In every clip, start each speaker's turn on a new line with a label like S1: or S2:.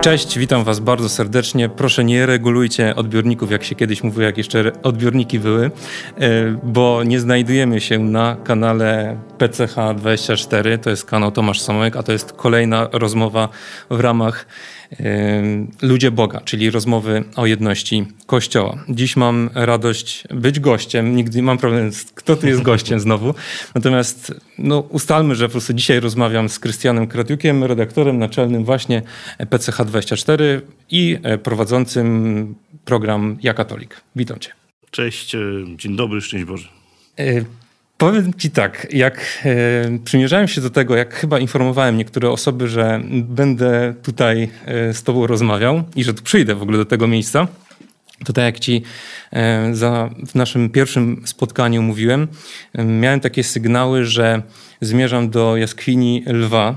S1: Cześć, witam Was bardzo serdecznie. Proszę nie regulujcie odbiorników, jak się kiedyś mówiło, jak jeszcze odbiorniki były, e, bo nie znajdujemy się na kanale PCH24, to jest kanał Tomasz Somek, a to jest kolejna rozmowa w ramach Ludzie Boga, czyli rozmowy o jedności Kościoła. Dziś mam radość być gościem. Nigdy mam problem, kto tu jest gościem znowu. Natomiast no, ustalmy, że po prostu dzisiaj rozmawiam z Krystianem Kratiukiem, redaktorem naczelnym właśnie PCH24 i e, prowadzącym program Ja Katolik. Witam cię.
S2: Cześć, e, dzień dobry, szczęść Boże.
S1: Powiem Ci tak, jak e, przymierzałem się do tego, jak chyba informowałem niektóre osoby, że będę tutaj e, z Tobą rozmawiał i że tu przyjdę w ogóle do tego miejsca, to tak jak Ci e, za, w naszym pierwszym spotkaniu mówiłem, miałem takie sygnały, że zmierzam do jaskini lwa,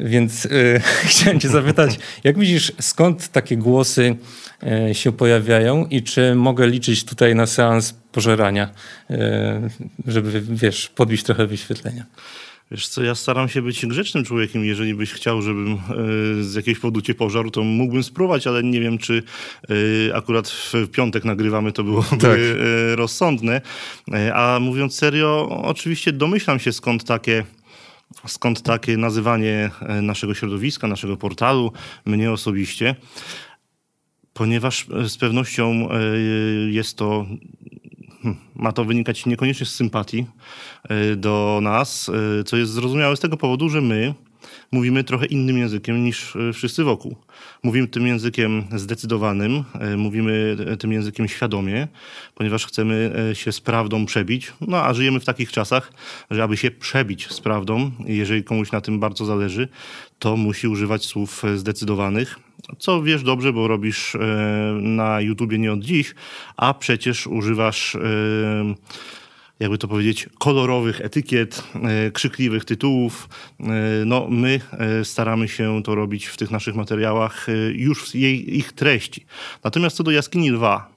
S1: więc e, chciałem Cię zapytać, jak widzisz, skąd takie głosy e, się pojawiają i czy mogę liczyć tutaj na seans pożerania, e, żeby, wiesz, podbić trochę wyświetlenia.
S2: Wiesz co, ja staram się być grzecznym człowiekiem. Jeżeli byś chciał, żebym e, z jakiegoś powodu cię pożarł, to mógłbym spróbować, ale nie wiem, czy e, akurat w piątek nagrywamy, to byłoby tak. rozsądne. A mówiąc serio, oczywiście domyślam się skąd takie skąd takie nazywanie naszego środowiska, naszego portalu, mnie osobiście, ponieważ z pewnością jest to ma to wynikać niekoniecznie z sympatii e, do nas, e, co jest zrozumiałe z tego powodu, że my mówimy trochę innym językiem niż e, wszyscy wokół. Mówimy tym językiem zdecydowanym, mówimy tym językiem świadomie, ponieważ chcemy się z prawdą przebić. No a żyjemy w takich czasach, że aby się przebić z prawdą, jeżeli komuś na tym bardzo zależy, to musi używać słów zdecydowanych co wiesz dobrze, bo robisz e, na YouTubie nie od dziś, a przecież używasz e, jakby to powiedzieć, kolorowych etykiet, e, krzykliwych tytułów. No, my staramy się to robić w tych naszych materiałach już w jej, ich treści. Natomiast co do jaskini lwa,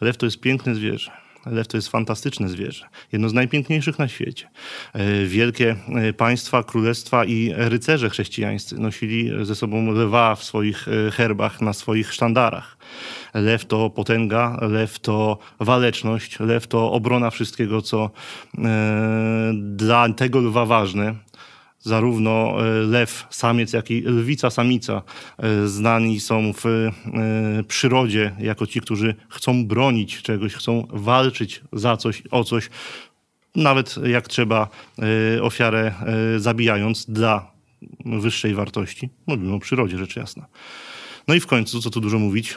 S2: lew to jest piękne zwierzę. Lew to jest fantastyczne zwierzę, jedno z najpiękniejszych na świecie. E, wielkie e, państwa, królestwa i rycerze chrześcijańscy nosili ze sobą lwa w swoich e, herbach, na swoich sztandarach. Lew to potęga, lew to waleczność, lew to obrona wszystkiego, co dla tego lwa ważne zarówno e, lew, samiec, jak i lwica, samica e, znani są w e, przyrodzie jako ci, którzy chcą bronić czegoś, chcą walczyć za coś, o coś, nawet jak trzeba ofiarę zabijając dla wyższej wartości. Mówimy o przyrodzie, rzecz jasna. No i w końcu, co tu dużo mówić, e,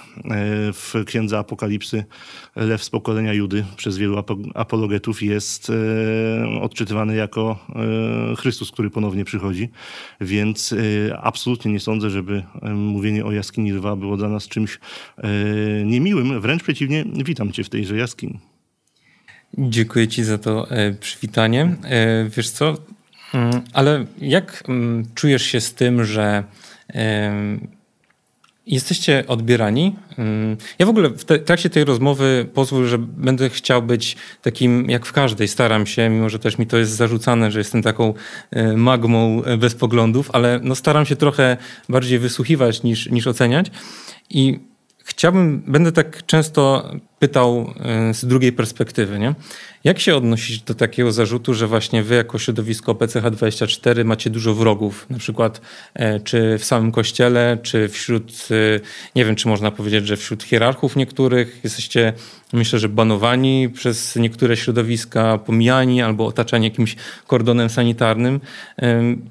S2: w Księdze Apokalipsy lew z pokolenia Judy przez wielu apologetów jest e, odczytywany jako e, Chrystus, który ponownie przychodzi. Więc absolutnie nie sądzę, żeby mówienie o jaskini lwa było dla nas czymś niemiłym. Wręcz przeciwnie, witam cię w tejże jaskini.
S1: Dziękuję ci za to przywitanie. Wiesz co, mm, ale jak mm, czujesz się z tym, że Jesteście odbierani. Mm, ja w ogóle w trakcie tej rozmowy pozwól, że będę chciał być takim, jak w każdej, staram się, mimo że też mi to jest zarzucane, że jestem taką e, magmą e, bez poglądów, ale no staram się trochę bardziej wysłuchiwać niż, niż oceniać. I chciałbym, będę tak często pytał e, z drugiej perspektywy, nie? Jak się odnosić do takiego zarzutu, że właśnie wy jako środowisko PCH24 macie dużo wrogów, na przykład e, czy w samym kościele, czy wśród, e, nie wiem, czy można powiedzieć, że wśród hierarchów niektórych jesteście, myślę, że banowani przez niektóre środowiska, pomijani albo otaczani jakimś kordonem sanitarnym.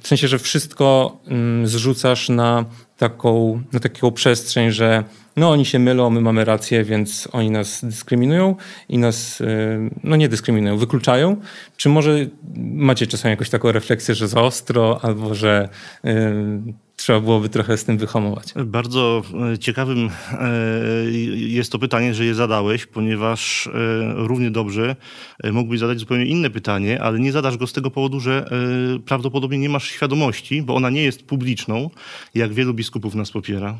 S1: W sensie, że wszystko mm, zrzucasz na taką, na taką przestrzeń, że no oni się mylą, my mamy rację, więc oni nas dyskryminują i nas, e, no nie dyskryminują, wykluczają. Czy może macie czasami jakąś taką refleksję, że za ostro, albo że e, trzeba byłoby trochę z tym wyhamować.
S2: Bardzo e, ciekawym jest to pytanie, że je zadałeś, ponieważ równie dobrze mógłbyś zadać zupełnie inne pytanie, ale nie zadasz go z tego powodu, że prawdopodobnie nie masz świadomości, bo ona nie jest publiczną, jak wielu biskupów nas popiera,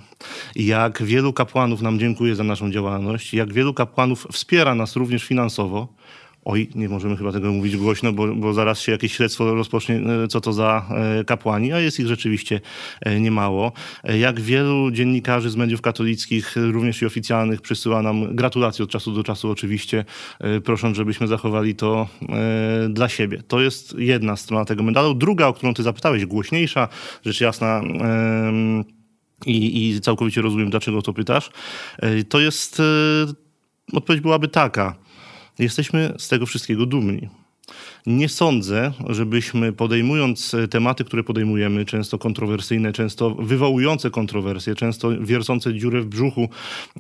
S2: jak wielu kapłanów nam dziękuję za naszą działalność, jak wielu kapłanów wspiera nas również finansowo, oj, nie możemy chyba tego mówić głośno, bo, bo zaraz się jakieś śledztwo rozpocznie, co to za kapłani, a jest ich rzeczywiście niemało. Jak wielu dziennikarzy z mediów katolickich, również i oficjalnych, przysyła nam gratulacje od czasu do czasu oczywiście, prosząc, żebyśmy zachowali to dla siebie. To jest jedna strona tego medalu. Druga, o którą ty zapytałeś, głośniejsza, rzecz jasna i, i całkowicie rozumiem, dlaczego to pytasz, to jest, odpowiedź byłaby taka. Jesteśmy z tego wszystkiego dumni. Nie sądzę, żebyśmy podejmując e, tematy, które podejmujemy, często kontrowersyjne, często wywołujące kontrowersje, często wiercące dziurę w brzuchu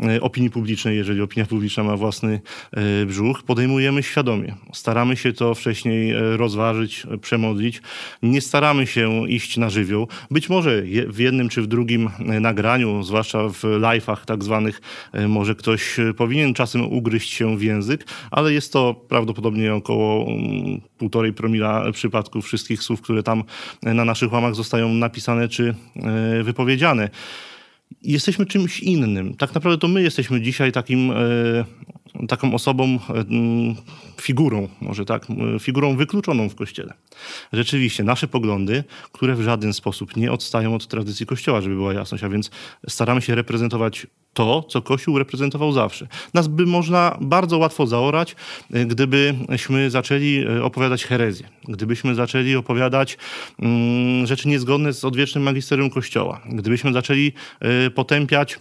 S2: e, opinii publicznej, jeżeli opinia publiczna ma własny e, brzuch, podejmujemy świadomie. Staramy się to wcześniej rozważyć, przemodlić. Nie staramy się iść na żywioł. Być może w jednym czy w drugim nagraniu, zwłaszcza w live'ach tak zwanych, może ktoś powinien czasem ugryźć się w język, ale jest to prawdopodobnie około mm, półtorej promila przypadków wszystkich słów, które tam na naszych łamach zostają napisane czy e, wypowiedziane. Jesteśmy czymś innym. Tak naprawdę to my jesteśmy dzisiaj takim, e, taką osobą, e, figurą, może tak, figurą wykluczoną w Kościele. Rzeczywiście, nasze poglądy, które w żaden sposób nie odstają od tradycji Kościoła, żeby była jasność, a więc staramy się reprezentować to, co Kościół reprezentował zawsze. Nas by można bardzo łatwo zaorać, e, gdybyśmy zaczęli e, opowiadać herezję, gdybyśmy zaczęli opowiadać mm, rzeczy niezgodne z odwiecznym magisterium Kościoła, gdybyśmy zaczęli potępiać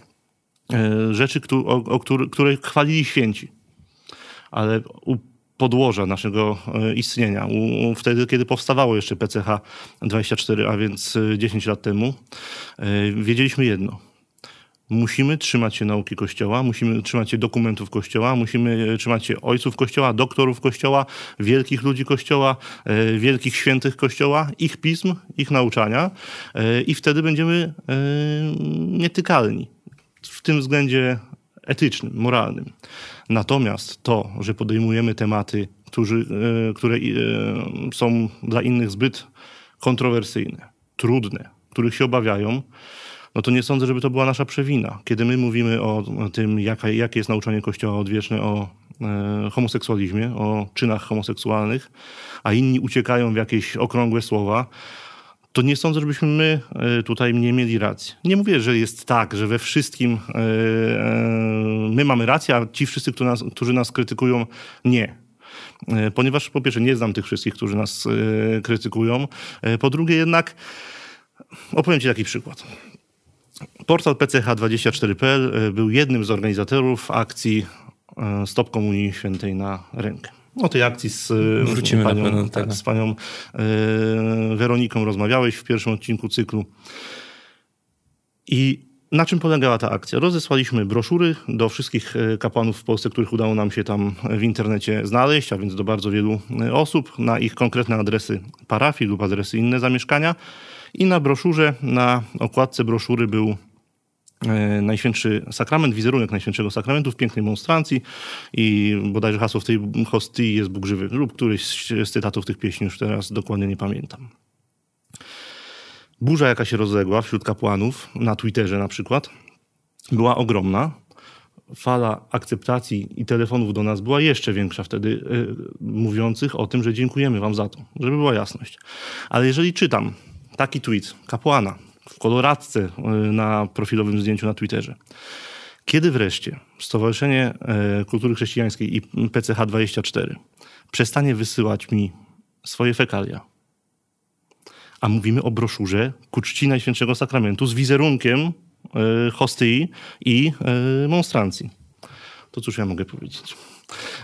S2: rzeczy, o, o, które chwalili święci. Ale u podłoża naszego istnienia, u, wtedy, kiedy powstawało jeszcze PCH 24, a więc 10 lat temu, wiedzieliśmy jedno – Musimy trzymać się nauki Kościoła, musimy trzymać się dokumentów Kościoła, musimy trzymać się ojców Kościoła, doktorów Kościoła, wielkich ludzi Kościoła, e, wielkich świętych Kościoła, ich pism, ich nauczania e, i wtedy będziemy e, nietykalni w tym względzie etycznym, moralnym. Natomiast to, że podejmujemy tematy, którzy, które są dla innych zbyt kontrowersyjne, trudne, których się obawiają, no to nie sądzę, żeby to była nasza przewina. Kiedy my mówimy o tym, jaka, jakie jest nauczanie Kościoła odwieczne o e, homoseksualizmie, o czynach homoseksualnych, a inni uciekają w jakieś okrągłe słowa, to nie sądzę, żebyśmy my e, tutaj nie mieli racji. Nie mówię, że jest tak, że we wszystkim e, e, my mamy rację, a ci wszyscy, którzy nas, którzy nas krytykują, nie. Ponieważ po pierwsze nie znam tych wszystkich, którzy nas krytykują. Po drugie jednak opowiem ci taki przykład. Portal PCH24.pl e, był jednym z organizatorów akcji Stop Komunii Świętej na rękę. O tej akcji z e,
S1: Wrócimy panią,
S2: tak, z panią Weroniką rozmawiałeś w pierwszym odcinku cyklu. I na czym polegała ta akcja? Rozesłaliśmy broszury do wszystkich kapłanów w Polsce, których udało nam się tam w internecie znaleźć, a więc do bardzo wielu osób, na ich konkretne adresy parafii lub adresy inne zamieszkania. I na broszurze, na okładce broszury był e, Najświętszy Sakrament, wizerunek Najświętszego Sakramentu w pięknej monstrancji i bodajże hasło w tej hostii jest Bóg żywy lub któryś z cytatów tych pieśni, już teraz dokładnie nie pamiętam. Burza, jaka się rozległa wśród kapłanów, na Twitterze na przykład, była ogromna. Fala akceptacji i telefonów do nas była jeszcze większa wtedy, yy, mówiących o tym, że dziękujemy wam za to, żeby była jasność. Ale jeżeli czytam taki tweet kapłana w koloradce e, na profilowym zdjęciu na Twitterze. Kiedy wreszcie Stowarzyszenie e, Kultury Chrześcijańskiej i PCH24 przestanie wysyłać mi swoje fekalia, a mówimy o broszurze ku czci Najświętszego Sakramentu z wizerunkiem e, hostyi i monstrancji. To cóż ja mogę powiedzieć?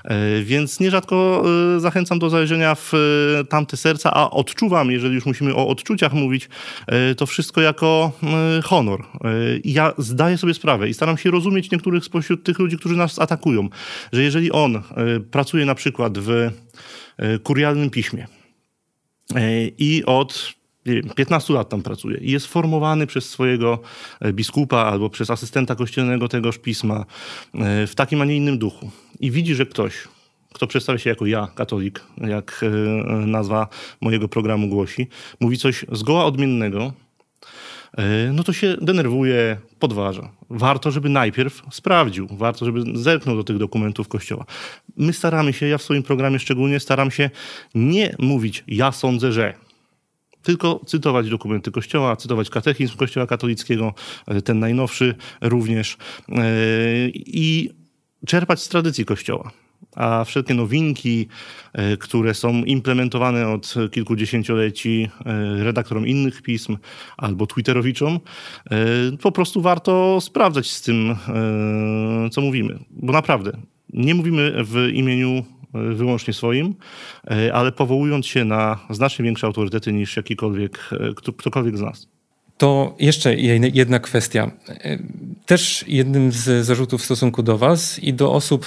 S2: E, więc nierzadko e, zachęcam do zajrzenia w e, tamte serca, a odczuwam, jeżeli już musimy o odczuciach mówić, to wszystko jako honor. Ja zdaję sobie sprawę i staram się rozumieć niektórych spośród tych ludzi, którzy nas atakują, że jeżeli on pracuje na przykład w kurialnym piśmie i od 15 lat tam pracuje i jest formowany przez swojego e, biskupa albo przez asystenta kościelnego tegoż pisma e, w takim, a nie innym duchu. I widzi, że ktoś, kto przedstawia się jako ja, katolik, jak e, nazwa mojego programu głosi, mówi coś zgoła odmiennego, no to się denerwuje, podważa. Warto, żeby najpierw sprawdził, warto, żeby zerknął do tych dokumentów Kościoła. My staramy się, ja w swoim programie szczególnie staram się nie mówić ja sądzę, że tylko cytować dokumenty Kościoła, cytować katechizm Kościoła katolickiego, e, ten najnowszy również e, i czerpać z tradycji Kościoła. A wszelkie nowinki, e, które są implementowane od kilkudziesięcioleci redaktorom innych pism albo Twitterowiczom, po prostu warto sprawdzać z tym, co mówimy. Bo naprawdę, nie mówimy w imieniu wyłącznie swoim, e, ale powołując się na znacznie większe autorytety niż jakikolwiek, e, ktokolwiek z nas.
S1: To jeszcze jedna kwestia. E, też jednym z zarzutów w stosunku do Was i do osób,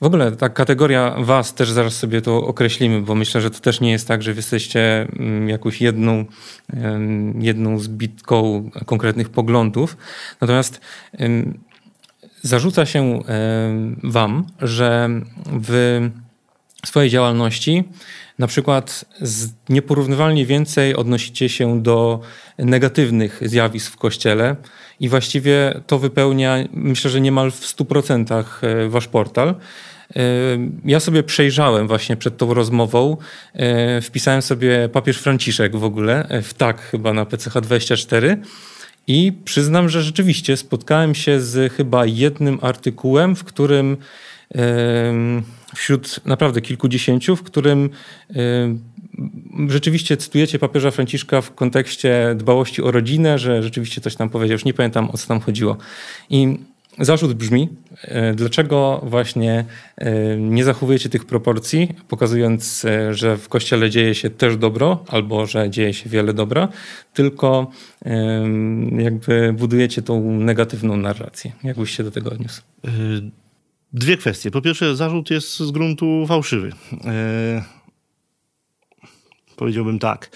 S1: w ogóle ta kategoria Was, też zaraz sobie to określimy, bo myślę, że to też nie jest tak, że wy jesteście mm, jakąś jedną, jedną zbitką konkretnych poglądów. Natomiast zarzuca się Wam, że w swojej działalności na przykład nieporównywalnie więcej odnosicie się do negatywnych zjawisk w kościele i właściwie to wypełnia, myślę, że niemal w 100% e, wasz portal. E, ja sobie przejrzałem właśnie przed tą rozmową, e, wpisałem sobie papież Franciszek w ogóle, w tak chyba na PCH24 i przyznam, że rzeczywiście spotkałem się z chyba jednym artykułem, w którym wśród naprawdę kilkudziesięciu, w którym rzeczywiście cytujecie papieża Franciszka w kontekście dbałości o rodzinę, że rzeczywiście coś tam powiedział, już nie pamiętam o co tam chodziło. I zarzut brzmi, e, dlaczego właśnie e, nie zachowujecie tych proporcji, pokazując, e, że w Kościele dzieje się też dobro, albo że dzieje się wiele dobra, tylko jakby budujecie tą negatywną narrację. Jak byś się do tego odniósł?
S2: Dwie kwestie. Po pierwsze, zarzut jest z gruntu fałszywy. powiedziałbym tak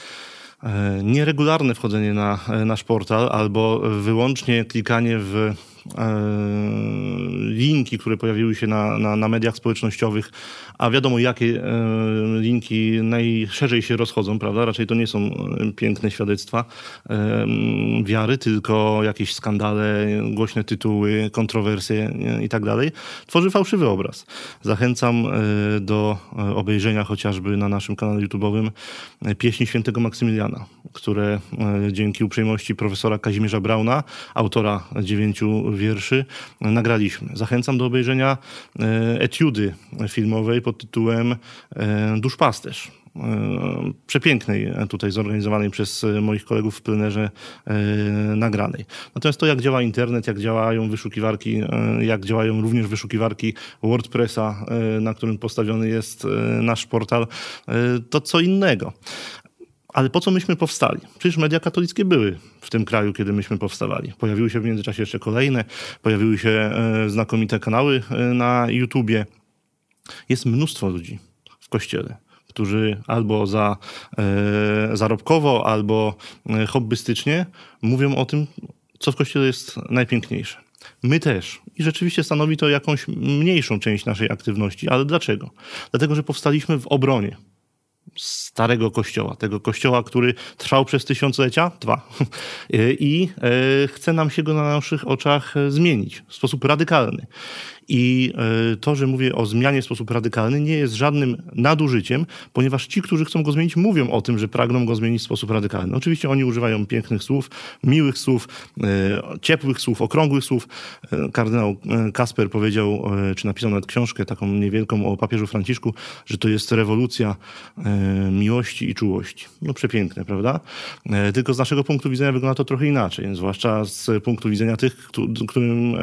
S2: nieregularne wchodzenie na nasz portal albo wyłącznie klikanie w linki, które pojawiły się na, na, na, mediach społecznościowych, a wiadomo jakie e, linki najszerzej się rozchodzą, prawda? Raczej to nie są e, piękne świadectwa wiary, tylko jakieś skandale, głośne tytuły, kontrowersje i tak dalej. Tworzy fałszywy obraz. Zachęcam do obejrzenia chociażby na naszym kanale YouTube'owym pieśni świętego Maksymiliana, które dzięki uprzejmości profesora Kazimierza Brauna, autora dziewięciu wierszy nagraliśmy. Zachęcam do obejrzenia e, etiudy filmowej pod tytułem e, Duszpasterz e, przepięknej, tutaj zorganizowanej przez moich kolegów w plenerze nagranej. Natomiast to, jak działa internet, jak działają wyszukiwarki, jak działają również wyszukiwarki WordPressa, na którym postawiony jest nasz portal, to co innego. Ale po co myśmy powstali? Przecież media katolickie były w tym kraju, kiedy myśmy powstawali. Pojawiły się w międzyczasie jeszcze kolejne, pojawiły się e, znakomite kanały e, na YouTubie. Jest mnóstwo ludzi w kościele, którzy albo za e, zarobkowo, albo e, hobbystycznie mówią o tym, co w kościele jest najpiękniejsze. My też. I rzeczywiście stanowi to jakąś mniejszą część naszej aktywności. Ale dlaczego? Dlatego, że powstaliśmy w obronie starego kościoła, tego kościoła, który trwał przez tysiąclecia, dwa, i e, chce nam się go na naszych oczach zmienić w sposób radykalny. I e, to, że mówię o zmianie w sposób radykalny, nie jest żadnym nadużyciem, ponieważ ci, którzy chcą go zmienić, mówią o tym, że pragną go zmienić w sposób radykalny. Oczywiście oni używają pięknych słów, miłych słów, e, ciepłych słów, okrągłych słów. E, kardynał Kasper powiedział, czy napisał nawet książkę taką niewielką o papieżu Franciszku, że to jest rewolucja miłości i czułości. No przepiękne, prawda? Tylko z naszego punktu widzenia wygląda to trochę inaczej, zwłaszcza z punktu widzenia tych, którym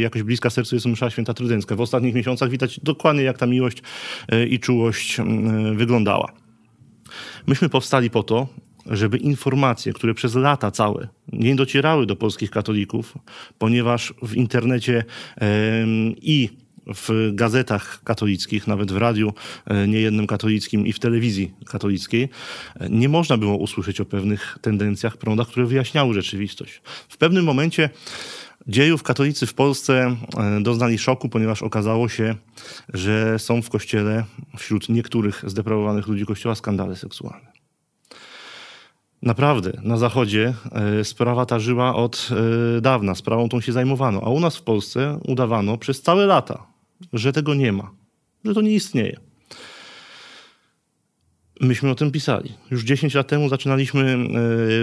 S2: jakoś bliska sercu jest msza święta trydencka. W ostatnich miesiącach widać dokładnie, jak ta miłość e, i czułość wyglądała. Myśmy powstali po to, żeby informacje, które przez lata całe nie docierały do polskich katolików, ponieważ w internecie i w gazetach katolickich, nawet w radiu e, niejednym katolickim i w telewizji katolickiej, e, nie można było usłyszeć o pewnych tendencjach, prądach, które wyjaśniały rzeczywistość. W pewnym momencie dziejów katolicy w Polsce e, doznali szoku, ponieważ okazało się, że są w kościele wśród niektórych zdeprawowanych ludzi kościoła skandale seksualne. Naprawdę, na Zachodzie sprawa ta żyła od dawna, sprawą tą się zajmowano, a u nas w Polsce udawano przez całe lata, że tego nie ma, że to nie istnieje. Myśmy o tym pisali. Już 10 lat temu zaczynaliśmy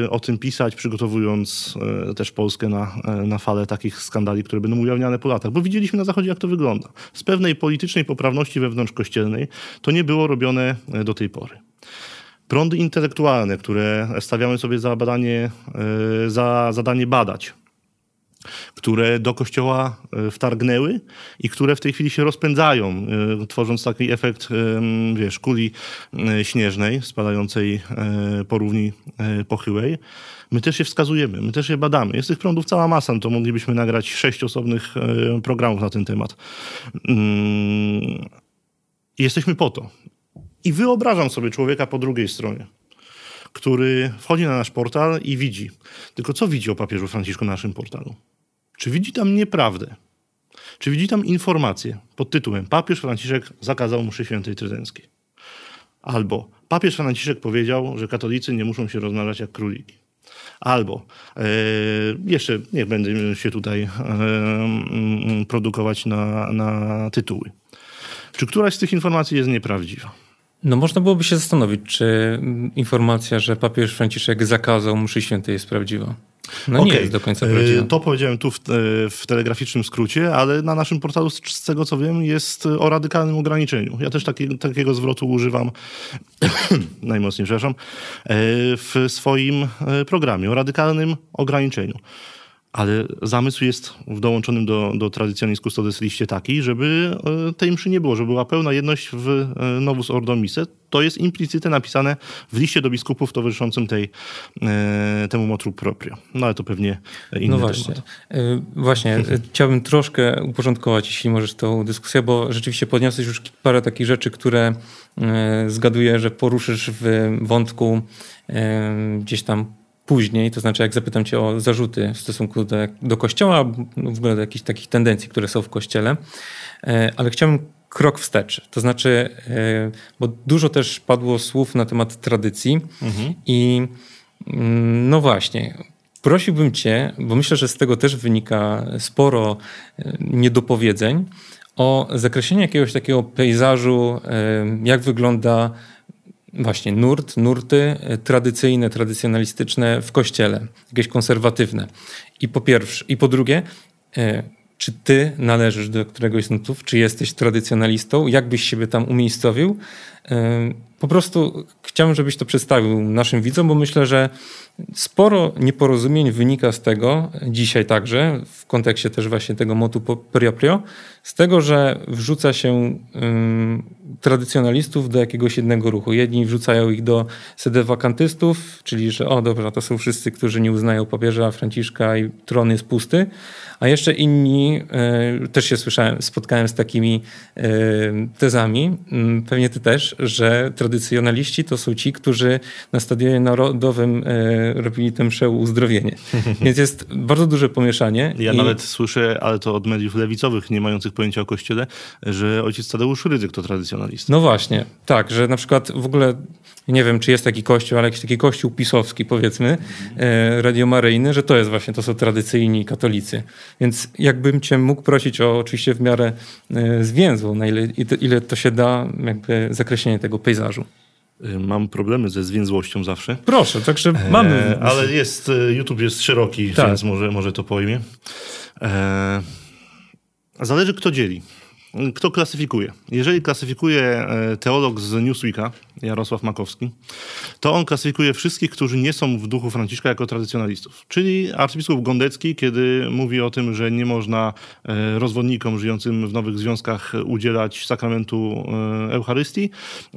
S2: e, o tym pisać, przygotowując e, też Polskę na, e, na falę takich skandali, które będą ujawniane po latach, bo widzieliśmy na Zachodzie, jak to wygląda. Z pewnej politycznej poprawności wewnątrz kościelnej to nie było robione do tej pory. Prądy intelektualne, które stawiamy sobie za badanie, za zadanie badać które do kościoła e, wtargnęły i które w tej chwili się rozpędzają, e, tworząc taki efekt, e, wiesz, kuli śnieżnej spadającej po równi pochyłej. My też je wskazujemy, my też je badamy. Jest tych prądów cała masa, no to moglibyśmy nagrać sześć osobnych programów na ten temat. Mm, jesteśmy po to. I wyobrażam sobie człowieka po drugiej stronie który wchodzi na nasz portal i widzi. Tylko co widzi o papieżu Franciszku na naszym portalu? Czy widzi tam nieprawdę? Czy widzi tam informację pod tytułem Papież Franciszek zakazał mszy świętej trydenckiej? Albo papież Franciszek powiedział, że katolicy nie muszą się rozmawiać jak króliki. Albo e, jeszcze nie będę się tutaj e, mm, produkować na, na tytuły. Czy któraś z tych informacji jest nieprawdziwa?
S1: No można byłoby się zastanowić, czy informacja, że papież Franciszek zakazał mszy świętej jest prawdziwa. No okay. nie jest do końca prawdziwe.
S2: To powiedziałem tu w, w, telegraficznym skrócie, ale na naszym portalu, z tego co wiem, jest o radykalnym ograniczeniu. Ja też taki, takiego zwrotu używam, najmocniej przepraszam, e, w swoim e, programie o radykalnym ograniczeniu. Ale zamysł jest w dołączonym do, do Custodes liście taki, żeby e, tej mszy nie było, żeby była pełna jedność w e, Novus Ordo Mise. To jest implicyte napisane w liście do biskupów towarzyszącym tej, e, temu motru proprio. No ale to pewnie inny
S1: No właśnie.
S2: Temat.
S1: Właśnie, chciałbym troszkę uporządkować, jeśli możesz, tą dyskusję, bo rzeczywiście podniosłeś już parę takich rzeczy, które zgaduję, że poruszysz w wątku gdzieś tam później, to znaczy jak zapytam cię o zarzuty w stosunku do, do kościoła, w ogóle do jakichś takich tendencji, które są w kościele, e, ale chciałbym krok wstecz. To znaczy, e, bo dużo też padło słów na temat tradycji mhm. i mm, no właśnie, prosiłbym cię, bo myślę, że z tego też wynika sporo e, niedopowiedzeń, o zakreślenie jakiegoś takiego pejzażu, jak wygląda właśnie nurt, nurty e, tradycyjne, tradycjonalistyczne w kościele, jakieś konserwatywne. I po pierwsze, i po drugie, e, czy ty należysz do któregoś z nurtów, czy jesteś tradycjonalistą, jak byś siebie tam umiejscowił. E, po prostu chciałbym, żebyś to przedstawił naszym widzom, bo myślę, że sporo nieporozumień wynika z tego, dzisiaj także, w kontekście też właśnie tego motu proprio, z tego, że wrzuca się tradycjonalistów do jakiegoś jednego ruchu. Jedni wrzucają ich do sedewakantystów, czyli że o dobra, to są wszyscy, którzy nie uznają papieża Franciszka i tron jest pusty, a jeszcze inni, e, też się słyszałem, spotkałem z takimi e, tezami, mm, pewnie ty też, że tradycjonaliści to są ci, którzy na stadionie narodowym e, robili tę mszę uzdrowienie. Więc jest bardzo duże pomieszanie.
S2: Ja i... nawet słyszę, ale to od mediów lewicowych, nie mających pojęcia o kościele, że ojciec Tadeusz Rydzyk to tradycjonalista.
S1: No właśnie, tak, że na przykład w ogóle nie wiem, czy jest taki kościół, ale jakiś taki kościół pisowski, powiedzmy, e, radiomaryjny, że to jest właśnie, to są tradycyjni katolicy. Więc jakbym cię mógł prosić o oczywiście w miarę e, zwięzłą, na ile, ile to się da, jakby zakreślenie tego pejzażu.
S2: Y, mam problemy ze zwięzłością zawsze.
S1: Proszę, także mamy. E,
S2: ale jest, y, YouTube jest szeroki, tak. więc może, może to pojmie. E, zależy, kto dzieli. Kto klasyfikuje? Jeżeli klasyfikuje e, teolog z Newsweeka, Jarosław Makowski, to on klasyfikuje wszystkich, którzy nie są w duchu Franciszka jako tradycjonalistów. Czyli arcybiskup Gondecki, kiedy mówi o tym, że nie można e, rozwodnikom żyjącym w nowych związkach udzielać sakramentu e, Eucharystii,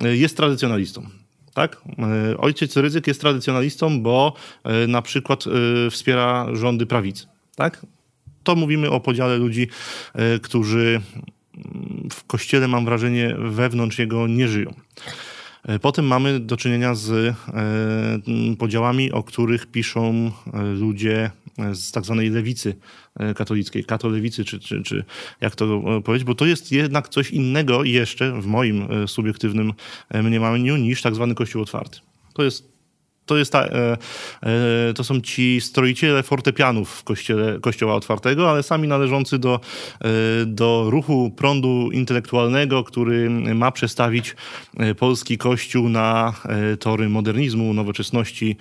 S2: jest tradycjonalistą. Tak? Ojciec Ryzyk jest tradycjonalistą, bo na przykład wspiera rządy prawicy. Tak? To mówimy o podziale ludzi, którzy w kościele, mam wrażenie, wewnątrz jego nie żyją. E, potem mamy do czynienia z e, podziałami, o których piszą e, ludzie z tak zwanej lewicy katolickiej, katolewicy, czy, czy, czy jak to powiedzieć, bo to jest jednak coś innego jeszcze w moim subiektywnym mniemaniu niż tak zwany Kościół otwarty. To jest to, jest ta, e, e, to są ci stroiciele fortepianów w kościele, Kościoła Otwartego, ale sami należący do, e, do ruchu prądu intelektualnego, który ma przestawić polski kościół na tory modernizmu, nowoczesności,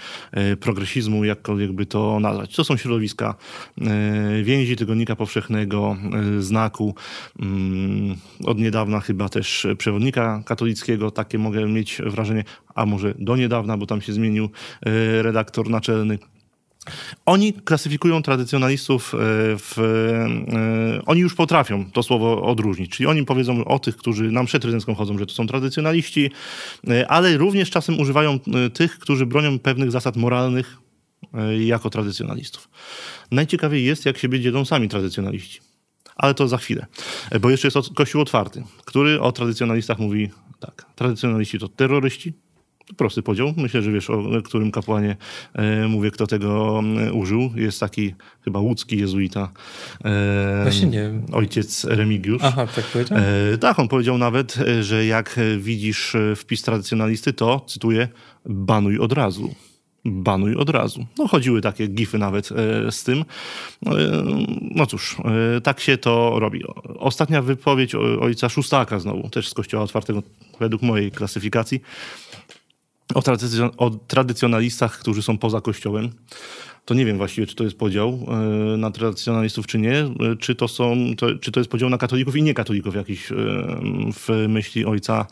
S2: progresizmu, jakkolwiek by to nazwać. To są środowiska więzi Tygodnika Powszechnego, znaku, mm, od niedawna chyba też przewodnika katolickiego, takie mogę mieć wrażenie, a może do niedawna, bo tam się zmienił redaktor naczelny. Oni klasyfikują tradycjonalistów e, w. E, oni już potrafią to słowo odróżnić. Czyli oni powiedzą o tych, którzy na mszę trydencką chodzą, że to są tradycjonaliści, ale również czasem używają tych, którzy bronią pewnych zasad moralnych jako tradycjonalistów. Najciekawiej jest, jak siebie dzielą sami tradycjonaliści. Ale to za chwilę. Bo jeszcze jest Kościół otwarty, który o tradycjonalistach mówi tak. Tradycjonaliści to terroryści, prosty podział. Myślę, że wiesz, o którym kapłanie e, mówię, kto tego e, użył. Jest taki chyba łódzki jezuita.
S1: E, Właśnie nie
S2: Ojciec Remigiusz.
S1: Aha, tak powiedział?
S2: E, tak, on powiedział nawet, e, że jak widzisz e, wpis tradycjonalisty, to, cytuję, banuj od razu banuj od razu. No chodziły takie gify nawet e, z tym. No, e, no cóż, e, tak się to robi. Ostatnia wypowiedź ojca Szustaka znowu, też z Kościoła Otwartego, według mojej klasyfikacji, o, o tradycjonalistach, którzy są poza Kościołem to nie wiem właściwie, czy to jest podział e, na tradycjonalistów, czy nie. E, czy to, są, to, czy to jest podział na katolików i niekatolików jakiś e, w myśli ojca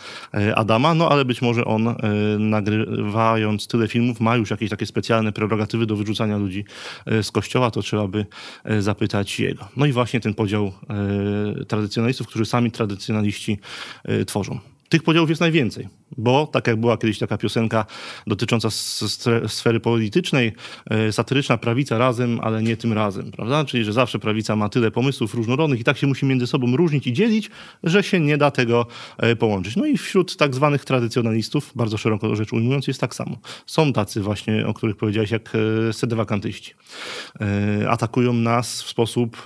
S2: Adama, no ale być może on nagrywając tyle filmów ma już jakieś takie specjalne prerogatywy do wyrzucania ludzi z kościoła, to trzeba by zapytać jego. No i właśnie ten podział tradycjonalistów, którzy sami tradycjonaliści tworzą. Tych podziałów jest najwięcej, bo tak jak była kiedyś taka piosenka dotycząca sfery politycznej, e, satyryczna prawica razem, ale nie tym razem, prawda? Czyli, że zawsze prawica ma tyle pomysłów różnorodnych i tak się musi między sobą różnić i dzielić, że się nie da tego e, połączyć. No i wśród tak zwanych tradycjonalistów, bardzo szeroko rzecz ujmując, jest tak samo. Są tacy właśnie, o których powiedziałeś, jak e, sedewakantyści. Atakują nas w sposób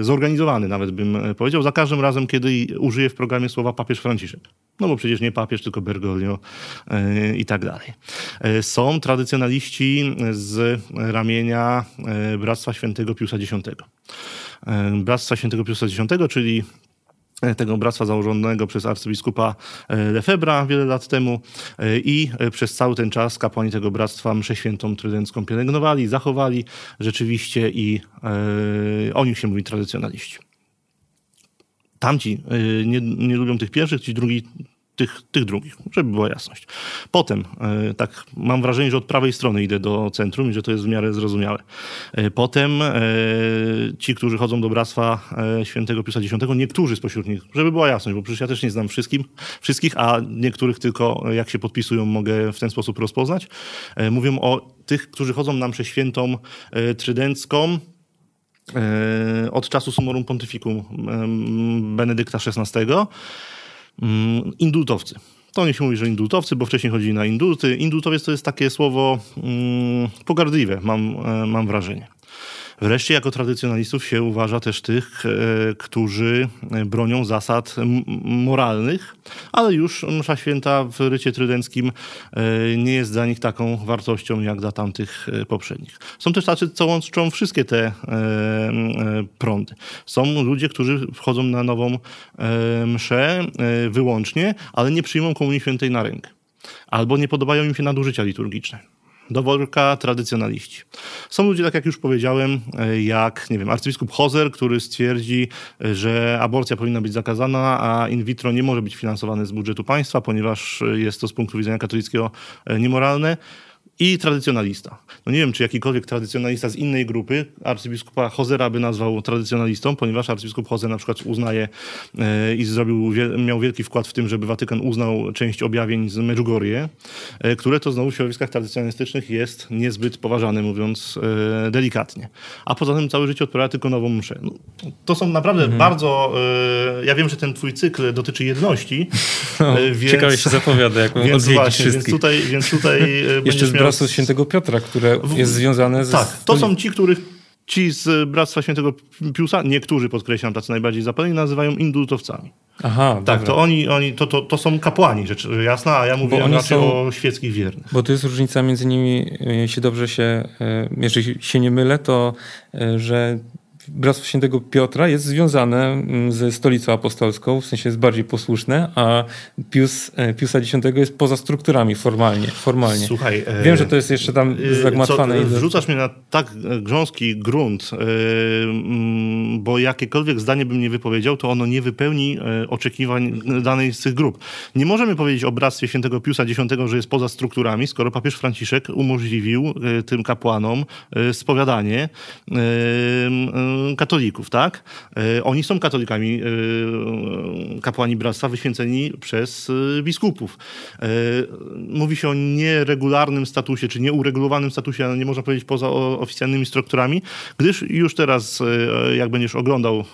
S2: zorganizowany, nawet bym powiedział, za każdym razem, kiedy użyję w programie słowa papież Franciszek. No bo przecież nie papież, tylko Bergoglio yy, i tak dalej. Yy, są tradycjonaliści z ramienia yy, Bractwa Świętego Piusa X. Bractwa Świętego Piusa X, czyli tego bractwa założonego przez arcybiskupa Lefebra wiele lat temu i przez cały ten czas kapłani tego bractwa mszę świętą trydencką pielęgnowali, zachowali rzeczywiście i o nich się mówi tradycjonaliści tamci nie, nie lubią tych pierwszych, ci drugi tych, tych drugich, żeby była jasność. Potem, y, tak mam wrażenie, że od prawej strony idę do centrum i że to jest w miarę zrozumiałe. Y, potem ci, którzy chodzą do Bractwa Świętego Piusa X, niektórzy spośród nich, żeby była jasność, bo przecież ja też nie znam wszystkim, wszystkich, a niektórych tylko jak się podpisują mogę w ten sposób rozpoznać. Mówią o tych, którzy chodzą nam przez świętą trydencką, E, od czasu Sumorum Pontificum Benedykta XVI, indultowcy. To nie się mówi, że indultowcy, bo wcześniej chodzili na indulty. Indultowiec to jest takie słowo mm, pogardliwe, mam, e, mam wrażenie. Wreszcie jako tradycjonalistów się uważa też tych, e, którzy bronią zasad moralnych, ale już msza święta w rycie trydenckim e, nie jest dla nich taką wartością jak dla tamtych e, poprzednich. Są też tacy, co łączą wszystkie te prądy. Są ludzie, którzy wchodzą na nową mszę wyłącznie, ale nie przyjmą komunii świętej na rękę. Albo nie podobają im się nadużycia liturgiczne do worka tradycjonaliści. Są ludzie, tak jak już powiedziałem, e, jak, nie wiem, arcybiskup Hozer, który stwierdzi, e, że aborcja powinna być zakazana, a in vitro nie może być finansowane z budżetu państwa, ponieważ jest to z punktu widzenia katolickiego e, niemoralne i tradycjonalista. No nie wiem, czy jakikolwiek tradycjonalista z innej grupy arcybiskupa Hozera by nazwał tradycjonalistą, ponieważ arcybiskup Hozer na przykład uznaje e, i zrobił, miał wielki wkład w tym, żeby Watykan uznał część objawień z Medjugorje, e, które to znowu w środowiskach tradycjonalistycznych jest niezbyt poważane, mówiąc e, delikatnie. A poza tym całe życie odprawia tylko nową mszę. No, to są naprawdę mhm. bardzo... Ja wiem, że ten twój cykl dotyczy jedności,
S1: no, więc... Ciekawie się zapowiada, jak więc właśnie,
S2: więc tutaj, więc tutaj
S1: Jeszcze z miał... świętego Piotra, które jest związane z...
S2: Tak, to są ci, których ci z Bractwa Świętego Piusa, niektórzy podkreślam, tacy najbardziej zapaleni, nazywają indultowcami.
S1: Aha,
S2: Tak,
S1: dobra.
S2: to oni, oni to, to, to są kapłani, rzecz jasna, a ja mówię raczej
S1: są-
S2: o świeckich wiernych.
S1: Bo to jest różnica między nimi, e, jeśli dobrze się, e, jeżeli się nie mylę, to e, że Bractwo Świętego Piotra jest związane mm, ze stolicą apostolską, w sensie jest bardziej posłuszne, a Pius, e, Piusa X jest poza strukturami formalnie. formalnie.
S2: Słuchaj, e,
S1: Wiem, że to jest jeszcze tam
S2: e,
S1: zagmatwane.
S2: Co, wrzucasz mnie na tak grząski grunt, mm, bo jakiekolwiek zdanie bym nie wypowiedział, to ono nie wypełni oczekiwań danej z tych grup. Nie możemy powiedzieć o Bractwie Świętego Piusa X, że jest poza strukturami, skoro papież Franciszek umożliwił tym kapłanom spowiadanie katolików, tak? E, Oni są katolikami, e, kapłani bractwa wyświęceni przez e, biskupów. Mówi się o nieregularnym statusie, czy nieuregulowanym statusie, ale nie można powiedzieć poza oficjalnymi strukturami, gdyż już teraz, jak będziesz oglądał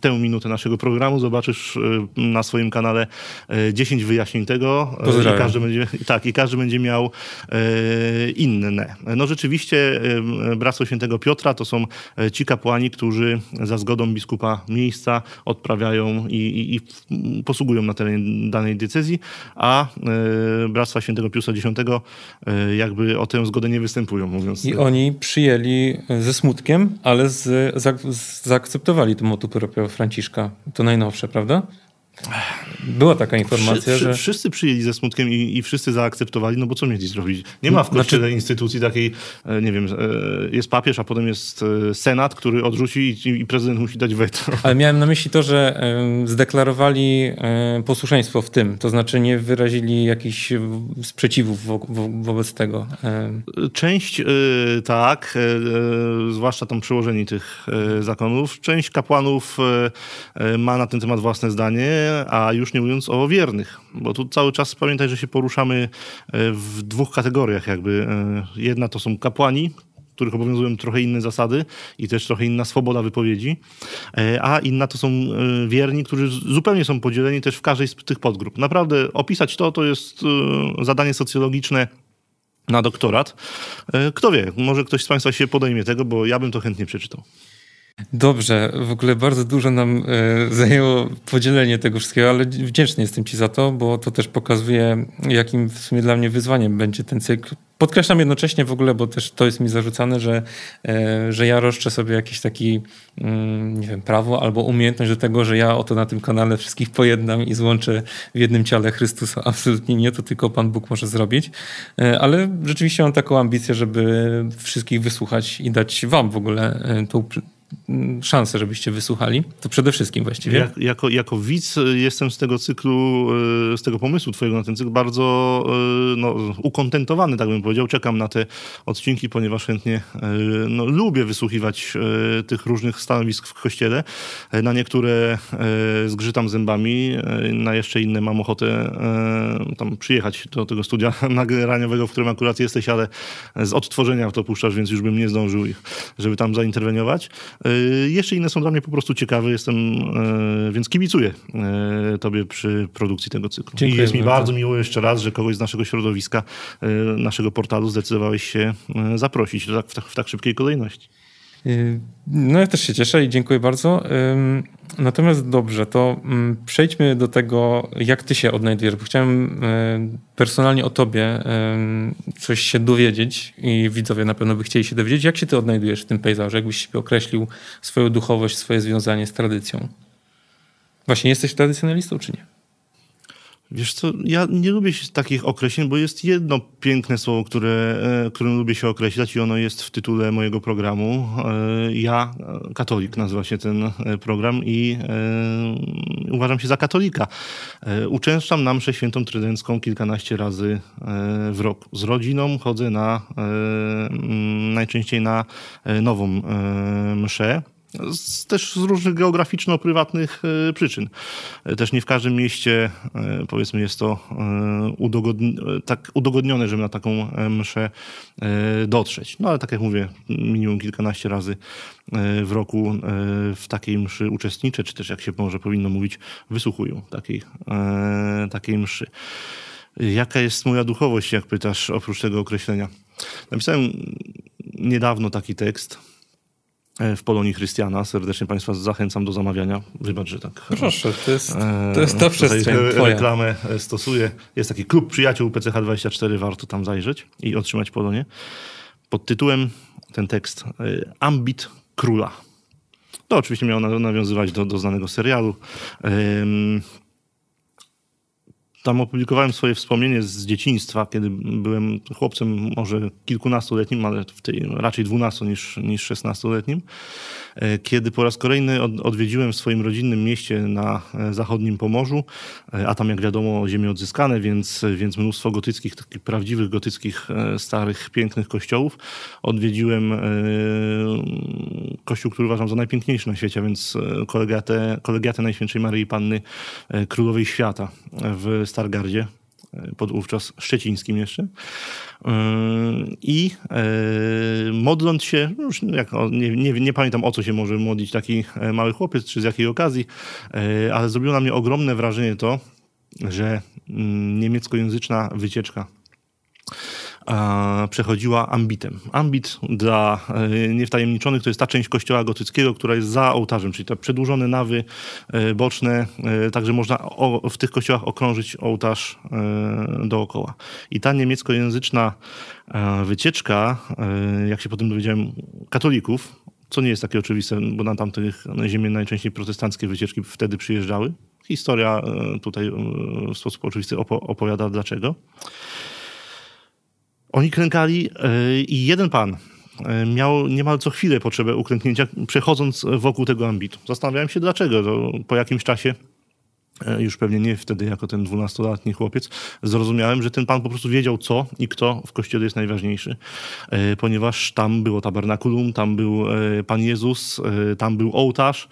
S2: tę minutę naszego programu, zobaczysz na swoim kanale e, 10 wyjaśnień tego i każdy będzie, tak, i każdy będzie miał inne. No rzeczywiście Bractwo Świętego Piotra to są e, ci kapłani, którzy za zgodą biskupa miejsca odprawiają i, i, i posługują na terenie danej diecezji, a e, Bractwa Świętego Piusa X e, jakby o tę zgodę nie występują, mówiąc.
S1: I oni przyjęli ze smutkiem, ale z, za, z, zaakceptowali to motu proprio Franciszka. To najnowsze, prawda? Była taka informacja,
S2: Wszy,
S1: że...
S2: Wszyscy przyjęli ze smutkiem i, i wszyscy zaakceptowali, no bo co mieli zrobić? Nie ma w
S1: Znaczy-
S2: kościele instytucji takiej, e, nie wiem, e, jest papież, a potem jest e, senat, który odrzuci i, i prezydent musi dać weto.
S1: Ale miałem na myśli to, że zdeklarowali posłuszeństwo w tym, to znaczy nie wyrazili jakichś sprzeciwów wo, wo, wobec tego.
S2: Część tak, zwłaszcza tam przełożeni tych zakonów, część kapłanów ma na ten temat własne zdanie, a już nie mówiąc o wiernych, bo tu cały czas pamiętaj, że się poruszamy e, w dwóch kategoriach jakby. E, Jedna to są kapłani, których obowiązują trochę inne zasady i też trochę inna swoboda wypowiedzi, e, a inna to są wierni, którzy zupełnie są podzieleni też w każdej z tych podgrup. Naprawdę opisać to, to jest zadanie socjologiczne na doktorat. Kto wie, może ktoś z Państwa się podejmie tego, bo ja bym to chętnie przeczytał.
S1: Dobrze, w ogóle bardzo dużo nam e, zajęło podzielenie tego wszystkiego, ale wdzięczny jestem Ci za to, bo to też pokazuje, jakim w sumie dla mnie wyzwaniem będzie ten cykl. Podkreślam jednocześnie w ogóle, bo też to jest mi zarzucane, że, e, że ja roszczę sobie jakiś taki, mm, nie wiem, prawo albo umiejętność do tego, że ja oto na tym kanale wszystkich pojednam i złączę w jednym ciele Chrystusa. Absolutnie nie, to tylko Pan Bóg może zrobić. E, Ale rzeczywiście mam taką ambicję, żeby wszystkich wysłuchać i dać Wam w ogóle tą szansę, żebyście wysłuchali. To przede wszystkim właściwie.
S2: Jak, jako, jako widz y, jestem z tego cyklu, y, z tego pomysłu twojego na ten cykl bardzo y, no, ukontentowany, tak bym powiedział. Czekam na te odcinki, ponieważ chętnie no, lubię wysłuchiwać tych różnych stanowisk w kościele. Na niektóre zgrzytam zębami, na jeszcze inne mam ochotę tam przyjechać do tego studia nagraniowego, w którym akurat jesteś, ale z odtworzenia to puszczasz, więc już bym nie zdążył, ich, żeby tam zainterweniować. Y, Jeszcze inne są dla mnie po prostu ciekawe, jestem, y, więc kibicuję y, tobie przy produkcji tego cyklu.
S1: Dziękuję
S2: I jest mi
S1: bardzo.
S2: bardzo miło jeszcze raz, że kogoś z naszego środowiska, naszego portalu zdecydowałeś się zaprosić w, tak, w tak szybkiej kolejności.
S1: Y, No ja też się cieszę i dziękuję bardzo. Natomiast dobrze, to mm, przejdźmy do tego, jak ty się odnajdujesz, bo chciałem y, personalnie o tobie coś się dowiedzieć i widzowie na pewno by chcieli się dowiedzieć, jak się ty odnajdujesz w tym pejzażu, jakbyś sobie określił swoją duchowość, swoje związanie z tradycją. Właśnie jesteś tradycjonalistą, czy nie?
S2: Wiesz co, ja nie lubię takich określeń, bo jest jedno piękne słowo, które, e, którym lubię się określać i ono jest w tytule mojego programu. E, Ja, e, katolik nazywa się ten program i uważam się za katolika. Uczęszczam na mszę świętą trydencką kilkanaście razy w roku. Z rodziną chodzę na, najczęściej na nową mszę. Z, też z różnych geograficzno-prywatnych e, przyczyn. E, Też nie w każdym mieście, e, powiedzmy, jest to udogodni, tak udogodnione, żeby na taką mszę dotrzeć. No ale tak jak mówię, minimum kilkanaście razy w roku w takiej mszy uczestniczę, czy też jak się może powinno mówić, wysłuchują takiej, takiej mszy. Jaka jest moja duchowość, jak pytasz, oprócz tego określenia? Napisałem niedawno taki tekst, w Polonii Chrystiana. Serdecznie Państwa zachęcam do zamawiania. Wybacz, że tak.
S1: Proszę, to jest, to jest ta przestrzeń twoja.
S2: Reklamę stosuję. Jest taki klub przyjaciół PCH24, warto tam zajrzeć i otrzymać Polonię. Pod tytułem ten tekst Ambit Króla. To oczywiście miało nawiązywać do, do znanego serialu. Tam opublikowałem swoje wspomnienie z dzieciństwa, kiedy byłem chłopcem może kilkunastoletnim, ale w tej raczej dwunasto niż, niż szesnastoletnim. E, kiedy po raz kolejny odwiedziłem w swoim rodzinnym mieście na e, zachodnim Pomorzu, e, a tam jak wiadomo ziemie odzyskane, więc, więc mnóstwo gotyckich, takich prawdziwych gotyckich, starych, pięknych kościołów. Odwiedziłem kościół, który uważam za najpiękniejszy na świecie, więc kolegiatę, kolegiatę Najświętszej Maryi Panny Królowej Świata w Stargardzie pod wówczas szczecińskim jeszcze. I e, modląc się, już jak, nie, nie, nie, pamiętam o co się może modlić taki e, mały chłopiec, czy z jakiej okazji, e, ale zrobiło na mnie ogromne wrażenie to, że mm, niemieckojęzyczna wycieczka przechodziła ambitem. Ambit dla e, niewtajemniczonych to jest ta część kościoła gotyckiego, która jest za ołtarzem, czyli te przedłużone nawy e, boczne, e, także można w tych kościołach okrążyć ołtarz dookoła. I ta niemieckojęzyczna wycieczka, jak się potem dowiedziałem, katolików, co nie jest takie oczywiste, bo na tamtych ziemię najczęściej protestanckie wycieczki wtedy przyjeżdżały. Historia tutaj w sposób oczywisty opowiada dlaczego. Oni klękali e, i jeden pan e, miał niemal co chwilę potrzebę uklęknięcia, przechodząc wokół tego ambitu. Zastanawiałem się dlaczego. po jakimś czasie już pewnie nie wtedy jako ten dwunastoletni chłopiec, zrozumiałem, że ten pan po prostu wiedział co i kto w kościele jest najważniejszy, e, ponieważ tam było tabernakulum, tam był e, Pan Jezus, tam był ołtarz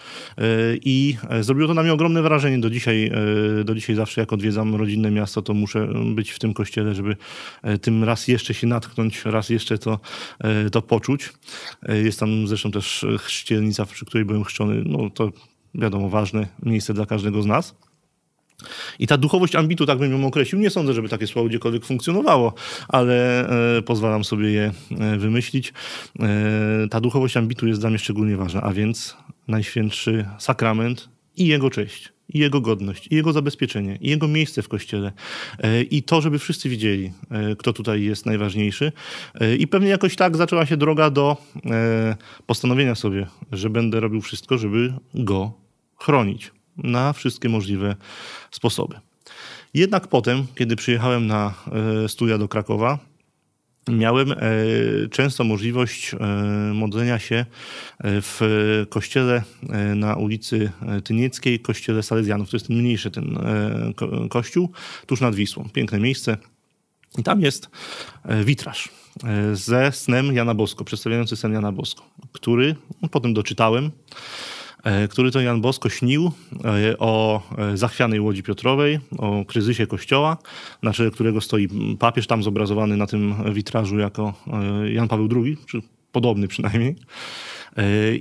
S2: i zrobiło to na mnie ogromne wrażenie. Do dzisiaj, do dzisiaj zawsze jak odwiedzam rodzinne miasto, to muszę być w tym kościele, żeby tym raz jeszcze się natknąć, raz jeszcze to, to poczuć. Jest tam zresztą też chrzcielnica, przy której byłem chrzczony. No to wiadomo, ważne miejsce dla każdego z nas. I ta duchowość ambitu, tak bym ją określił, nie sądzę, żeby takie słowo gdziekolwiek funkcjonowało, ale e, pozwalam sobie je e, wymyślić. E, ta duchowość ambitu jest dla mnie szczególnie ważna, a więc najświętszy sakrament i jego cześć, i jego godność, i jego zabezpieczenie, i jego miejsce w kościele. I to, żeby wszyscy widzieli, kto tutaj jest najważniejszy. I pewnie jakoś tak zaczęła się droga do postanowienia sobie, że będę robił wszystko, żeby go chronić na wszystkie możliwe sposoby. Jednak potem, kiedy przyjechałem na e, studia do Krakowa, miałem e, często możliwość e, modlenia się w kościele na ulicy Tynieckiej, kościele Salezjanów. To jest ten mniejszy ten kościół, tuż nad Wisłą. Piękne miejsce. I tam jest witraż ze snem Jana Bosko, przedstawiający sen Jana Bosko, który potem doczytałem który to Jan Bosko śnił e, o e, zachwianej Łodzi Piotrowej, o kryzysie kościoła, na czele którego stoi papież, tam zobrazowany na tym witrażu jako Jan Paweł II, czy podobny przynajmniej.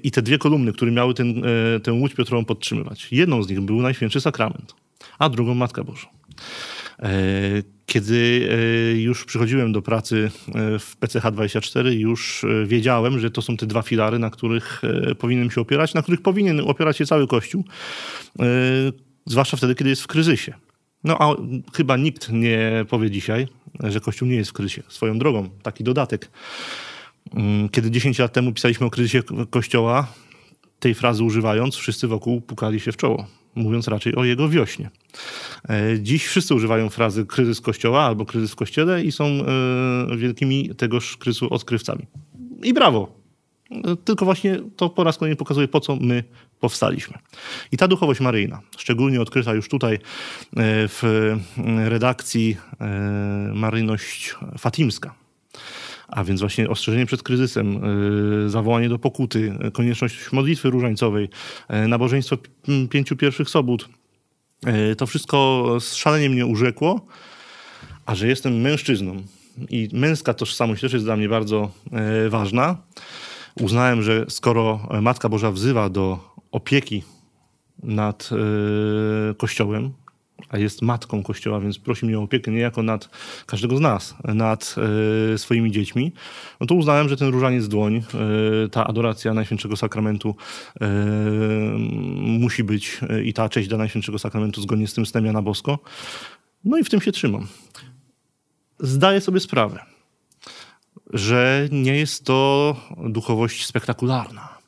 S2: I te dwie kolumny, które miały ten, tę Łódź Piotrową podtrzymywać. Jedną z nich był Najświętszy Sakrament, a drugą Matka Boża. Kiedy e, już przychodziłem do pracy e, w PCH24, już e, wiedziałem, że to są te dwa filary, na których powinienem się opierać, na których powinien opierać się cały Kościół, zwłaszcza wtedy, kiedy jest w kryzysie. No a chyba nikt nie powie dzisiaj, że Kościół nie jest w kryzysie. Swoją drogą, taki dodatek. Mm, kiedy 10 lat temu pisaliśmy o kryzysie Kościoła, tej frazy używając, wszyscy wokół pukali się w czoło mówiąc raczej o jego wiośnie. E, dziś wszyscy używają frazy kryzys kościoła albo kryzys w kościele i są e, wielkimi tegoż kryzysu odkrywcami. I brawo. E, tylko właśnie to po raz kolejny pokazuje, po co my powstaliśmy. I ta duchowość maryjna, szczególnie odkryta już tutaj w redakcji Maryjność Fatimska, a więc właśnie ostrzeżenie przed kryzysem, y, zawołanie do pokuty, konieczność modlitwy różańcowej, y, nabożeństwo pięciu pierwszych sobót. To wszystko szalenie mnie urzekło, a że jestem mężczyzną i męska tożsamość też jest dla mnie bardzo ważna, uznałem, że skoro Matka Boża wzywa do opieki nad Kościołem, a jest matką Kościoła, więc prosi mnie o opiekę niejako nad każdego z nas, nad e, swoimi dziećmi, no to uznałem, że ten różaniec dłoń, e, ta adoracja Najświętszego Sakramentu e, musi być i ta cześć dla Najświętszego Sakramentu zgodnie z tym snem na Bosko. No i w tym się trzymam. Zdaję sobie sprawę, że nie jest to duchowość spektakularna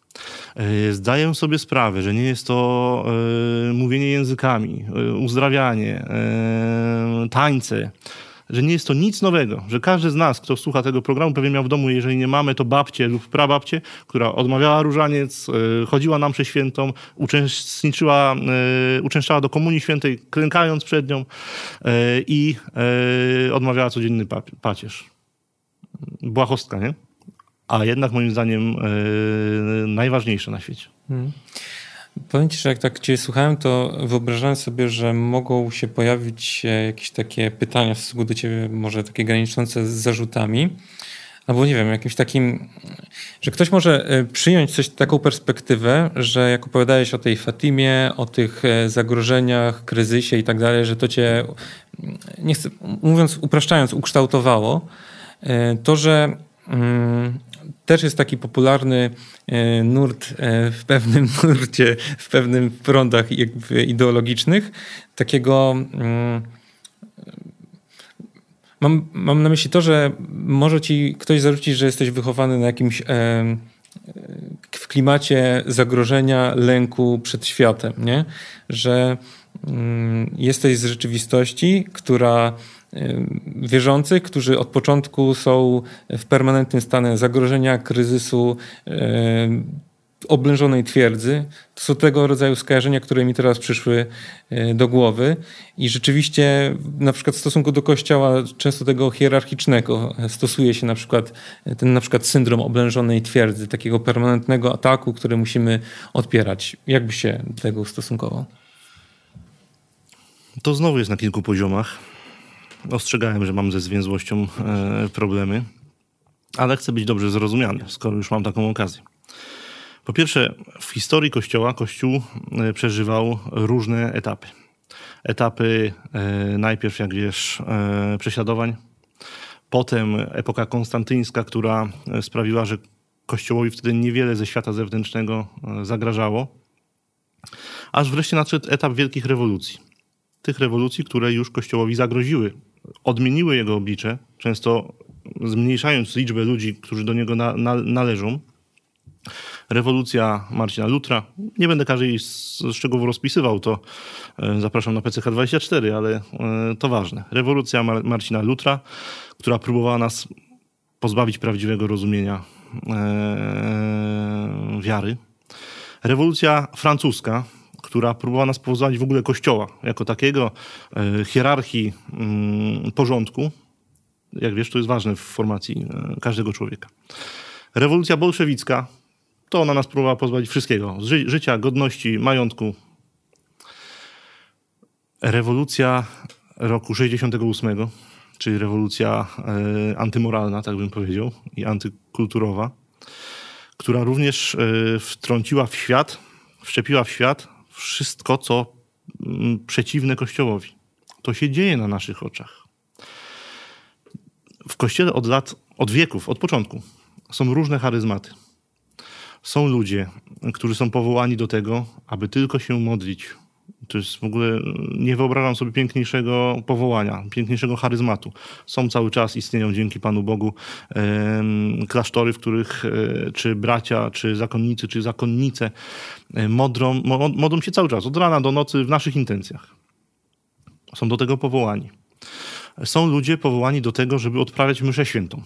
S2: zdaję sobie sprawę, że nie jest to e, mówienie językami, e, uzdrawianie, tańce, że nie jest to nic nowego, że każdy z nas, kto słucha tego programu, pewnie miał w domu, jeżeli nie mamy, to babcię lub prababcię, która odmawiała różaniec, chodziła nam przez świętą, uczęszczała do Komunii Świętej, klękając przed nią i odmawiała codzienny pacierz. Błahostka, nie? A jednak moim zdaniem yy, najważniejsze na świecie. Hmm.
S1: Powiem ci, że jak tak cię słuchałem, to wyobrażałem sobie, że mogą się pojawić jakieś takie pytania w stosunku do ciebie, może takie graniczące z zarzutami. Albo nie wiem, jakimś takim, że ktoś może e, przyjąć coś, taką perspektywę, że jak opowiadałeś o tej Fatimie, o tych e, zagrożeniach, kryzysie i tak dalej, że to cię, nie chcę, mówiąc, upraszczając, ukształtowało, to, że mm, też jest taki popularny e, nurt e, w pewnym nurcie, w pewnym prądach ideologicznych, takiego mm, mam, mam na myśli to, że może ci ktoś zarzucić, że jesteś wychowany na jakimś e, w klimacie zagrożenia, lęku przed światem, nie? że mm, jesteś z rzeczywistości, która wierzących, którzy od początku są w permanentnym stanie zagrożenia, kryzysu, oblężonej twierdzy. To są tego rodzaju skojarzenia, które mi teraz przyszły e, do głowy. I rzeczywiście na przykład w stosunku do kościoła często tego hierarchicznego stosuje się na przykład ten na przykład syndrom oblężonej twierdzy, takiego permanentnego ataku, który musimy odpierać. Jak by się do tego ustosunkował?
S2: To znowu jest na kilku poziomach ostrzegałem, że mam ze zwięzłością e, problemy, ale chcę być dobrze zrozumiany, skoro już mam taką okazję. Po pierwsze, w historii Kościoła Kościół e, przeżywał różne etapy. Etapy e, najpierw, jak wiesz, prześladowań, potem epoka konstantyńska, która sprawiła, że Kościołowi wtedy niewiele ze świata zewnętrznego zagrażało, aż wreszcie nadszedł etap wielkich rewolucji. Tych rewolucji, które już Kościołowi zagroziły odmieniły jego oblicze, często zmniejszając liczbę ludzi, którzy do niego na, na, należą. Rewolucja Marcina Lutra. Nie będę każdej szczegółów rozpisywał, to e, zapraszam na PCH24, ale e, to ważne. Rewolucja Mar Marcina Lutra, która próbowała nas pozbawić prawdziwego rozumienia e, wiary. Rewolucja francuska, która próbowała nas pozbawić w ogóle kościoła jako takiego, e, hierarchii mm, porządku. Jak wiesz, to jest ważne w formacji e, każdego człowieka. Rewolucja bolszewicka, to ona nas próbowała pozbawić wszystkiego. Ży życia, godności, majątku. Rewolucja roku 68, czyli rewolucja e, antymoralna, tak bym powiedział, i antykulturowa, która również e, wtrąciła w świat, wszczepiła w świat wszystko, co mm, przeciwne Kościołowi. To się dzieje na naszych oczach. W Kościele od lat, od wieków, od początku są różne charyzmaty. Są ludzie, którzy są powołani do tego, aby tylko się modlić, to jest w ogóle, nie wyobrażam sobie piękniejszego powołania, piękniejszego charyzmatu. Są cały czas, istnieją dzięki Panu Bogu klasztory, w których e, czy bracia, czy zakonnicy, czy zakonnice e, modrą, modlą się cały czas, od rana do nocy w naszych intencjach. Są do tego powołani. Są ludzie powołani do tego, żeby odprawiać mszę świętą.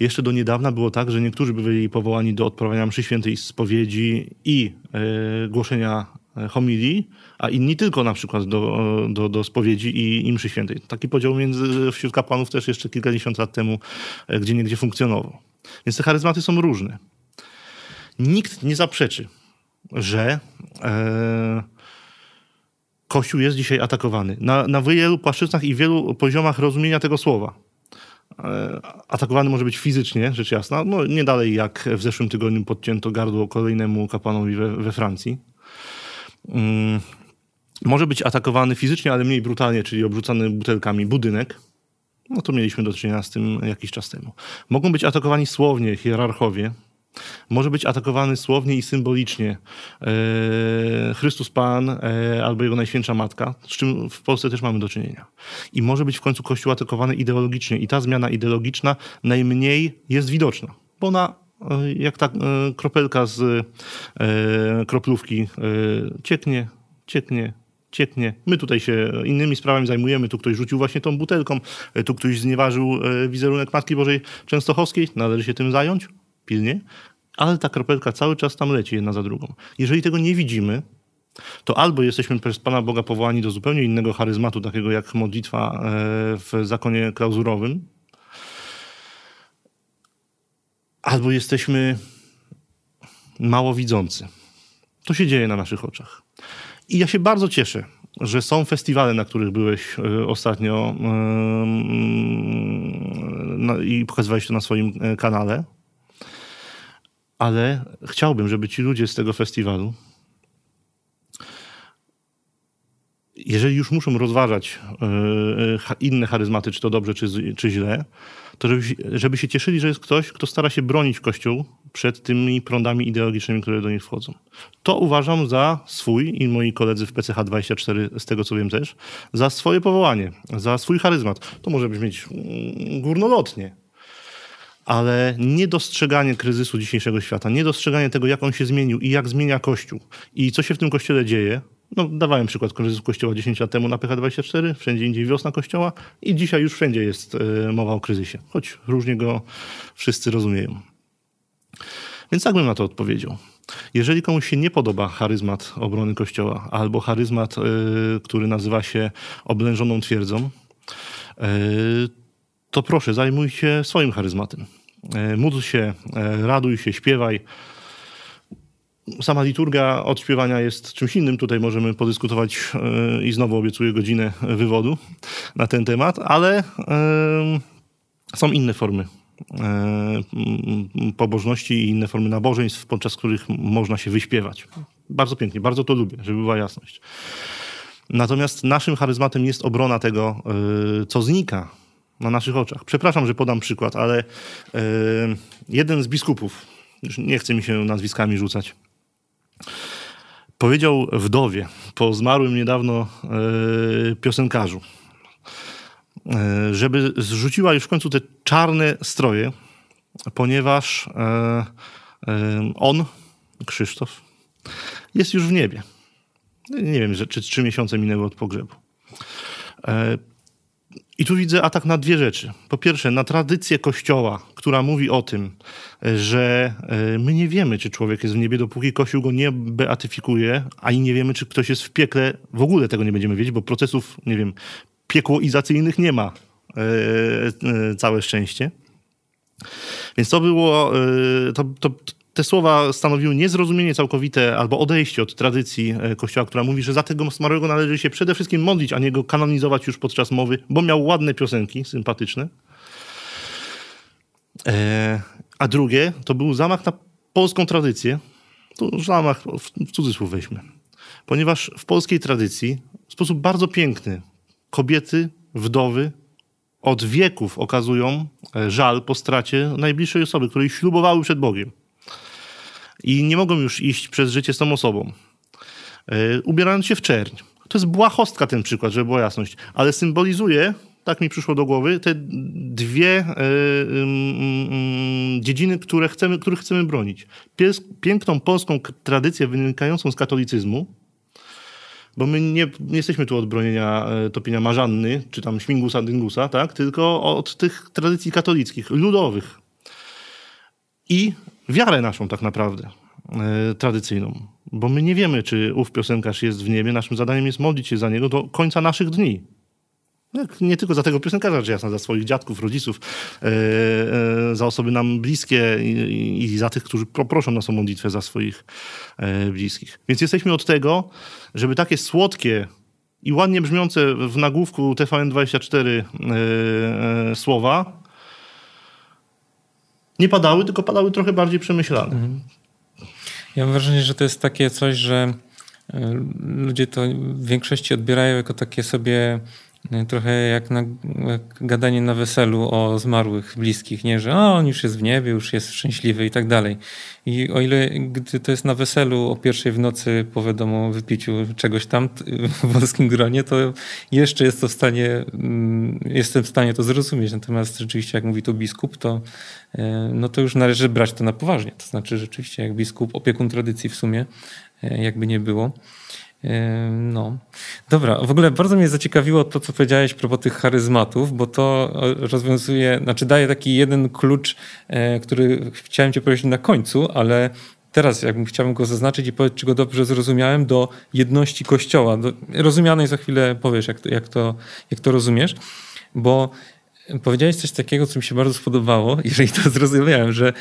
S2: Jeszcze do niedawna było tak, że niektórzy byli powołani do odprawiania mszy świętej spowiedzi i e, głoszenia homilii, a inni tylko na przykład do, do, do spowiedzi i, i mszy świętej. Taki podział między, wśród kapłanów też jeszcze kilkadziesiąt lat temu e, gdzie niegdzie funkcjonował. Więc te charyzmaty są różne. Nikt nie zaprzeczy, że e, Kościół jest dzisiaj atakowany. Na, na wielu płaszczyznach i wielu poziomach rozumienia tego słowa. E, atakowany może być fizycznie, rzecz jasna. No, nie dalej jak w zeszłym tygodniu podcięto gardło kolejnemu kapłanowi we, we Francji Mm, Może być atakowany fizycznie, ale mniej brutalnie, czyli obrzucany butelkami budynek. No to mieliśmy do czynienia z tym jakiś czas temu. Mogą być atakowani słownie hierarchowie, może być atakowany słownie i symbolicznie e, Chrystus Pan e, albo Jego Najświętsza Matka, z czym w Polsce też mamy do czynienia. I może być w końcu Kościół atakowany ideologicznie i ta zmiana ideologiczna najmniej jest widoczna, bo ona jak ta kropelka z kroplówki cieknie, cieknie, cieknie. My tutaj się innymi sprawami zajmujemy. Tu ktoś rzucił właśnie tą butelką, tu ktoś znieważył wizerunek Matki Bożej Częstochowskiej. Należy się tym zająć pilnie, ale ta kropelka cały czas tam leci jedna za drugą. Jeżeli tego nie widzimy, to albo jesteśmy przez Pana Boga powołani do zupełnie innego charyzmatu, takiego jak modlitwa e, w zakonie klauzurowym, albo jesteśmy mało widzący. To się dzieje na naszych oczach. I ja się bardzo cieszę, że są festiwale, na których byłeś e, ostatnio i pokazywałeś to na swoim e, kanale ale chciałbym, żeby ci ludzie z tego festiwalu, jeżeli już muszą rozważać e, inne charyzmaty, czy to dobrze, czy, czy źle, to żeby, żeby się cieszyli, że jest ktoś, kto stara się bronić Kościół przed tymi prądami ideologicznymi, które do nich wchodzą. To uważam za swój i moi koledzy w PCH24, z tego co wiem też, za swoje powołanie, za swój charyzmat. To może brzmieć mm, górnolotnie, ale niedostrzeganie kryzysu dzisiejszego świata, niedostrzeganie tego, jak on się zmienił i jak zmienia Kościół i co się w tym Kościele dzieje. No, dawałem przykład kryzysu Kościoła 10 lat temu na PH24, wszędzie indziej wiosna Kościoła i dzisiaj już wszędzie jest e, mowa o kryzysie, choć różnie go wszyscy rozumieją. Więc tak bym na to odpowiedział. Jeżeli komuś się nie podoba charyzmat obrony Kościoła albo charyzmat, e, który nazywa się oblężoną twierdzą, e, to proszę, zajmuj się swoim charyzmatem. Módl się, raduj się, śpiewaj. Sama liturgia od śpiewania jest czymś innym. Tutaj możemy podyskutować e, i znowu obiecuję godzinę wywodu na ten temat, ale są inne formy pobożności i inne formy nabożeństw, podczas których można się wyśpiewać. Bardzo pięknie, bardzo to lubię, żeby była jasność. Natomiast naszym charyzmatem jest obrona tego, co znika na naszych oczach. Przepraszam, że podam przykład, ale e, jeden z biskupów, już nie chce mi się nazwiskami rzucać, powiedział wdowie po zmarłym niedawno e, piosenkarzu, e, żeby zrzuciła już w końcu te czarne stroje, ponieważ on, Krzysztof, jest już w niebie. Nie wiem, czy trzy miesiące minęły od pogrzebu. I tu widzę atak na dwie rzeczy. Po pierwsze, na tradycję Kościoła, która mówi o tym, że e, my nie wiemy, czy człowiek jest w niebie, dopóki Kościół go nie beatyfikuje, ani nie wiemy, czy ktoś jest w piekle. W ogóle tego nie będziemy wiedzieć, bo procesów, nie wiem, piekłoizacyjnych nie ma. E, e, całe szczęście. Więc to było, to, to, te słowa stanowiły niezrozumienie całkowite albo odejście od tradycji e, Kościoła, która mówi, że za tego zmarłego należy się przede wszystkim modlić, a nie go kanonizować już podczas mowy, bo miał ładne piosenki, sympatyczne. E, a drugie to był zamach na polską tradycję. To zamach w cudzysłów weźmy. Ponieważ w polskiej tradycji w sposób bardzo piękny kobiety, wdowy od wieków okazują e, żal po stracie najbliższej osoby, której ślubowały przed Bogiem i nie mogą już iść przez życie z tą osobą, e, ubierając się w czerń. To jest błahostka ten przykład, żeby była jasność, ale symbolizuje, tak mi przyszło do głowy, te dwie y, dziedziny, które chcemy, których chcemy bronić. Piękną polską tradycję wynikającą z katolicyzmu, bo my nie, nie, jesteśmy tu od bronienia e, topienia marzanny, czy tam śmigusa, dyngusa, tak? tylko od tych tradycji katolickich, ludowych. I wiarę naszą tak naprawdę, e, tradycyjną. Bo my nie wiemy, czy ów piosenkarz jest w niebie. Naszym zadaniem jest modlić się za niego do końca naszych dni. Nie tylko za tego piosenkarza, rzecz jasna, za swoich dziadków, rodziców, e, e, za osoby nam bliskie i, za tych, którzy proszą nas o modlitwę za swoich bliskich. Więc jesteśmy od tego, żeby takie słodkie i ładnie brzmiące w nagłówku TVN24 słowa nie padały, tylko padały trochę bardziej przemyślane. Mhm.
S1: Ja mam wrażenie, że to jest takie coś, że ludzie to w większości odbierają jako takie sobie e, trochę jak, na, gadanie na weselu o zmarłych bliskich, nie? Że o, on już jest w niebie, już jest szczęśliwy i tak dalej. I o ile gdy to jest na weselu o pierwszej w nocy po wiadomo wypiciu czegoś tam w wąskim gronie, to jeszcze jest to w stanie, mm, jestem w stanie to zrozumieć. Natomiast rzeczywiście, jak mówi tu biskup, to, e, no to już należy brać to na poważnie. To znaczy rzeczywiście, jak biskup, opiekun tradycji w sumie, e, jakby nie było. E, no. Dobra, w ogóle bardzo mnie zaciekawiło to, co powiedziałeś propos tych charyzmatów, bo to rozwiązuje, znaczy daje taki jeden klucz, który chciałem cię powiedzieć na końcu, ale teraz jakbym chciałbym go zaznaczyć i powiedzieć, czy go dobrze zrozumiałem, do jedności Kościoła. Do, rozumianej za chwilę powiesz, jak to, jak to, jak to rozumiesz, bo powiedziałeś coś takiego, co mi się bardzo spodobało, jeżeli to zrozumiałem, że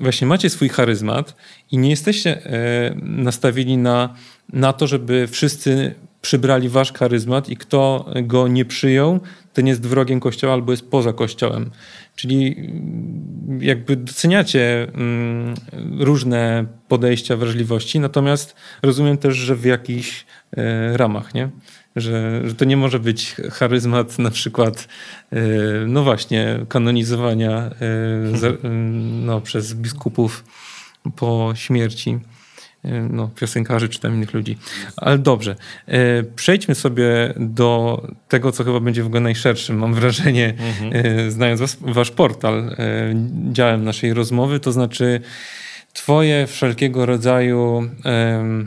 S1: właśnie macie swój charyzmat i nie jesteście e, nastawieni na, na to, żeby wszyscy przybrali wasz charyzmat i kto go nie przyjął, ten jest wrogiem Kościoła albo jest poza Kościołem. Czyli mm, jakby doceniacie mm, różne podejścia, wrażliwości, natomiast rozumiem też, że w jakichś e, ramach, nie? że, że to nie może być charyzmat na przykład, e, no właśnie, kanonizowania e, no, przez biskupów po śmierci no, piosenkarzy czy tam innych ludzi. Ale dobrze. Przejdźmy sobie do tego, co chyba będzie w ogóle najszerszym, mam wrażenie, mhm. znając was, wasz portal, działem naszej rozmowy, to znaczy twoje wszelkiego rodzaju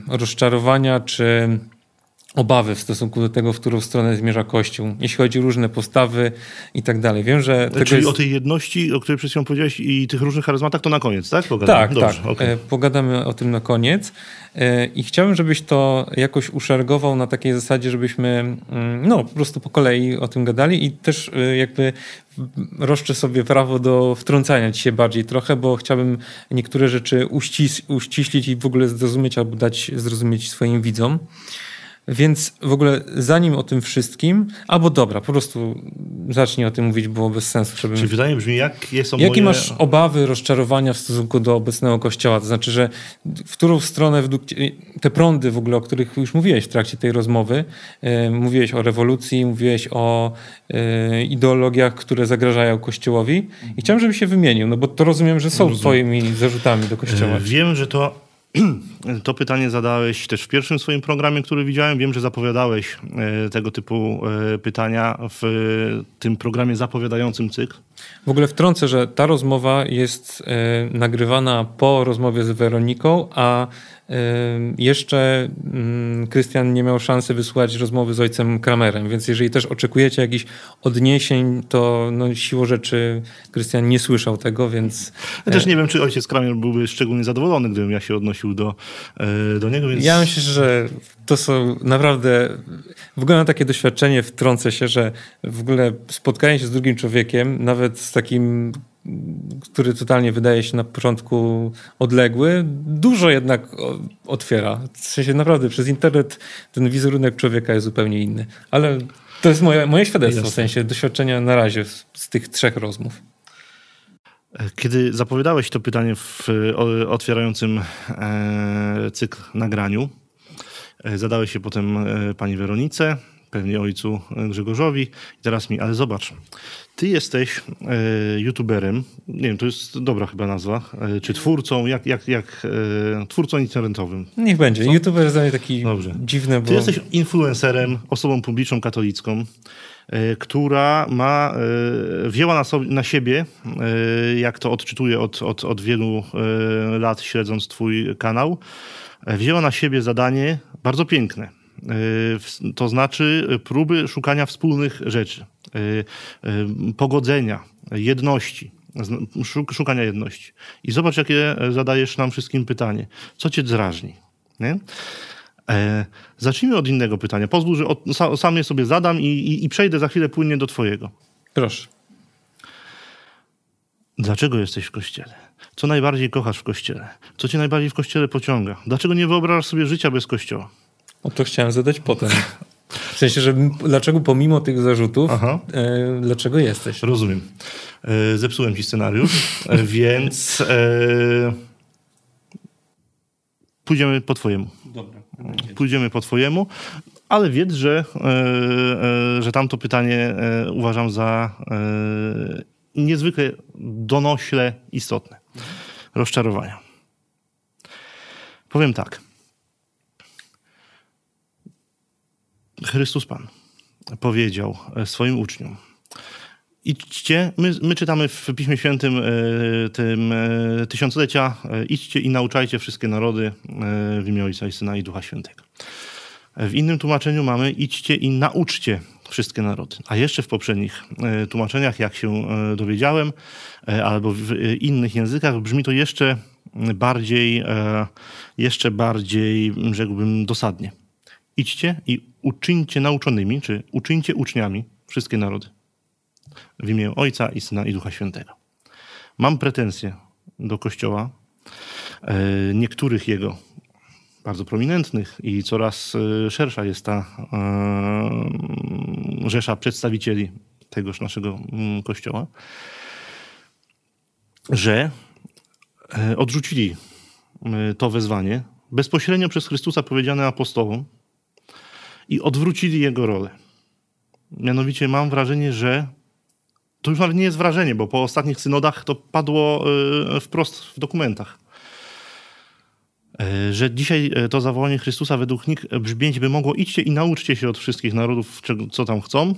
S1: rozczarowania czy obawy w stosunku do tego, w którą stronę zmierza Kościół, jeśli chodzi o różne postawy i tak dalej. Wiem, że...
S2: Czyli jest... o tej jedności, o której przed chwilą powiedziałeś i tych różnych charyzmatach, to na koniec, tak?
S1: Pogadamy. Tak, Dobrze, tak. Okay. Pogadamy o tym na koniec. E, I chciałbym, żebyś to jakoś uszergował na takiej zasadzie, żebyśmy mm, no, po prostu po kolei o tym gadali i też e, jakby roszczę sobie prawo do wtrącania ci się bardziej trochę, bo chciałbym niektóre rzeczy uściś, uściślić i w ogóle zrozumieć albo dać zrozumieć swoim widzom. Więc w ogóle zanim o tym wszystkim, albo dobra, po prostu zacznij o tym mówić, było bez sensu.
S2: Żebym... Czyli pytanie brzmi, jak jest
S1: Jakie moje... masz obawy, rozczarowania w stosunku do obecnego kościoła? To znaczy, że w którą stronę według te prądy w ogóle, o których już mówiłeś w trakcie tej rozmowy, yy, mówiłeś o rewolucji, mówiłeś o yy, ideologiach, które zagrażają kościołowi i chciałem, żebyś się wymienił, no bo to rozumiem, że są rozumiem. twoimi zarzutami do kościoła.
S2: Yy, wiem, że to To pytanie zadałeś też w pierwszym swoim programie, który widziałem. Wiem, że zapowiadałeś e, tego typu e, pytania w tym programie zapowiadającym cykl.
S1: W ogóle wtrącę, że ta rozmowa jest e, nagrywana po rozmowie z Weroniką, a jeszcze mm, Krystian nie miał szansy wysłać rozmowy z ojcem Kramerem, więc jeżeli też oczekujecie jakichś odniesień, to no, siłą rzeczy Krystian nie słyszał tego, więc...
S2: Ja też nie wiem, czy ojciec Kramer byłby szczególnie zadowolony, gdybym ja się odnosił do, e, do niego, więc...
S1: Ja myślę, że to są naprawdę... W ogóle mam takie doświadczenie, wtrącę się, że w ogóle spotkanie się z drugim człowiekiem, nawet z takim który totalnie wydaje się na początku odległy, dużo jednak otwiera. W sensie naprawdę przez internet ten wizerunek człowieka jest zupełnie inny. Ale to jest moje, moje świadectwo, Jasne. w sensie doświadczenia na razie z, z tych trzech rozmów.
S2: Kiedy zapowiadałeś to pytanie w otwierającym e, cykl nagraniu, e, zadałeś się potem e, pani Weronice, pewnie ojcu Grzegorzowi i teraz mi, ale zobacz, ty jesteś e, youtuberem, nie wiem, to jest dobra chyba nazwa, e, czy twórcą, jak, jak, jak e, twórcą internetowym.
S1: Niech będzie. Co? YouTuber jest dla taki Dobrze. dziwny, bo...
S2: Ty jesteś influencerem, osobą publiczną katolicką, e, która ma, e, wzięła na, sobie, na siebie, e, jak to odczytuję od, od, od wielu lat śledząc twój kanał, wzięła na siebie zadanie bardzo piękne. To znaczy próby szukania wspólnych rzeczy. Y, y, pogodzenia, jedności, szukania jedności. I zobacz, jakie zadajesz nam wszystkim pytanie. Co cię drażni? Nie? E, zacznijmy od innego pytania. Pozwól, że od, sam je sobie zadam i, i, i przejdę za chwilę płynnie do twojego.
S1: Proszę.
S2: Dlaczego jesteś w kościele? Co najbardziej kochasz w kościele? Co cię najbardziej w kościele pociąga? Dlaczego nie wyobrażasz sobie życia bez kościoła?
S1: O to chciałem zadać potem. W sensie, że dlaczego pomimo tych zarzutów, e, dlaczego jesteś?
S2: Rozumiem. E, zepsułem ci scenariusz, e, więc e, pójdziemy po twojemu.
S1: Dobra.
S2: Pójdziemy po twojemu, ale wiedz, że, e, e, że tamto pytanie e, uważam za niezwykle donośle istotne. Rozczarowania. Powiem tak. Chrystus Pan powiedział e, swoim uczniom, idźcie, my, my czytamy w Piśmie Świętym e, tym e, tysiąclecia, idźcie i nauczajcie wszystkie narody w imię Ojca i Syna i Ducha Świętego. W innym tłumaczeniu mamy idźcie i nauczcie wszystkie narody. A jeszcze w poprzednich tłumaczeniach, jak się dowiedziałem, albo w innych językach, brzmi to jeszcze bardziej, jeszcze bardziej, rzekłbym, dosadnie. Idźcie i uczyńcie nauczonymi, czy uczyńcie uczniami wszystkie narody. W imię Ojca i Syna i Ducha Świętego. Mam pretensje do Kościoła, e, niektórych jego bardzo prominentnych i coraz e, szersza jest ta e, rzesza przedstawicieli tegoż naszego mm, Kościoła, że odrzucili to wezwanie bezpośrednio przez Chrystusa powiedziane apostołom i odwrócili jego rolę. Mianowicie mam wrażenie, że to już nawet nie jest wrażenie, bo po ostatnich synodach to padło e, wprost w dokumentach. E, Że dzisiaj e, to zawołanie Chrystusa według nich brzmieć by mogło idźcie i nauczcie się od wszystkich narodów, co tam chcą.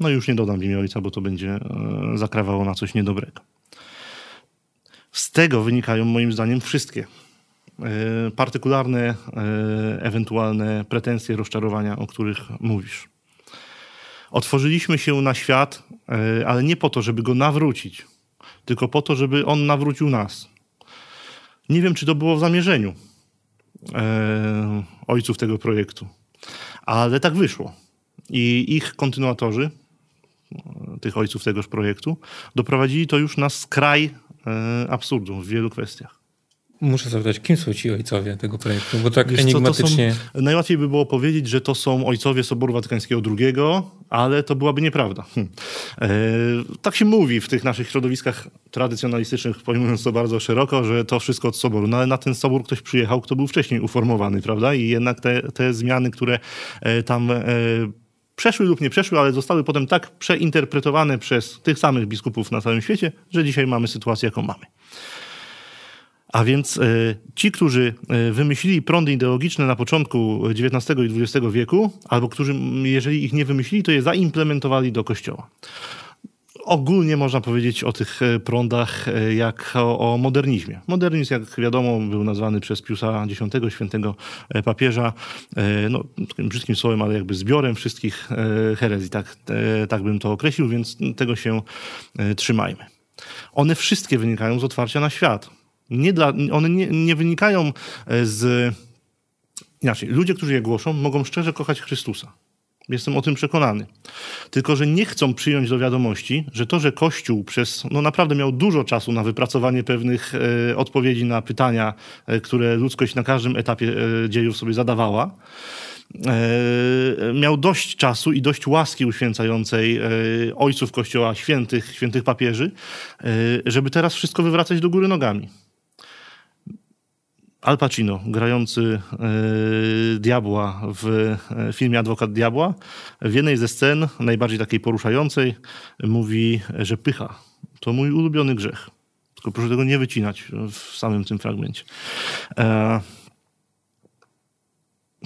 S2: No i już nie dodam w imię Ojca, bo to będzie zakrawało na coś niedobrego. Z tego wynikają moim zdaniem wszystkie partykularne, e, ewentualne pretensje, rozczarowania, o których mówisz. Otworzyliśmy się na świat, e, ale nie po to, żeby go nawrócić, tylko po to, żeby on nawrócił nas. Nie wiem, czy to było w zamierzeniu e, ojców tego projektu, ale tak wyszło. I ich kontynuatorzy, e, tych ojców tegoż projektu, doprowadzili to już na skraj e, absurdu w wielu kwestiach.
S1: Muszę zapytać, kim są ci ojcowie tego projektu? Bo tak
S2: Wiesz co,
S1: enigmatycznie.
S2: Są, najłatwiej by było powiedzieć, że to są ojcowie Soboru Watykańskiego II, ale to byłaby nieprawda. Hm. E, tak się mówi w tych naszych środowiskach tradycjonalistycznych, pojmując to bardzo szeroko, że to wszystko od Soboru. No ale na ten Sobór ktoś przyjechał, kto był wcześniej uformowany, prawda? I jednak te, te zmiany, które e, tam e, przeszły lub nie przeszły, ale zostały potem tak przeinterpretowane przez tych samych biskupów na całym świecie, że dzisiaj mamy sytuację, jaką mamy. A więc e, ci, którzy e, wymyślili prądy ideologiczne na początku XIX i XX wieku, albo którzy, jeżeli ich nie wymyślili, to je zaimplementowali do kościoła. Ogólnie można powiedzieć o tych e, prądach jak o, o modernizmie. Modernizm, jak wiadomo, był nazwany przez Piusa X, świętego papieża, no, takim brzydkim słowem, ale jakby zbiorem wszystkich herezji. Tak, tak bym to określił, więc tego się trzymajmy. One wszystkie wynikają z otwarcia na świat. Nie dla, one nie, nie wynikają e, z. Inaczej, ludzie, którzy je głoszą, mogą szczerze kochać Chrystusa. Jestem o tym przekonany. Tylko, że nie chcą przyjąć do wiadomości, że to, że Kościół przez, no naprawdę miał dużo czasu na wypracowanie pewnych e, odpowiedzi na pytania, e, które ludzkość na każdym etapie e, dziejów sobie zadawała, e, miał dość czasu i dość łaski uświęcającej e, ojców Kościoła, świętych, świętych papieży, żeby teraz wszystko wywracać do góry nogami. Al Pacino, grający e, diabła w e, filmie Adwokat Diabła, w jednej ze scen, najbardziej takiej poruszającej, mówi, że pycha to mój ulubiony grzech. Tylko proszę tego nie wycinać w samym tym fragmencie. E,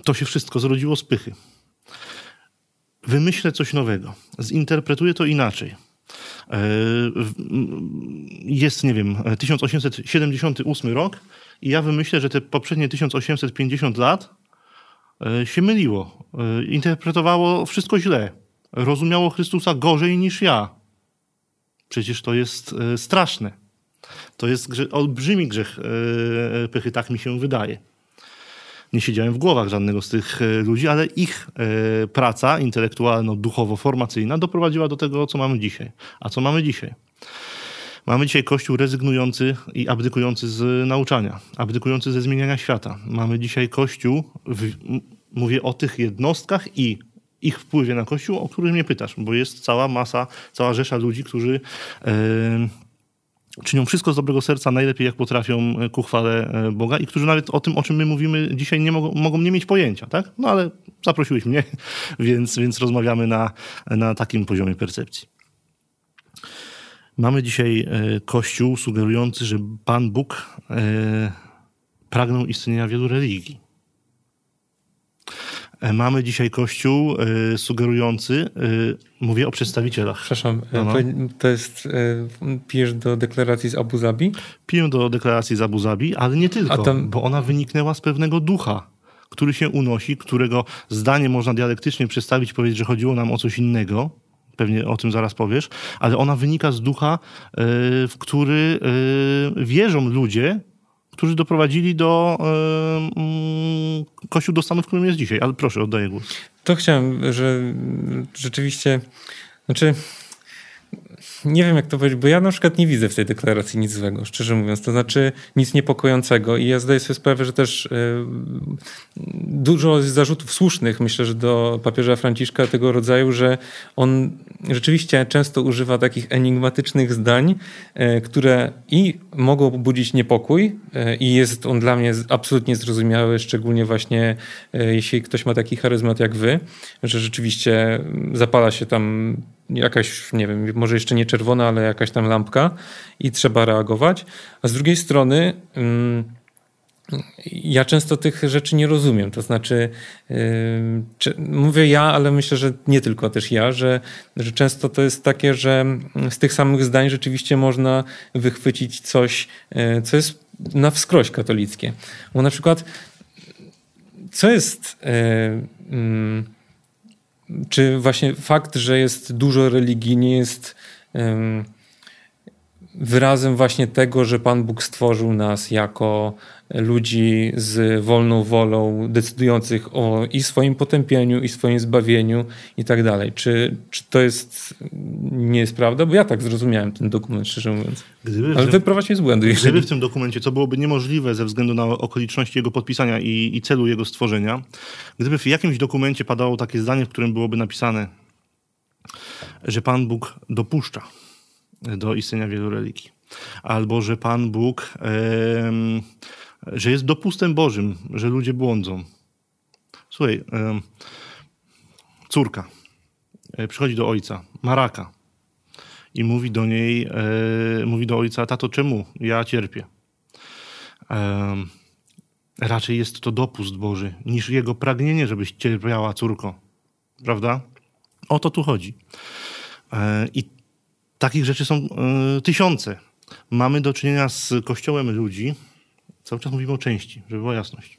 S2: to się wszystko zrodziło z pychy. Wymyślę coś nowego, zinterpretuję to inaczej. E, Jest, nie wiem, 1878 rok i ja wymyślę, że te poprzednie 1850 lat e, się myliło. E, Interpretowało wszystko źle. Rozumiało Chrystusa gorzej niż ja. Przecież to jest e, straszne. To jest grze- olbrzymi grzech pychy, tak mi się wydaje nie siedziałem w głowach żadnego z tych ludzi, ale ich praca intelektualno-duchowo-formacyjna doprowadziła do tego, co mamy dzisiaj. A co mamy dzisiaj? Mamy dzisiaj Kościół rezygnujący i abdykujący z nauczania, abdykujący ze zmieniania świata. Mamy dzisiaj Kościół, w, mówię o tych jednostkach i ich wpływie na Kościół, o których mnie pytasz, bo jest cała masa, cała rzesza ludzi, którzy e, czynią wszystko z dobrego serca, najlepiej jak potrafią ku chwale Boga i którzy nawet o tym, o czym my mówimy dzisiaj, nie mogą, mogą nie mieć pojęcia, tak? No ale zaprosiłeś mnie, więc, więc rozmawiamy na, na takim poziomie percepcji. Mamy dzisiaj Kościół sugerujący, że Pan Bóg pragnął istnienia wielu religii. E, mamy dzisiaj kościół sugerujący, mówię o przedstawicielach.
S1: Przepraszam, no, no. to jest, pijesz do deklaracji z Abu Zabi?
S2: Piję do deklaracji z Abu Zabi, ale nie tylko, tam... bo ona wyniknęła z pewnego ducha, który się unosi, którego zdanie można dialektycznie przedstawić, powiedzieć, że chodziło nam o coś innego, pewnie o tym zaraz powiesz, ale ona wynika z ducha, w który wierzą ludzie, którzy doprowadzili do yy, Kościół do stanu, w którym jest dzisiaj. Ale proszę, oddaję głos.
S1: To chciałem, że rzeczywiście, znaczy nie wiem jak to powiedzieć, bo ja na przykład nie widzę w tej deklaracji nic złego, szczerze mówiąc. To znaczy nic niepokojącego i ja zdaję sobie sprawę, że też yy, dużo zarzutów słusznych, myślę, że do papieża Franciszka tego rodzaju, że on rzeczywiście często używa takich enigmatycznych zdań, yy, które i mogą budzić niepokój yy, i jest on dla mnie absolutnie zrozumiały, szczególnie właśnie jeśli ktoś ma taki charyzmat jak wy, że rzeczywiście zapala się tam jakaś, nie wiem, może jeszcze nie czerwona, ale jakaś tam lampka i trzeba reagować. A z drugiej strony mm, ja często tych rzeczy nie rozumiem. To znaczy, mówię ja, ale myślę, że nie tylko też ja, że, że często to jest takie, że z tych samych zdań rzeczywiście można wychwycić coś, yy, co jest na wskroś katolickie. Bo na przykład, co jest. Yy, yy, czy właśnie fakt, że jest dużo religii, nie jest wyrazem właśnie tego, że Pan Bóg stworzył nas jako ludzi z wolną wolą, decydujących o i swoim potępieniu, i swoim zbawieniu i tak dalej. Czy, czy to jest, nie jest prawda? Bo ja tak zrozumiałem ten dokument, szczerze mówiąc. Gdyby Ale wyprowadź mnie z błędu.
S2: Gdyby jeżeli... w tym dokumencie, co byłoby niemożliwe ze względu na okoliczności jego podpisania i, i celu jego stworzenia, gdyby w jakimś dokumencie padało takie zdanie, w którym byłoby napisane, że Pan Bóg dopuszcza do istnienia wielu religii. Albo że Pan Bóg że jest dopustem Bożym, że ludzie błądzą. Słuchaj, córka e, przychodzi do ojca, maraka i mówi do niej, e, mówi do ojca, tato czemu ja cierpię? raczej jest to dopust Boży, niż jego pragnienie, żebyś cierpiała córko. Prawda? O to tu chodzi. E, I takich rzeczy są tysiące. Mamy do czynienia z kościołem ludzi, Cały czas mówimy o części, żeby była jasność.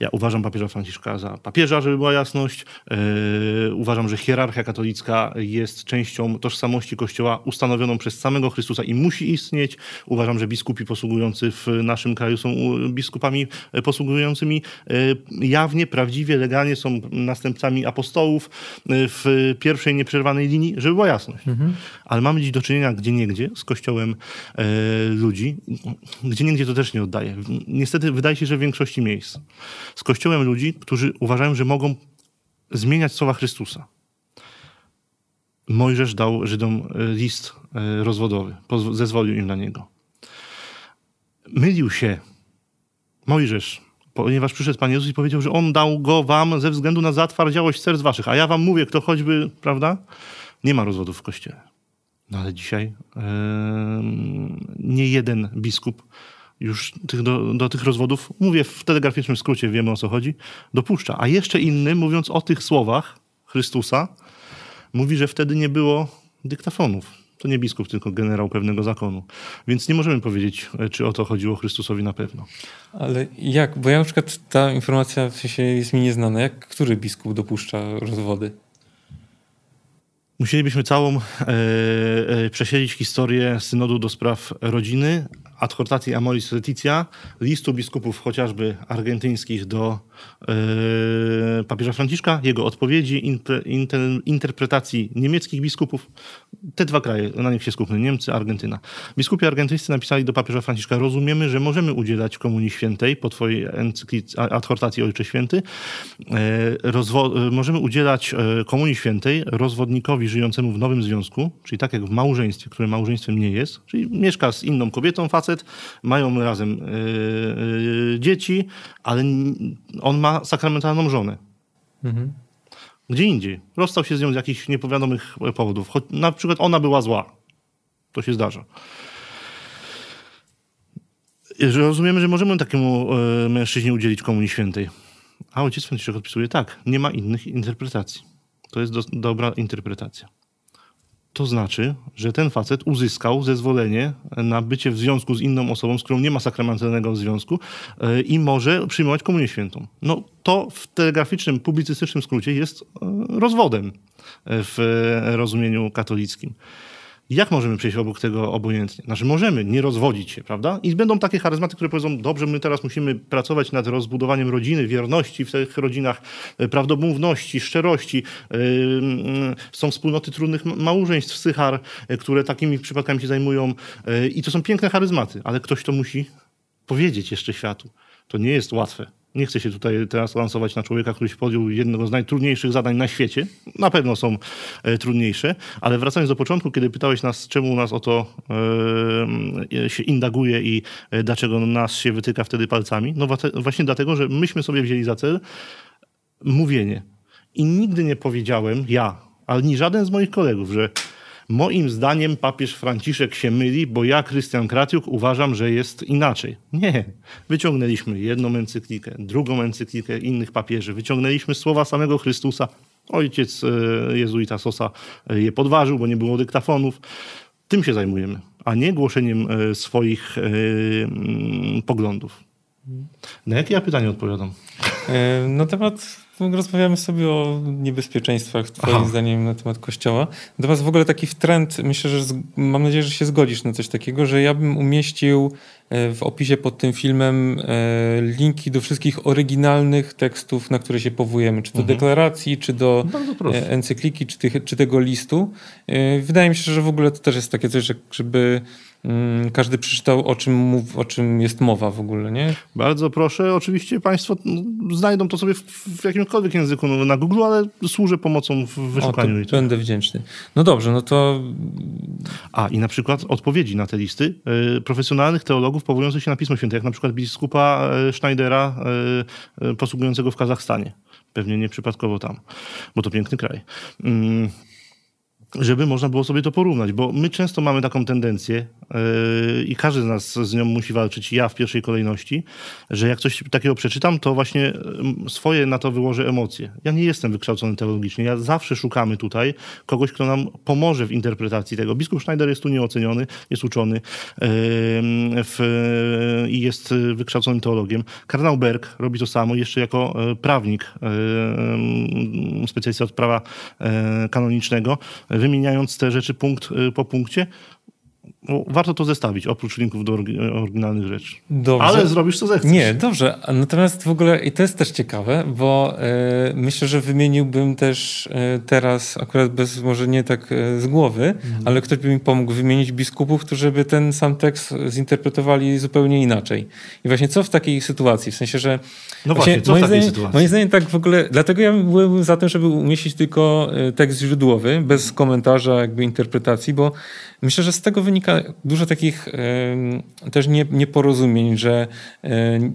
S2: Ja uważam papieża Franciszka za papieża, żeby była jasność. Yy, uważam, że hierarchia katolicka jest częścią tożsamości Kościoła ustanowioną przez samego Chrystusa i musi istnieć. Uważam, że biskupi posługujący w naszym kraju są biskupami posługującymi yy, jawnie, prawdziwie, legalnie, są następcami apostołów yy, w pierwszej nieprzerwanej linii, żeby była jasność. Mhm. Ale mamy dziś do czynienia gdzie niegdzie z Kościołem yy, ludzi. Gdzie niegdzie to też nie oddaje. Niestety wydaje się, że w większości miejsc z Kościołem ludzi, którzy uważają, że mogą zmieniać słowa Chrystusa. Mojżesz dał Żydom e, list e, rozwodowy, zezwolił im na niego. Mylił się Mojżesz, ponieważ przyszedł Pan Jezus i powiedział, że On dał go wam ze względu na zatwardziałość serc waszych. A ja wam mówię, kto choćby, prawda? Nie ma rozwodów w Kościele. No ale dzisiaj yy, nie jeden biskup już tych do, do, tych rozwodów, mówię w telegraficznym skrócie, wiemy o co chodzi, dopuszcza. A jeszcze inny, mówiąc o tych słowach Chrystusa, mówi, że wtedy nie było dyktafonów. To nie biskup, tylko generał pewnego zakonu. Więc nie możemy powiedzieć, czy o to chodziło Chrystusowi na pewno.
S1: Ale jak? Bo ja na przykład ta informacja w sensie jest mi nieznana. Jak który biskup dopuszcza rozwody?
S2: Musielibyśmy całą e, e, przesiedzieć historię synodu do spraw rodziny, adhortacji Amoris Laetitia, listu biskupów chociażby argentyńskich do yy, papieża Franciszka, jego odpowiedzi, inter, inter, interpretacji niemieckich biskupów. Te dwa kraje, na nich się skupmy, Niemcy, Argentyna. Biskupi argentyńscy napisali do papieża Franciszka, rozumiemy, że możemy udzielać Komunii Świętej po twojej adhortacji Ojcze Święty, yy, możemy udzielać Komunii Świętej rozwodnikowi żyjącemu w nowym związku, czyli tak jak w małżeństwie, które małżeństwem nie jest, czyli mieszka z inną kobietą, facet, mają razem yy, yy, dzieci, ale on ma sakramentalną żonę. Mhm. Gdzie indziej. Rozstał się z nią z jakichś niepowiadomych powodów. Choć na przykład ona była zła. To się zdarza. Że rozumiemy, że możemy takiemu e, mężczyźnie udzielić Komunii Świętej. A ojciec Franciszek odpisuje, tak, nie ma innych interpretacji. To jest do, dobra interpretacja. To znaczy, że ten facet uzyskał zezwolenie na bycie w związku z inną osobą, z którą nie ma sakramentalnego związku e, i może przyjmować komunię świętą. No to w telegraficznym, publicystycznym skrócie jest e, rozwodem e, w rozumieniu katolickim. Jak możemy przejść obok tego obojętnie? Znaczy możemy nie rozwodzić się, prawda? I będą takie charyzmaty, które powiedzą, dobrze, my teraz musimy pracować nad rozbudowaniem rodziny, wierności w tych rodzinach, e, prawdomówności, szczerości. E, są wspólnoty trudnych małżeństw, sychar, e, które takimi przypadkami się zajmują. I to są piękne charyzmaty, ale ktoś to musi powiedzieć jeszcze światu. To nie jest łatwe. Nie chcę się tutaj teraz lansować na człowieka, który się podjął jednego z najtrudniejszych zadań na świecie. Na pewno są e, trudniejsze, ale wracając do początku, kiedy pytałeś nas, czemu nas o to e, się indaguje i e, dlaczego nas się wytyka wtedy palcami, no właśnie dlatego, że myśmy sobie wzięli za cel mówienie. I nigdy nie powiedziałem, ja, ani żaden z moich kolegów, że Moim zdaniem papież Franciszek się myli, bo ja, Krystian Kratiuk, uważam, że jest inaczej. Nie. Wyciągnęliśmy jedną encyklikę, drugą encyklikę innych papieży. Wyciągnęliśmy słowa samego Chrystusa. Ojciec e, jezuita Sosa e, je podważył, bo nie było dyktafonów. Tym się zajmujemy, a nie głoszeniem e, swoich poglądów. Na jakie ja pytanie odpowiadam?
S1: Na temat rozmawiamy sobie o niebezpieczeństwach, twoim Aha. zdaniem, na temat kościoła. Natomiast w ogóle taki trend, myślę, że mam nadzieję, że się zgodzisz na coś takiego, że ja bym umieścił e, w opisie pod tym filmem e, linki do wszystkich oryginalnych tekstów, na które się powołujemy, czy do mhm. deklaracji, czy do e, encykliki, czy, tych, czy tego listu. Wydaje mi się, że w ogóle to też jest takie coś, żeby każdy przeczytał, o czym, mów, o czym jest mowa w ogóle, nie?
S2: Bardzo proszę. Oczywiście Państwo znajdą to sobie w, w jakimkolwiek języku no, na Google, ale służę pomocą w wyszukaniu.
S1: O, będę wdzięczny. No dobrze, no to...
S2: A, i na przykład odpowiedzi na te listy y, profesjonalnych teologów powołujących się na Pismo Święte, jak na przykład biskupa y, Schneidera y, posługującego w Kazachstanie. Pewnie nie przypadkowo tam, bo to piękny kraj. Mm, żeby można było sobie to porównać, bo my często mamy taką tendencję yy, i każdy z nas z nią musi walczyć, ja w pierwszej kolejności, że jak coś takiego przeczytam, to właśnie swoje na to wyłożę emocje. Ja nie jestem wykształcony teologicznie, ja zawsze szukamy tutaj kogoś, kto nam pomoże w interpretacji tego. Biskup Schneider jest tu nieoceniony, jest uczony yy, w, i jest wykształconym teologiem. Kardynał Berg robi to samo, jeszcze jako e, prawnik, yy, specjalista od prawa kanonicznego, wymieniając te rzeczy punkt y, po punkcie, warto to zestawić, oprócz linków do oryginalnych rzeczy. Dobrze. Ale zrobisz co zechcesz.
S1: Nie, dobrze. Natomiast w ogóle, i to jest też ciekawe, bo y, myślę, że wymieniłbym też y, teraz, akurat bez, może nie tak y, z głowy, mhm. ale ktoś by mi pomógł wymienić biskupów, którzy by ten sam tekst zinterpretowali zupełnie inaczej. I właśnie co w takiej sytuacji? W sensie, że...
S2: No właśnie, właśnie co w takiej
S1: zdaniem,
S2: sytuacji?
S1: Moim zdaniem tak w ogóle, dlatego ja byłem za tym, żeby umieścić tylko tekst źródłowy, bez komentarza, jakby interpretacji, bo myślę, że z tego wynika dużo takich też nie, nieporozumień, że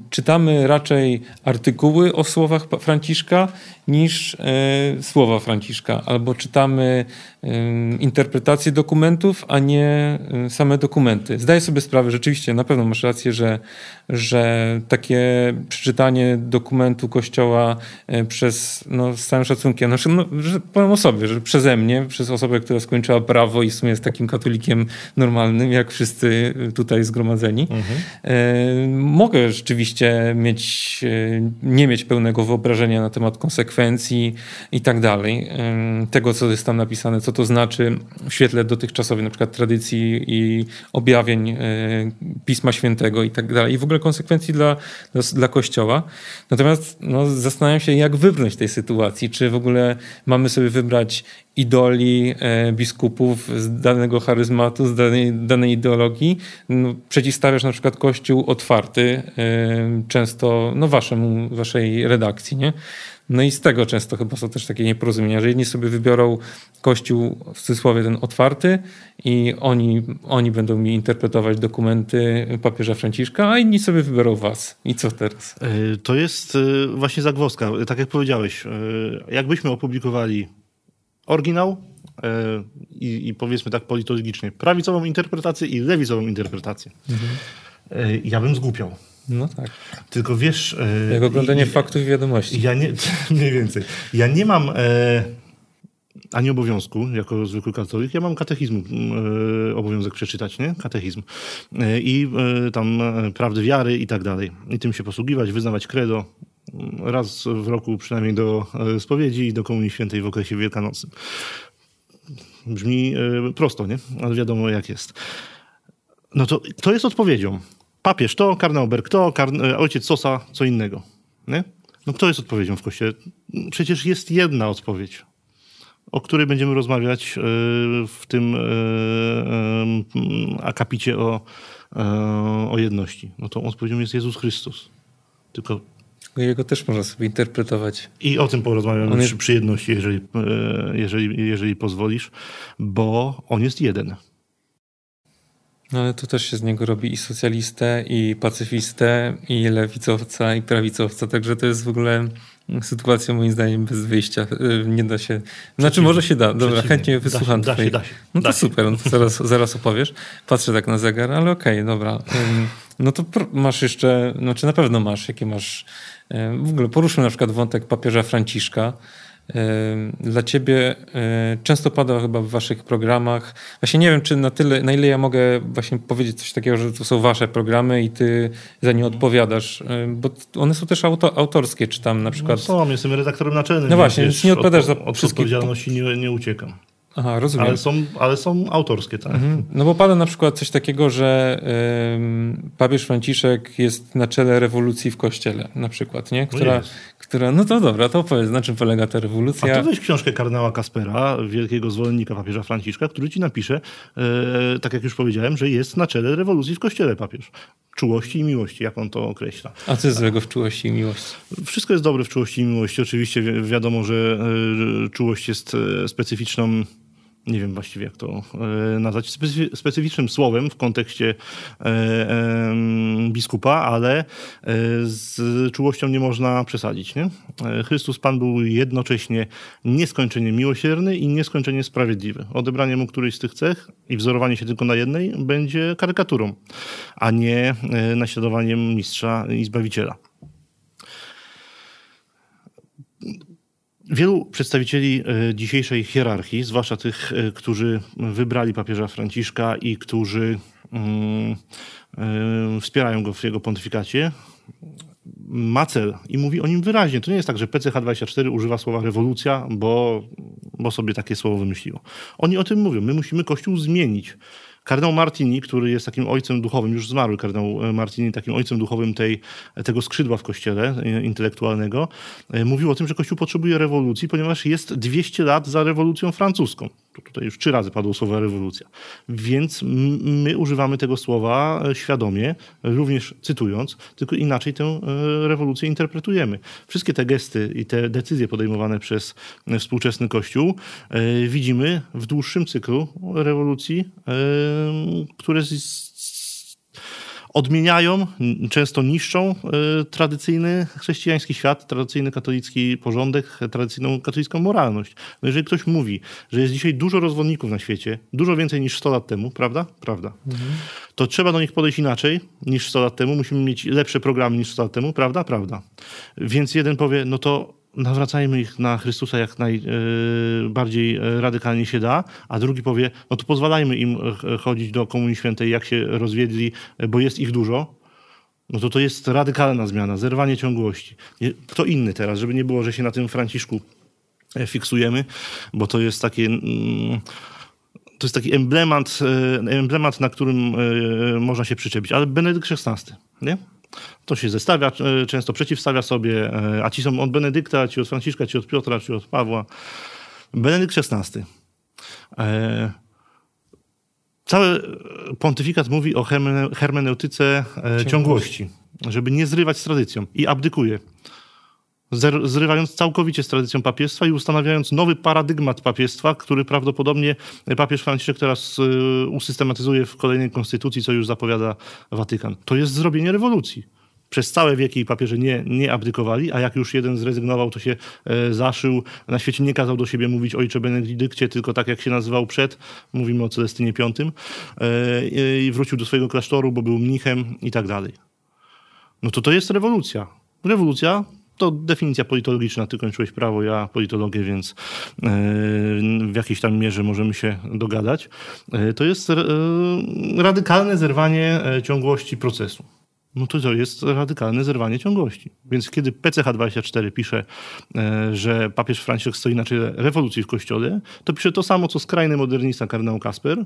S1: czytamy raczej artykuły o słowach Franciszka niż e, słowa Franciszka, albo czytamy interpretację dokumentów, a nie same dokumenty. Zdaję sobie sprawę, rzeczywiście, na pewno masz rację, że, że takie przeczytanie dokumentu Kościoła e, przez, no z całym szacunkiem, znaczy, no, że powiem o sobie, że przeze mnie, przez osobę, która skończyła prawo i w sumie jest takim katolikiem normalnym, normalnym, jak wszyscy tutaj zgromadzeni. Mhm. Mogę rzeczywiście mieć, nie mieć pełnego wyobrażenia na temat konsekwencji i tak dalej. Tego, co jest tam napisane, co to znaczy w świetle dotychczasowej na przykład tradycji i objawień Pisma Świętego i tak dalej. I w ogóle konsekwencji dla, dla, dla Kościoła. Natomiast no, zastanawiam się, jak wybrnąć tej sytuacji. Czy w ogóle mamy sobie wybrać idoli e, biskupów z danego charyzmatu, z danej, danej ideologii. No, przeciwstawiasz na przykład kościół otwarty, e, często no, waszemu, waszej redakcji, nie? No i z tego często chyba są też takie nieporozumienia, że jedni sobie wybiorą kościół w cudzysłowie ten otwarty i oni, oni będą mi interpretować dokumenty papieża Franciszka, a inni sobie wybiorą was. I co teraz?
S2: E, to jest e, właśnie zagwozdka. Tak jak powiedziałeś, jakbyśmy opublikowali oryginał e, i, i, powiedzmy tak politologicznie prawicową interpretację i lewicową interpretację. Mhm. E, ja bym zgłupiał.
S1: No tak.
S2: Tylko wiesz...
S1: E, Jak oglądanie i, faktów i wiadomości.
S2: Ja nie, mniej więcej. Ja nie mam e, ani obowiązku, jako zwykły katolik, ja mam katechizm, e, obowiązek przeczytać, nie? Katechizm. E, I e, tam prawdy wiary i tak dalej. I tym się posługiwać, wyznawać credo, raz w roku przynajmniej do spowiedzi i do Komunii Świętej w okresie wielkanocnym. Brzmi e, prosto, nie? Ale wiadomo jak jest. No to kto jest odpowiedzią? Papież to, kardynał Berg to. E, ojciec Sosa co innego. Nie? No kto jest odpowiedzią w Kościele? Przecież jest jedna odpowiedź, o której będziemy rozmawiać w tym akapicie o, o jedności. No to odpowiedzią jest Jezus Chrystus. Tylko
S1: jego też można sobie interpretować.
S2: I o tym porozmawiamy jest... przy jedności, jeżeli, e, jeżeli, jeżeli pozwolisz, bo on jest jeden.
S1: No ale to też się z niego robi i socjalistę, i pacyfistę, i lewicowca, i prawicowca, także to jest w ogóle sytuacja moim zdaniem bez wyjścia. E, nie da się. Znaczy może się da. Dobra, chętnie wysłucham
S2: da się, da się, da się.
S1: No to super, no to zaraz, zaraz opowiesz. Patrzę tak na zegar, ale okej, okay, dobra. No to masz jeszcze, znaczy na pewno masz, jakie masz w ogóle poruszmy na przykład wątek papieża Franciszka. Dla ciebie często pada chyba w waszych programach. Właśnie nie wiem, czy na tyle, na ile ja mogę właśnie powiedzieć coś takiego, że to są wasze programy i ty za nie odpowiadasz, bo one są też auto, autorskie, czy tam na przykład... No
S2: są, jestem redaktorem naczelnym.
S1: No właśnie, więc nie odpowiadasz za
S2: od, wszystkie... odpowiedzialności nie, nie uciekam.
S1: Aha, rozumiem.
S2: Ale są, ale są autorskie, tak. Mhm.
S1: No bo pada na przykład coś takiego, że papież Franciszek jest na czele rewolucji w kościele, na przykład, nie? Która, no, która, no to dobra, to opowiedz, na czym polega ta rewolucja.
S2: A to weź książkę kardynała Kaspera, wielkiego zwolennika papieża Franciszka, który ci napisze, e, tak jak już powiedziałem, że jest na czele rewolucji w kościele papież. Czułości i miłości, jak on to określa.
S1: A co jest złego w czułości i miłości?
S2: Wszystko jest dobre w czułości i miłości. Oczywiście wi wiadomo, że e, czułość jest e, specyficzną nie wiem właściwie jak to e, nazwać, specyficznym słowem w kontekście e, biskupa, ale e, z czułością nie można przesadzić. Nie? Chrystus Pan był jednocześnie nieskończenie miłosierny i nieskończenie sprawiedliwy. Odebranie mu którejś z tych cech i wzorowanie się tylko na jednej będzie karykaturą, a nie naśladowaniem mistrza i zbawiciela. Wielu przedstawicieli e, dzisiejszej hierarchii, zwłaszcza tych, e, którzy wybrali papieża Franciszka i którzy mm, e, wspierają go w jego pontyfikacie, ma cel i mówi o nim wyraźnie. To nie jest tak, że PCH24 używa słowa rewolucja, bo, bo sobie takie słowo wymyśliło. Oni o tym mówią. My musimy Kościół zmienić. Kardynał Martini, który jest takim ojcem duchowym, już zmarły kardynał e, Martini, takim ojcem duchowym tej, tego skrzydła w kościele e, intelektualnego, e, mówił o tym, że Kościół potrzebuje rewolucji, ponieważ jest 200 lat za rewolucją francuską. Tutaj już trzy razy padło słowo rewolucja. Więc my używamy tego słowa świadomie, również cytując, tylko inaczej tę rewolucję interpretujemy. Wszystkie te gesty i te decyzje podejmowane przez współczesny Kościół widzimy w dłuższym cyklu rewolucji które odmieniają, często niszczą e, tradycyjny chrześcijański świat, tradycyjny katolicki porządek, tradycyjną katolicką moralność. No jeżeli ktoś mówi, że jest dzisiaj dużo rozwodników na świecie, dużo więcej niż 100 lat temu, prawda? Prawda. Mhm. To trzeba do nich podejść inaczej niż 100 lat temu. Musimy mieć lepsze programy niż 100 lat temu, prawda? Prawda. Więc jeden powie, no to nawracajmy ich na Chrystusa jak najbardziej radykalnie się da, a drugi powie, no to pozwalajmy im chodzić do Komunii Świętej, jak się rozwiedli, bo jest ich dużo, no to to jest radykalna zmiana, zerwanie ciągłości. Kto inny teraz, żeby nie było, że się na tym Franciszku e, fiksujemy, bo to jest takie... Mm, to jest taki emblemat, e, emblemat, na którym e, można się przyczepić. Ale Benedykt XVI, nie? To się zestawia, często przeciwstawia sobie, a ci są od Benedykta, ci od Franciszka, ci od Piotra, ci od Pawła. Benedykt XVI. Cały pontyfikat mówi o hermeneutyce e, ciągłości, żeby nie zrywać z tradycją i abdykuje. Zrywając całkowicie z tradycją papiestwa i ustanawiając nowy paradygmat papiestwa, który prawdopodobnie papież Franciszek teraz e, usystematyzuje w kolejnej konstytucji, co już zapowiada Watykan. To jest zrobienie rewolucji przez całe wieki papieże nie, nie abdykowali, a jak już jeden zrezygnował, to się e, zaszył. Na świecie nie kazał do siebie mówić ojcze Benedykcie, tylko tak jak się nazywał przed, mówimy o Celestynie V, e, i wrócił do swojego klasztoru, bo był mnichem i tak dalej. No to to jest rewolucja. Rewolucja to definicja politologiczna, ty kończyłeś prawo, ja politologię, więc e, w jakiejś tam mierze możemy się dogadać. E, to jest radykalne zerwanie ciągłości procesu no to jest radykalne zerwanie ciągłości. Więc kiedy PCH24 pisze, e, że papież Franciszek stoi na czele rewolucji w Kościele, to pisze to samo, co skrajny modernista kardynał Kasper,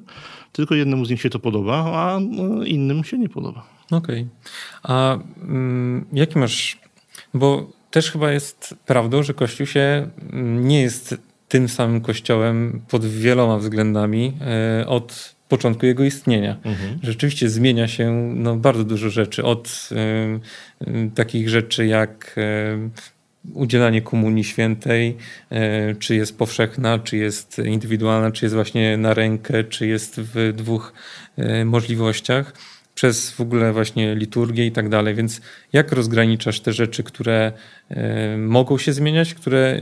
S2: tylko jednemu z nich się to podoba, a innym się nie podoba.
S1: Okej. Okay. A mm, jaki masz... Bo też chyba jest prawdą, że Kościół się mm, nie jest tym samym kościołem pod wieloma względami e, od początku jego istnienia. Mhm. Rzeczywiście zmienia się no, bardzo dużo rzeczy. Od y, y, takich rzeczy jak y, udzielanie komunii świętej, czy jest powszechna, czy jest indywidualna, czy jest właśnie na rękę, czy jest w dwóch możliwościach, przez w ogóle właśnie liturgię i tak dalej. Więc jak rozgraniczasz te rzeczy, które mogą się zmieniać, które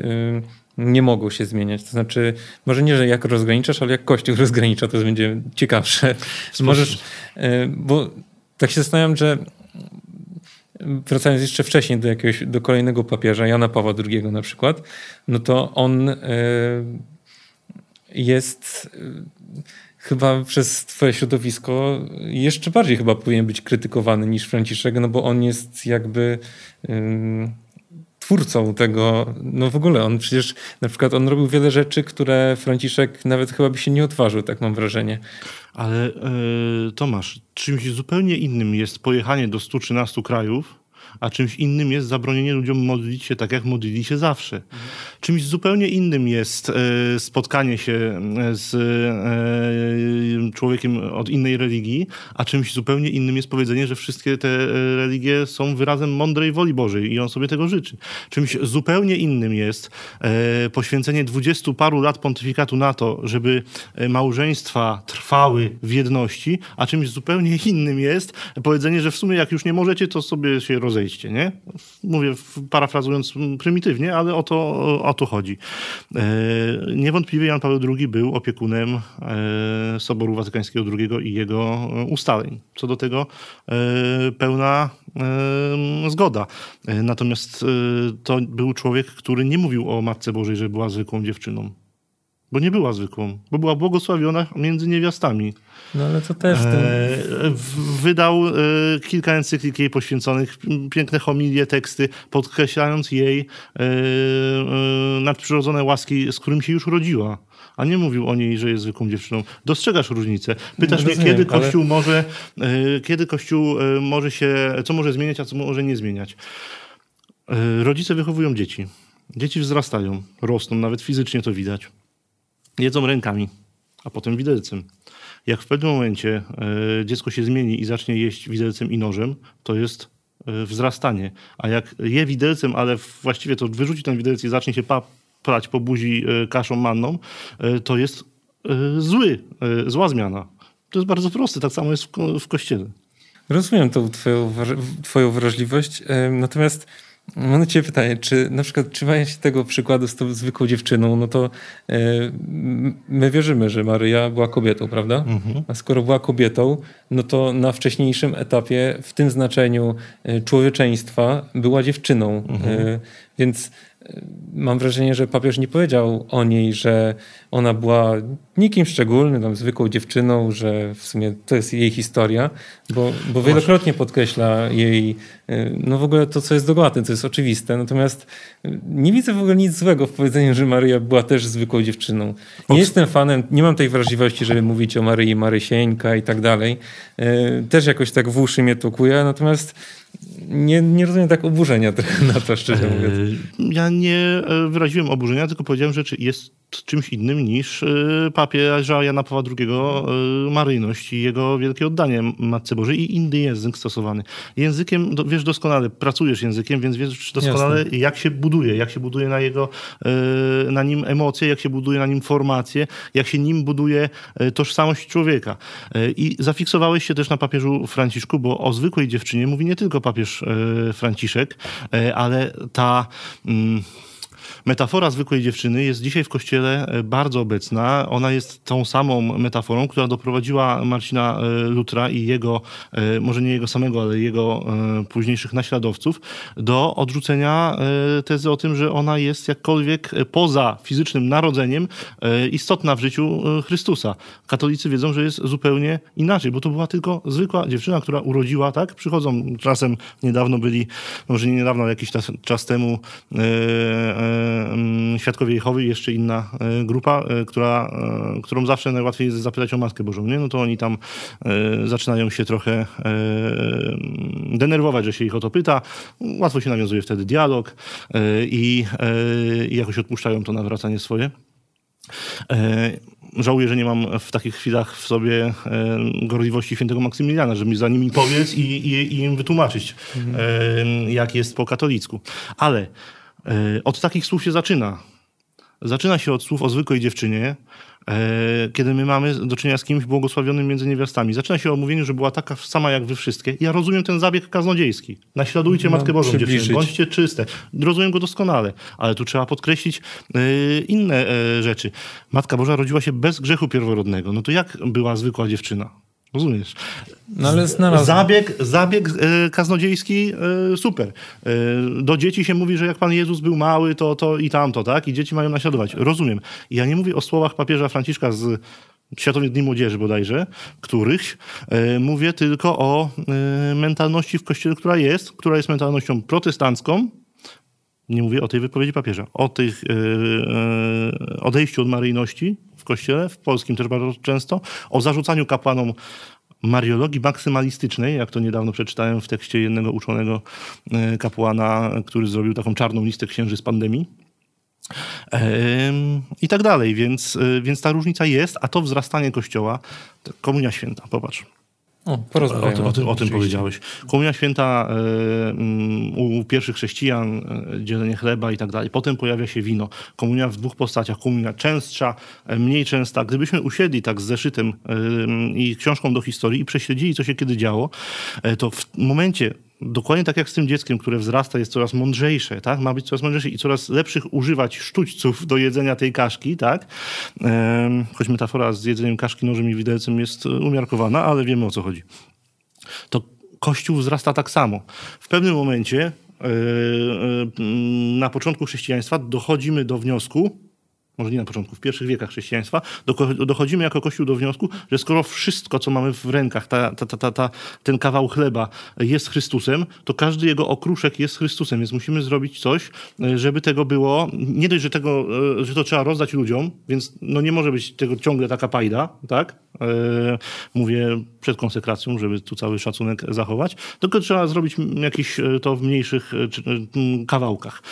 S1: nie mogą się zmieniać. To znaczy, może nie, że jak rozgraniczasz, ale jak Kościół rozgranicza, to będzie ciekawsze. Możesz, e, bo tak się zastanawiam, że wracając jeszcze wcześniej do jakiegoś, do kolejnego papieża, Jana Pawła II na przykład, no to on e, jest e, chyba przez twoje środowisko jeszcze bardziej chyba powinien być krytykowany niż Franciszek, no bo on jest jakby twórcą tego, no w ogóle on przecież na przykład on robił wiele rzeczy, które Franciszek nawet chyba by się nie odważył, tak mam wrażenie.
S2: Ale yy, Tomasz, czymś zupełnie innym jest pojechanie do 113 krajów, a czymś innym jest zabronienie ludziom modlić się tak, jak modlili się zawsze. Mhm. Czymś zupełnie innym jest e, spotkanie się e, z e, człowiekiem od innej religii, a czymś zupełnie innym jest powiedzenie, że wszystkie te religie są wyrazem mądrej woli Bożej i on sobie tego życzy. Czymś zupełnie innym jest poświęcenie dwudziestu paru lat pontyfikatu na to, żeby małżeństwa trwały w jedności, a czymś zupełnie innym jest powiedzenie, że w sumie jak już nie możecie, to sobie się nie? Mówię parafrazując prymitywnie, ale o to, o to chodzi. E, niewątpliwie Jan Paweł II był opiekunem e, Soboru Watykańskiego II i jego ustaleń. Co do tego e, pełna zgoda. Natomiast to był człowiek, który nie mówił o Matce Bożej, że była zwykłą dziewczyną bo nie była zwykłą, bo była błogosławiona między niewiastami.
S1: No ale to też... Ten... E,
S2: wydał e, kilka encyklik jej poświęconych, piękne homilie, teksty, podkreślając jej e, nadprzyrodzone łaski, z którym się już rodziła. A nie mówił o niej, że jest zwykłą dziewczyną. Dostrzegasz różnicę. Pytasz no, mnie, kiedy Kościół ale... może, kiedy Kościół może się, co może zmieniać, a co może nie zmieniać. Rodzice wychowują dzieci. Dzieci wzrastają, rosną, nawet fizycznie to widać jedzą rękami, a potem widelcem. Jak w pewnym momencie e, dziecko się zmieni i zacznie jeść widelcem i nożem, to jest e, wzrastanie. A jak je widelcem, ale właściwie to wyrzuci ten widelec i zacznie się prać po buzi e, kaszą manną, to jest zły, zła zmiana. To jest bardzo proste, tak samo jest w, w kościele.
S1: Rozumiem tą twoją, twoją wrażliwość, natomiast Mam do ciebie pytanie, czy na przykład trzymając się tego przykładu z tą zwykłą dziewczyną, no to e, my wierzymy, że Maryja była kobietą, prawda? Mhm. A skoro była kobietą, no to na wcześniejszym etapie w tym znaczeniu e, człowieczeństwa była dziewczyną. Mhm. E, więc mam wrażenie, że papież nie powiedział o niej, że ona była nikim szczególnym, tam zwykłą dziewczyną, że w sumie to jest jej historia, bo, bo wielokrotnie podkreśla jej, y, no w ogóle to, co jest dogłatne, co jest oczywiste. Natomiast y, nie widzę w ogóle nic złego w powiedzeniu, że Maryja była też zwykłą dziewczyną. Nie jestem fanem, nie mam tej wrażliwości, żeby mówić o Maryi Marysieńka i tak dalej. Y, też jakoś tak w uszy mnie tokuje, natomiast nie, nie rozumiem tak oburzenia na to, szczerze mówiąc.
S2: Ja nie e, wyraziłem oburzenia, tylko powiedziałem, że jest czymś innym niż e, papieża Jana Pawła II e, maryjność i jego wielkie oddanie Matce Bożej i inny język stosowany. Językiem, wiesz doskonale, pracujesz językiem, więc wiesz doskonale Jasne. jak się buduje, jak się buduje na jego, na nim emocje, jak się buduje na nim formacje, jak się nim buduje tożsamość człowieka. I zafiksowałeś się też na papieżu Franciszku, bo o zwykłej dziewczynie mówi nie tylko papież Franciszek, ale ta mm, metafora zwykłej dziewczyny jest dzisiaj w kościele e, bardzo obecna. Ona jest tą samą metaforą, która doprowadziła Marcina e, Lutra i jego, e, może nie jego samego, ale jego późniejszych naśladowców do odrzucenia tezy o tym, że ona jest jakkolwiek poza fizycznym narodzeniem istotna w życiu Chrystusa. Katolicy wiedzą, że jest zupełnie inaczej, bo to była tylko zwykła dziewczyna, która urodziła, tak? Przychodzą czasem, niedawno byli, może nie niedawno, ale jakiś czas, temu Świadkowie Jehowy i jeszcze inna e, grupa, e, która, e, którą zawsze najłatwiej jest zapytać o Matkę Bożą, nie? No to oni tam zaczynają się trochę denerwować, że się ich o to pyta. Łatwo się nawiązuje wtedy dialog i, i jakoś odpuszczają to nawracanie swoje. Żałuję, że nie mam w takich chwilach w sobie gorliwości świętego Maksymiliana, żeby mi za nimi powiedz i, i, i im wytłumaczyć, mhm. jak jest po katolicku. Ale E, od takich słów się zaczyna. Zaczyna się od słów o zwykłej dziewczynie, e, kiedy my mamy do czynienia z kimś błogosławionym między niewiastami. Zaczyna się o mówieniu, że była taka sama jak wy wszystkie. Ja rozumiem ten zabieg kaznodziejski. Naśladujcie no, Matkę Bożą, przybliżyć. dziewczyny, bądźcie czyste. Rozumiem go doskonale, ale tu trzeba podkreślić e, inne rzeczy. Matka Boża rodziła się bez grzechu pierworodnego. No to jak była zwykła dziewczyna? Rozumiesz?
S1: No ale znalazł.
S2: Zabieg, zabieg e, kaznodziejski e, super. E, do dzieci się mówi, że jak Pan Jezus był mały, to, to i tamto, tak? I dzieci mają naśladować. Rozumiem. Ja nie mówię o słowach papieża Franciszka z Światowych Dni Młodzieży bodajże, których mówię tylko o mentalności w Kościele, która jest, która jest mentalnością protestancką, nie mówię o tej wypowiedzi papieża, o tych odejściu od maryjności, kościele, w polskim też bardzo często, o zarzucaniu kapłanom mariologii maksymalistycznej, jak to niedawno przeczytałem w tekście jednego uczonego e, kapłana, który zrobił taką czarną listę księży z pandemii. I tak dalej, więc, e, więc ta różnica jest, a to wzrastanie kościoła, komunia święta, popatrz.
S1: O,
S2: o, o, tym, o tym powiedziałeś. Komunia święta y, u pierwszych chrześcijan, y, dzielenie chleba i tak dalej. Potem pojawia się wino. Komunia w dwóch postaciach. Komunia częstsza, mniej częsta. Gdybyśmy usiedli tak z zeszytem y, i książką do historii i prześledzili, co się kiedy działo, to w momencie dokładnie tak jak z tym dzieckiem, które wzrasta, jest coraz mądrzejsze, tak? Ma być coraz mądrzejsze i coraz lepszych używać sztućców do jedzenia tej kaszki, tak? Choć metafora z jedzeniem kaszki nożem i widelcem jest umiarkowana, ale wiemy o co chodzi. To Kościół wzrasta tak samo. W pewnym momencie e, e, na początku chrześcijaństwa dochodzimy do wniosku, może nie na początku, w pierwszych wiekach chrześcijaństwa, dochodzimy jako Kościół do wniosku, że skoro wszystko, co mamy w rękach, ta, ta, ta, ten kawał chleba jest Chrystusem, to każdy jego okruszek jest Chrystusem, więc musimy zrobić coś, żeby tego było, nie dość, że, tego, że to trzeba rozdać ludziom, więc no nie może być tego ciągle taka pajda, tak? E, mówię przed konsekracją, żeby tu cały szacunek zachować, tylko trzeba zrobić jakieś e, to w mniejszych e, kawałkach,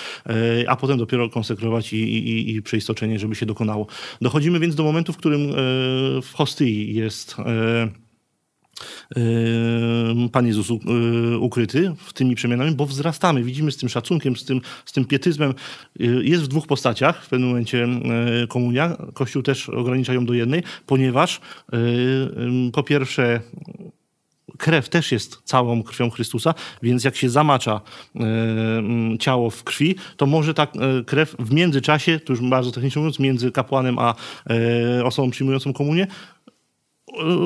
S2: a potem dopiero konsekrować i, i, i przeistoczenie, żeby się dokonało. Dochodzimy więc do momentu, w którym w hostyi jest Pan Jezus ukryty w tymi przemianami, bo wzrastamy, widzimy z tym szacunkiem, z tym, z tym pietyzmem. Jest w dwóch postaciach w pewnym momencie komunia. Kościół też ogranicza ją do jednej, ponieważ po pierwsze krew też jest całą krwią Chrystusa, więc jak się zamacza ciało w krwi, to może ta krew w międzyczasie, to już bardzo technicznie mówiąc, między kapłanem a osobą przyjmującą komunię,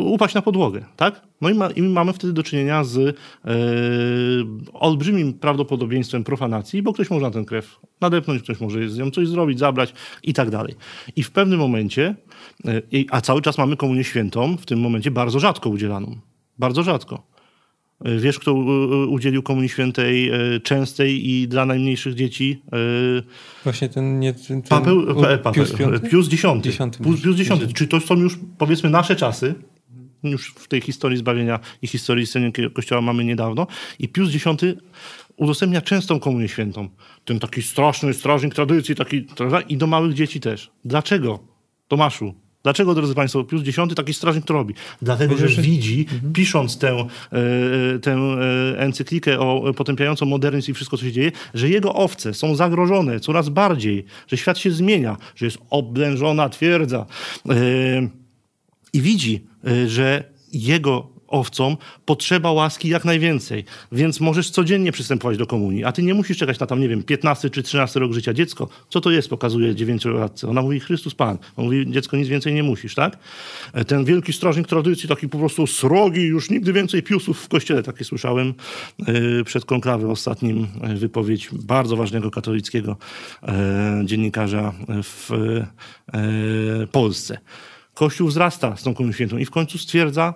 S2: upaść na podłogę, tak? No i, ma, i mamy wtedy do czynienia z e, olbrzymim prawdopodobieństwem profanacji, bo ktoś może na tę krew nadepnąć, ktoś może z nią coś zrobić, zabrać i tak dalej. I w pewnym momencie, e, a cały czas mamy komunię świętą, w tym momencie bardzo rzadko udzielaną. Bardzo rzadko. E, wiesz, kto udzielił Komunii Świętej częstej i dla najmniejszych dzieci?
S1: Właśnie ten... Nie, ten, ten
S2: Papeł, Papeł, Pius, Pius X. Pius X. Czy to są już, powiedzmy, nasze czasy? Już w tej historii zbawienia i historii istnienia Kościoła mamy niedawno. I Pius X udostępnia częstą Komunię Świętą. Ten taki straszny strażnik tradycji, taki, i do małych dzieci też. Dlaczego, Tomaszu? Dlaczego, drodzy Państwo, Pius X taki strażnik to robi? Dlatego, że widzi, mhm. pisząc tę, e, tę e, encyklikę o potępiającą modernizm i wszystko, co się dzieje, że jego owce są zagrożone coraz bardziej, że świat się zmienia, że jest oblężona twierdza. E, I widzi, że jego owcom potrzeba łaski jak najwięcej, więc możesz codziennie przystępować do komunii, a ty nie musisz czekać na tam, nie wiem, 15 czy 13 rok życia. Dziecko, co to jest, pokazuje dziewięciolatce. Ona mówi, Chrystus Pan. On mówi, dziecko, nic więcej nie musisz, tak? E, ten wielki strażnik tradycji, taki po prostu srogi, już nigdy więcej piusów w kościele, takie słyszałem e, przed konklawem ostatnim e, wypowiedź bardzo ważnego katolickiego dziennikarza w Polsce. Kościół wzrasta z tą komunią świętą i w końcu stwierdza,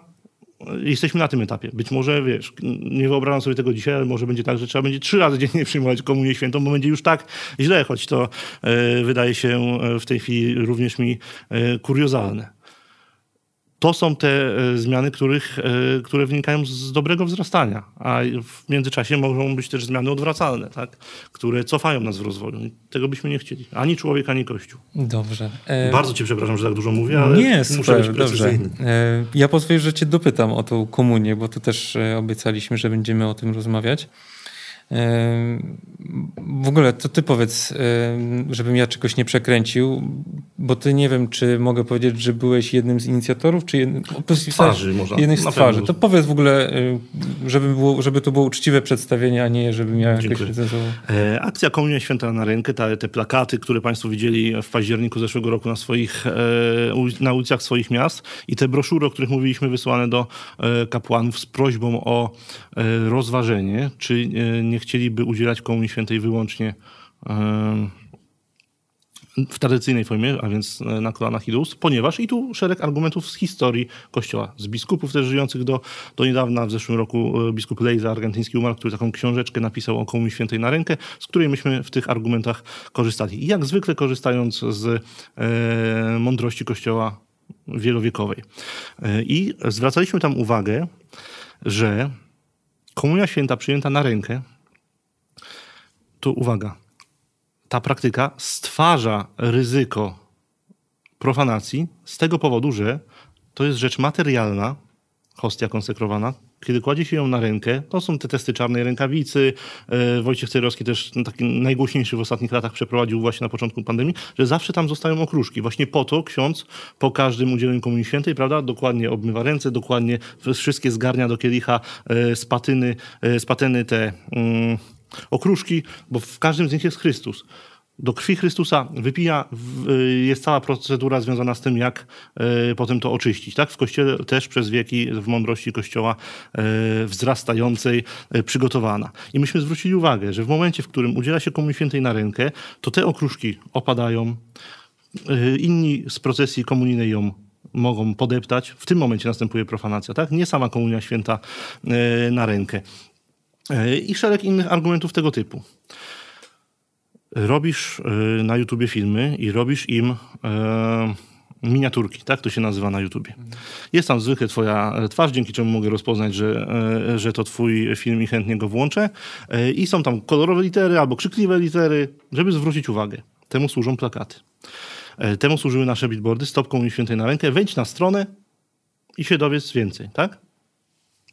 S2: jesteśmy na tym etapie. Być może, wiesz, nie wyobrażam sobie tego dzisiaj, ale może będzie tak, że trzeba będzie trzy razy dziennie przyjmować komunię świętą, bo będzie już tak źle, choć to e, wydaje się e, w tej chwili również mi e, kuriozalne to są te e, zmiany, których, e, które wynikają z dobrego wzrastania, a w międzyczasie mogą być też zmiany odwracalne, tak? które cofają nas w rozwoju. tego byśmy nie chcieli. Ani człowiek, ani Kościół.
S1: Dobrze.
S2: E... Bardzo cię przepraszam, że tak dużo mówię, ale nie, super, muszę być precyzyjny. Dobrze.
S1: E... Ja pozwolę, że cię dopytam o tą komunię, bo tu też e, obiecaliśmy, że będziemy o tym rozmawiać. W ogóle to ty powiedz, żebym ja czegoś nie przekręcił, bo ty nie wiem, czy mogę powiedzieć, że byłeś jednym z inicjatorów, czy jednym,
S2: z twarzy może.
S1: Jednych z twarzy. To powiedz w ogóle, żeby, było, żeby to było uczciwe przedstawienie, a nie żebym ja jakoś
S2: e, Akcja Komunia Święta na rękę, te, te plakaty, które państwo widzieli w październiku zeszłego roku na swoich, e, na ulicach swoich miast i te broszury, o których mówiliśmy, wysłane do e, kapłanów z prośbą o rozważenie, czy nie chcieliby udzielać Komunii Świętej wyłącznie w tradycyjnej formie, a więc e, na kolanach i ust, ponieważ i tu szereg argumentów z historii Kościoła, z biskupów też żyjących do, do niedawna, w zeszłym roku e, biskup Lejza, argentyński umarł, który taką książeczkę napisał o Komunii Świętej na rękę, z której myśmy w tych argumentach korzystali. I jak zwykle korzystając z e, mądrości Kościoła wielowiekowej. E, I zwracaliśmy tam uwagę, że Komunia Święta przyjęta na rękę tu uwaga, ta praktyka stwarza ryzyko profanacji z tego powodu, że to jest rzecz materialna, hostia konsekrowana, kiedy kładzie się ją na rękę, to są te testy czarnej rękawicy. E, Wojciech Cejrowski też taki najgłośniejszy w ostatnich latach przeprowadził właśnie na początku pandemii, że zawsze tam zostają okruszki. Właśnie po to ksiądz po każdym udzieleniu Komunii Świętej, prawda, dokładnie obmywa ręce, dokładnie wszystkie zgarnia do kielicha e, z patyny, e, z patyny te... Mm, okruszki, bo w każdym z nich jest Chrystus. Do krwi Chrystusa wypija, jest cała procedura związana z tym, jak e, potem to oczyścić. Tak? W Kościele też przez wieki w mądrości Kościoła e, wzrastającej przygotowana. I myśmy zwrócili uwagę, że w momencie, w którym udziela się Komunii Świętej na rękę, to te okruszki opadają, inni z procesji komunijnej ją mogą podeptać. W tym momencie następuje profanacja, tak? Nie sama komunia święta na rękę. E, i szereg innych argumentów tego typu. Robisz e, na YouTubie filmy i robisz im e, miniaturki, tak to się nazywa na YouTubie. Jest tam zwykle twoja twarz, dzięki czemu mogę rozpoznać, że, że to twój film i chętnie go włączę. I są tam kolorowe litery albo krzykliwe litery, żeby zwrócić uwagę. Temu służą plakaty. Temu służyły nasze billboardy, stopką i świętej na rękę. Wejdź na stronę i się dowiedz więcej, tak?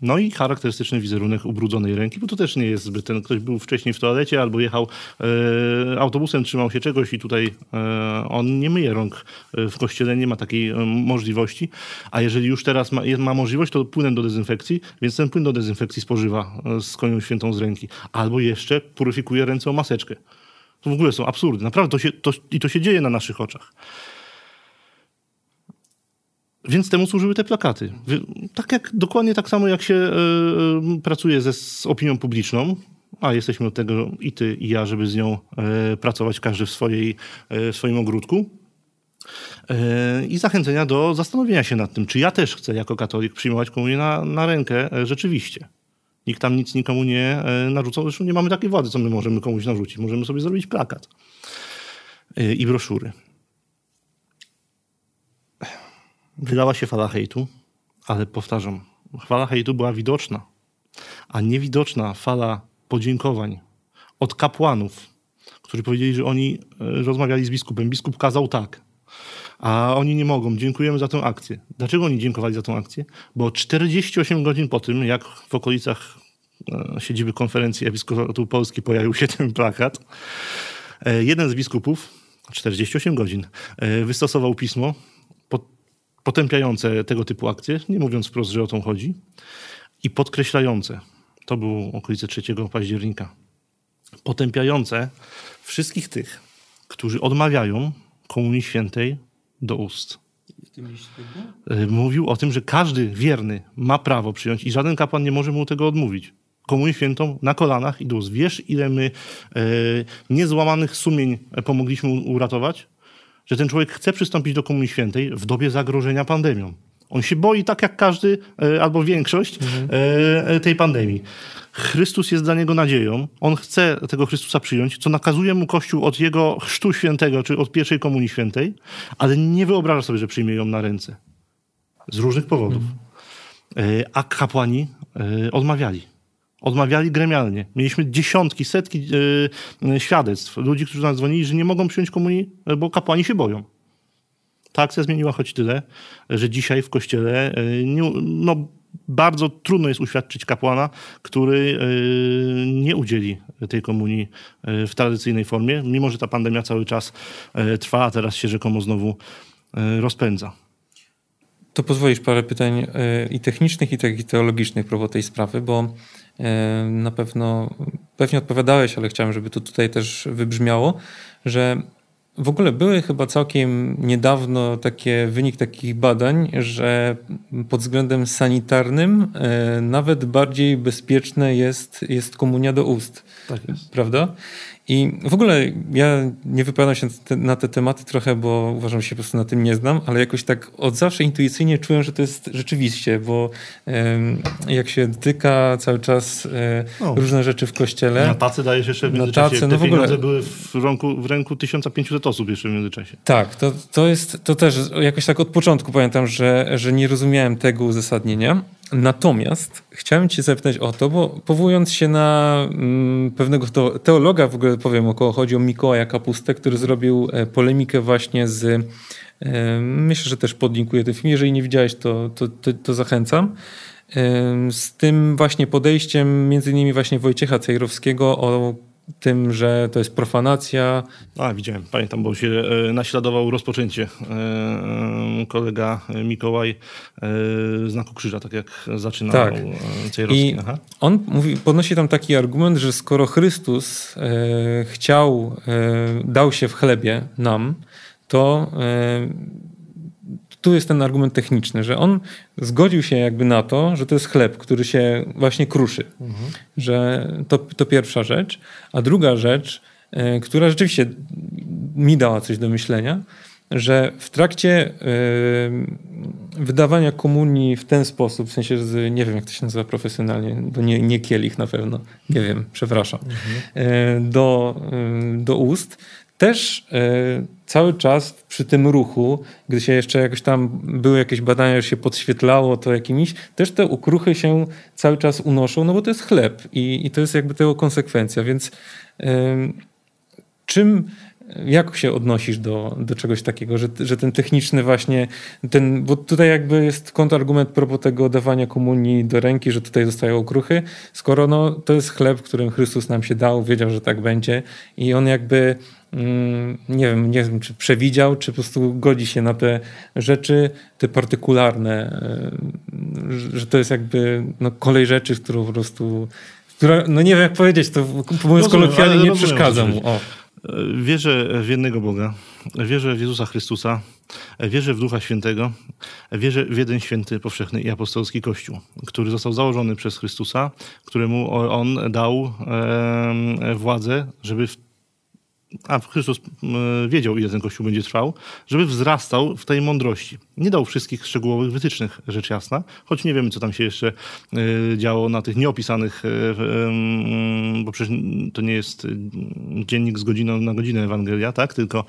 S2: No i charakterystyczny wizerunek ubrudzonej ręki, bo to też nie jest zbyt ten, ktoś był wcześniej w toalecie albo jechał e, autobusem, trzymał się czegoś i tutaj e, on nie myje rąk e, w kościele, nie ma takiej e, możliwości, a jeżeli już teraz ma, ma, możliwość, to płynem do dezynfekcji, więc ten płyn do dezynfekcji spożywa e, z konią świętą z ręki. Albo jeszcze puryfikuje ręce o maseczkę. To w ogóle są absurdy. Naprawdę to się, to, i to się dzieje na naszych oczach Więc temu służyły te plakaty. Tak jak, dokładnie tak samo jak się y, pracuje ze, z opinią publiczną, a jesteśmy od tego i ty, i ja, żeby z nią y, pracować każdy w, swojej, y, w swoim ogródku. I zachęcenia do zastanowienia się nad tym, czy ja też chcę jako katolik przyjmować komunię na, na rękę rzeczywiście. Nikt tam nic nikomu nie narzucał. Zresztą nie mamy takiej władzy, co my możemy komuś narzucić. Możemy sobie zrobić plakat i broszury. Wydała się fala hejtu, ale powtarzam, fala hejtu była widoczna, a niewidoczna fala podziękowań od kapłanów, którzy powiedzieli, że oni e, rozmawiali z biskupem. Biskup kazał tak, a oni nie mogą. Dziękujemy za tę akcję. Dlaczego oni dziękowali za tę akcję? Bo 48 godzin po tym, jak w okolicach e, siedziby konferencji Episkopatu Polski pojawił się ten plakat, e, jeden z biskupów, 48 godzin, wystosował pismo potępiające tego typu akcje, nie mówiąc wprost, że o to chodzi, i podkreślające, to było okolice 3 października, potępiające wszystkich tych, którzy odmawiają Komunii Świętej do ust. E, mówił o tym, że każdy wierny ma prawo przyjąć i żaden kapłan nie może mu tego odmówić. Komunię Świętą na kolanach i do ust. Wiesz, ile my e, niezłamanych sumień pomogliśmy uratować? Że ten człowiek chce przystąpić do Komunii Świętej w dobie zagrożenia pandemią. On się boi tak jak każdy, e, albo większość mhm. Tej pandemii. Chrystus jest dla niego nadzieją. On chce tego Chrystusa przyjąć, co nakazuje mu Kościół od jego chrztu świętego, czy od pierwszej Komunii Świętej, ale nie wyobraża sobie, że przyjmie ją na ręce. Z różnych powodów. Mhm. A kapłani odmawiali. Odmawiali gremialnie. Mieliśmy dziesiątki, setki yy, świadectw. Ludzi, którzy nas dzwonili, że nie mogą przyjąć komunii, bo kapłani się boją. Ta akcja zmieniła choć tyle, że dzisiaj w kościele yy, nie, no, bardzo trudno jest uświadczyć kapłana, który nie udzieli tej komunii w tradycyjnej formie, mimo że ta pandemia cały czas trwa, a teraz się rzekomo znowu rozpędza.
S1: To pozwolisz parę pytań i technicznych, i takich teologicznych propos tej sprawy, bo na pewno pewnie odpowiadałeś, ale chciałem, żeby to tutaj też wybrzmiało, że w ogóle były chyba całkiem niedawno takie wynik takich badań, że pod względem sanitarnym e, nawet bardziej bezpieczne jest, jest komunia do ust. Tak jest. Prawda? I w ogóle ja nie wypowiadam się na te tematy trochę, bo uważam, że się po prostu na tym nie znam, ale jakoś tak od zawsze intuicyjnie czułem, że to jest rzeczywiście, bo jak się dotyka cały czas e, no. różne rzeczy w kościele.
S2: Na tacy dajesz jeszcze w międzyczasie. Na tacy, no w ogóle były w ręku, w ręku 1500 osób jeszcze w międzyczasie.
S1: Tak, to, to jest, to też jakoś tak od początku pamiętam, że, że nie rozumiałem tego uzasadnienia. Natomiast chciałem Cię zapytać o to, bo powołując się na mm, pewnego teologa, w ogóle powiem około, chodzi o Mikołaja Kapustę, który zrobił e, polemikę właśnie z. E, myślę, że też podlinkuję ten film. Jeżeli nie widziałeś, to, to, to, to zachęcam. E, z tym właśnie podejściem, między innymi właśnie Wojciecha Cejrowskiego o tym, że to jest profanacja.
S2: A, widziałem, pamiętam, bo się e, naśladował rozpoczęcie e, kolega Mikołaj e, znaku krzyża, tak jak zaczynał tak.
S1: Cejrowski. I Aha. on mówi, podnosi tam taki argument, że skoro Chrystus chciał, dał się w chlebie nam, to tu jest ten argument techniczny, że on zgodził się jakby na to, że to jest chleb, który się właśnie kruszy. Mhm. Że to, to pierwsza rzecz. A druga rzecz, y, która rzeczywiście mi dała coś do myślenia, że w trakcie y, wydawania komunii w ten sposób, w sensie, z, nie wiem jak to się nazywa profesjonalnie, do nie, nie kielich na pewno, nie wiem, przepraszam, mhm. y, do, do ust, też e, cały czas przy tym ruchu, gdy się jeszcze jakoś tam były jakieś badania, że się podświetlało to jakimiś, też te ukruchy się cały czas unoszą, no bo to jest chleb i, i to jest jakby tego konsekwencja, więc czym jak się odnosisz do, do czegoś takiego, że, że ten techniczny właśnie, ten, bo tutaj jakby jest kontrargument propos tego dawania komunii do ręki, że tutaj zostają okruchy, skoro no, to jest chleb, którym Chrystus nam się dał, wiedział, że tak będzie i on jakby mm, nie wiem, nie wiem, czy przewidział, czy po prostu godzi się na te rzeczy, te partykularne, że to jest jakby no, kolej rzeczy, którą po prostu, która, no nie wiem jak powiedzieć, to mówiąc kolokwialnie, nie przeszkadza mu. O.
S2: Wierzę w jednego Boga, wierzę w Jezusa Chrystusa, wierzę w Ducha Świętego, wierzę w jeden święty, powszechny i apostolski Kościół, który został założony przez Chrystusa, któremu On dał władzę, żeby w a Chrystus wiedział, ile ten Kościół będzie trwał, żeby wzrastał w tej mądrości. Nie dał wszystkich szczegółowych wytycznych, rzecz jasna, choć nie wiemy, co tam się jeszcze e, działo na tych nieopisanych, e, bo przecież to nie jest dziennik z godziną na godzinę Ewangelia, tak? tylko,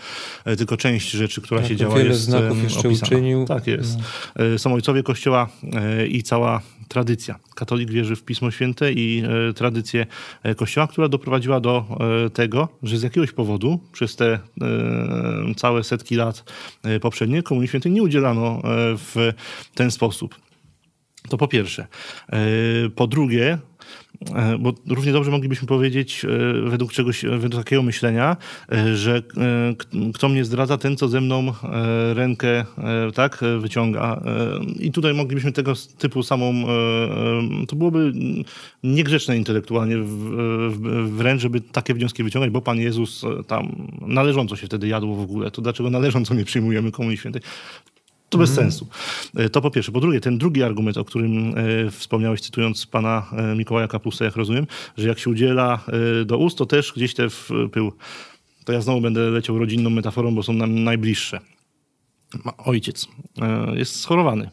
S2: e, tylko część rzeczy, która tak, się działa
S1: wiele jest znaków jeszcze opisana. uczynił.
S2: Tak jest. No. Są ojcowie Kościoła i cała tradycja. Katolik wierzy w Pismo Święte i e, tradycję e, Kościoła, która doprowadziła do e, tego, że z jakiegoś powodu przez te całe setki lat poprzednie Komunii Świętej nie udzielano w ten sposób. To po pierwsze. Po drugie, E, bo równie dobrze moglibyśmy powiedzieć e, według czegoś, według takiego myślenia, e, że kto mnie zdradza, ten co ze mną rękę tak wyciąga. I tutaj moglibyśmy tego typu samą, to byłoby niegrzeczne intelektualnie wręcz, żeby takie wnioski wyciągać, bo Pan Jezus tam należąco się wtedy jadło w ogóle, to dlaczego należąco nie przyjmujemy Komunii Świętej? To bez mm. sensu. E, to po pierwsze. Po drugie, ten drugi argument, o którym e, wspomniałeś, cytując pana e, Mikołaja Kapusta, jak rozumiem, że jak się udziela do ust, to też gdzieś te pył. To ja znowu będę leciał rodzinną metaforą, bo są nam najbliższe. Ojciec jest schorowany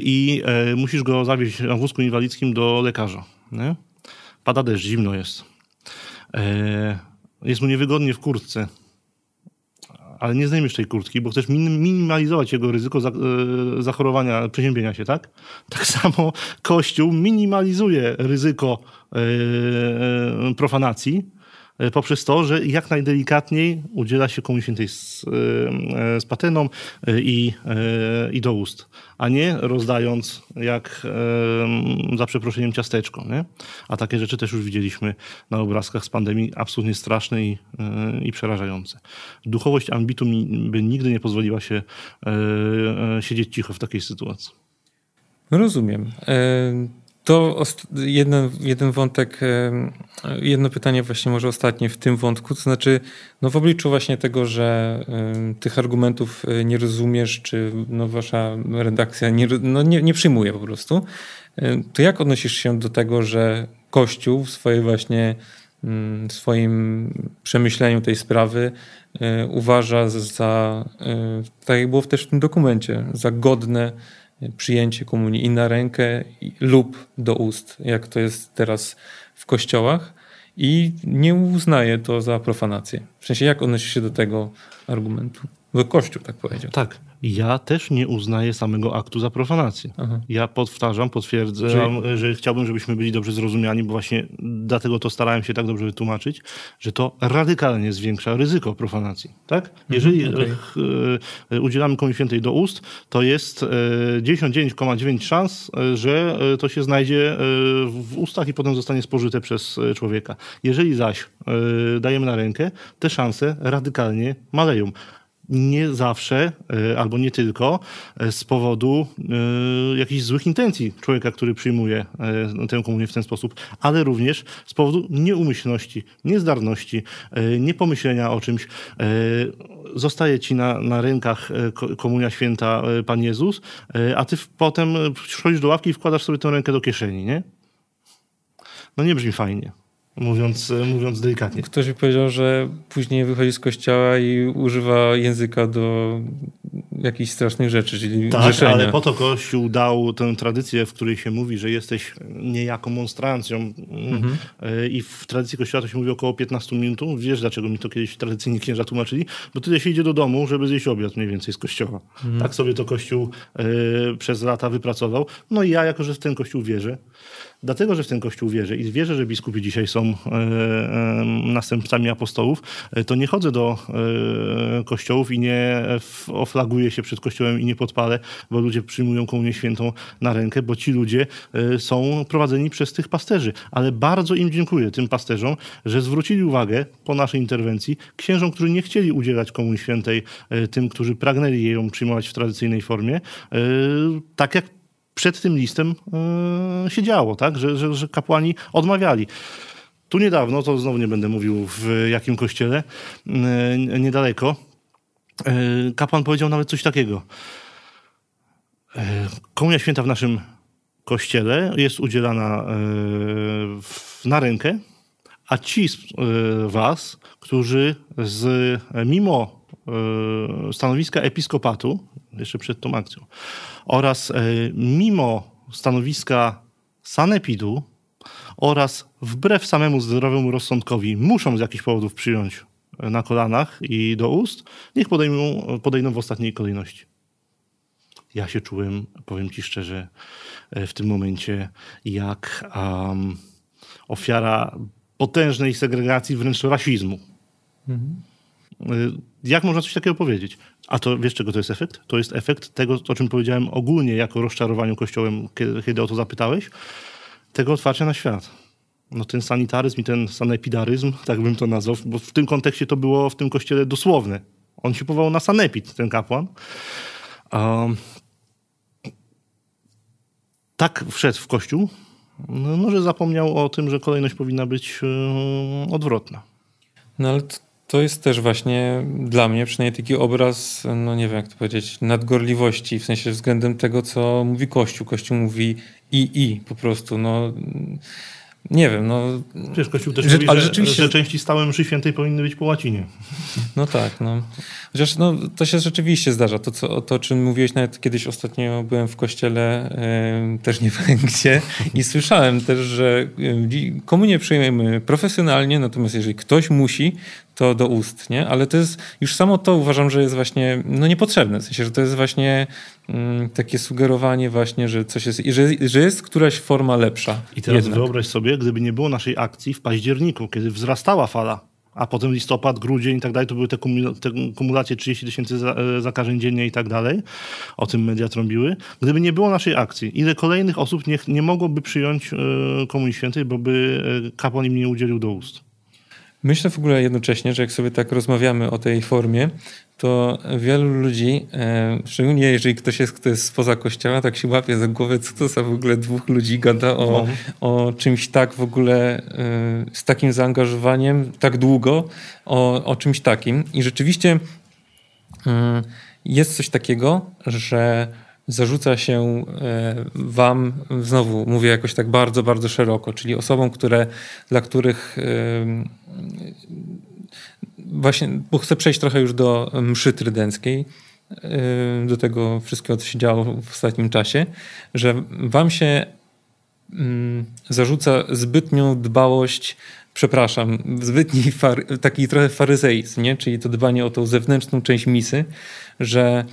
S2: i musisz go zawieźć na wózku inwalidzkim do lekarza. Nie? Pada deszcz, zimno jest. Jest mu niewygodnie w kurtce ale nie zdejmiesz tej kurtki, bo chcesz minimalizować jego ryzyko e, zachorowania, przeziębienia się, tak? Tak samo Kościół minimalizuje ryzyko e, e, profanacji, poprzez to, że jak najdelikatniej udziela się komuś świętej z, e, z pateną e, i, i do ust, a nie rozdając jak za przeproszeniem ciasteczko. Nie? A takie rzeczy też już widzieliśmy na obrazkach z pandemii, absolutnie straszne i, i przerażające. Duchowość ambitu by nigdy nie pozwoliła się siedzieć cicho w takiej sytuacji.
S1: Rozumiem. To jeden, jeden wątek, jedno pytanie właśnie może ostatnie w tym wątku, to znaczy no w obliczu właśnie tego, że tych argumentów e, nie rozumiesz, czy no wasza redakcja nie, no nie, nie przyjmuje po prostu, to jak odnosisz się do tego, że Kościół w swojej właśnie w swoim przemyśleniu tej sprawy e, uważa za, e, tak jak było też w tym dokumencie, za godne przyjęcie komunii i na rękę lub do ust, jak to jest teraz w kościołach i nie uznaje to za profanację. W sensie, jak odnosi się do tego argumentu? Kościół tak powiedział.
S2: Tak. Ja też nie uznaję samego aktu za profanację. Aha. Ja powtarzam, potwierdzam, Czyli... że chciałbym, żebyśmy byli dobrze zrozumiani, bo właśnie dlatego to starałem się tak dobrze wytłumaczyć, że to radykalnie zwiększa ryzyko profanacji. Tak? Mhm, Jeżeli okay. udzielamy komuś świętej do ust, to jest 99,9 szans, że to się znajdzie w ustach i potem zostanie spożyte przez człowieka. Jeżeli zaś dajemy na rękę, te szanse radykalnie maleją nie zawsze, e, albo nie tylko, e, z powodu e, jakichś złych intencji człowieka, który przyjmuje tę komunię w ten sposób, ale również z powodu nieumyślności, niezdarności, niepomyślenia o czymś. Zostaje ci na, na rękach komunia święta Pan Jezus, a ty potem przychodzisz do ławki i wkładasz sobie tę rękę do kieszeni, nie? No nie brzmi fajnie mówiąc, mówiąc delikatnie.
S1: Ktoś mi powiedział, że później wychodzi z kościoła i używa języka do jakichś strasznych rzeczy, czyli
S2: Tak,
S1: grzeszenia.
S2: ale po to Kościół dał tę tradycję, w której się mówi, że jesteś niejako monstrancją mhm. i w tradycji Kościoła to się mówi około 15 minut. Wiesz, dlaczego mi to kiedyś tradycyjnie księża tłumaczyli? Bo tyle się idzie do domu, żeby zjeść obiad mniej więcej z Kościoła. Mhm. Tak sobie to Kościół y, przez lata wypracował. No i ja, jako że w ten Kościół wierzę, Dlatego, że w ten Kościół wierzę i wierzę, że biskupi dzisiaj są e, e, następcami apostołów, e, to nie chodzę do kościołów i nie oflaguję się przed kościołem i nie podpalę, bo ludzie przyjmują komunię świętą na rękę, bo ci ludzie są prowadzeni przez tych pasterzy. Ale bardzo im dziękuję, tym pasterzom, że zwrócili uwagę po naszej interwencji księżom, którzy nie chcieli udzielać komunii świętej tym, którzy pragnęli ją przyjmować w tradycyjnej formie, tak jak przed tym listem yy, się działo, tak? że, że, że kapłani odmawiali. tu niedawno, to znowu nie będę mówił w jakim kościele, niedaleko, kapłan powiedział nawet coś takiego. Komunia święta w naszym kościele jest udzielana na rękę, a ci z was, którzy z, mimo stanowiska episkopatu, jeszcze przed tą akcją, oraz mimo stanowiska sanepidu oraz wbrew samemu zdrowemu rozsądkowi muszą z jakichś powodów przyjąć na kolanach i do ust, niech podejmą, podejdą w ostatniej kolejności. Ja się czułem, powiem ci szczerze, w tym momencie jak um, ofiara potężnej segregacji, wręcz rasizmu. Mhm. Jak można coś takiego powiedzieć? A to wiesz, czego to jest efekt? To jest efekt tego, o czym powiedziałem ogólnie jako rozczarowaniu Kościołem, kiedy, kiedy o to zapytałeś, tego otwarcia na świat. No ten sanitaryzm i ten sanepidaryzm, tak bym to nazwał, bo w tym kontekście to było w tym kościele dosłowne. On się powołał na sanepid, ten kapłan. Um, tak wszedł w kościół, no, że zapomniał o tym, że kolejność powinna być yy, odwrotna.
S1: No ale to jest też właśnie dla mnie przynajmniej taki obraz, no nie wiem jak to powiedzieć, nadgorliwości, w sensie względem tego, co mówi Kościół. Kościół mówi i, i po prostu, no nie wiem, no...
S2: Wiesz, Kościół też że, mówi, ale że, rzeczywiście... że części stałe mszy świętej powinny być po łacinie.
S1: No tak, no. Chociaż no, to się rzeczywiście zdarza. To, co, to, o czym mówiłeś nawet kiedyś ostatnio byłem w kościele, yy, też nie wiem gdzie, i słyszałem też, że yy, komunię przyjmujemy profesjonalnie, natomiast jeżeli ktoś musi, to do ust, nie? Ale to jest, już samo to uważam, że jest właśnie, no niepotrzebne. W sensie, że to jest właśnie mm, takie sugerowanie właśnie, że coś jest, że, że jest któraś forma lepsza.
S2: I teraz jednak. wyobraź sobie, gdyby nie było naszej akcji w październiku, kiedy wzrastała fala, a potem listopad, grudzień i tak dalej, to były te, kumulacje 30 tysięcy e, zakażeń dziennie i tak dalej. O tym media trąbiły. Gdyby nie było naszej akcji, ile kolejnych osób nie, nie mogłoby przyjąć y, Komunii Świętej, bo by y, kapłan im nie udzielił do ust?
S1: Myślę w ogóle jednocześnie, że jak sobie tak rozmawiamy o tej formie, to wielu ludzi, e, szczególnie jeżeli ktoś jest, kto jest spoza kościoła, tak się łapie za głowę, co to za w ogóle dwóch ludzi gada o, no. o czymś tak w ogóle e, z takim zaangażowaniem, tak długo, o, o czymś takim. I rzeczywiście e, jest coś takiego, że zarzuca się e, wam, znowu mówię jakoś tak bardzo, bardzo szeroko, czyli osobom, które, dla których właśnie, bo chcę przejść trochę już do mszy trydenckiej, do tego wszystkiego, co się działo w ostatnim czasie, że wam się mm, zarzuca zbytnią dbałość przepraszam, zbytni taki trochę faryzeizm, nie? czyli to dbanie o tą zewnętrzną część misy, że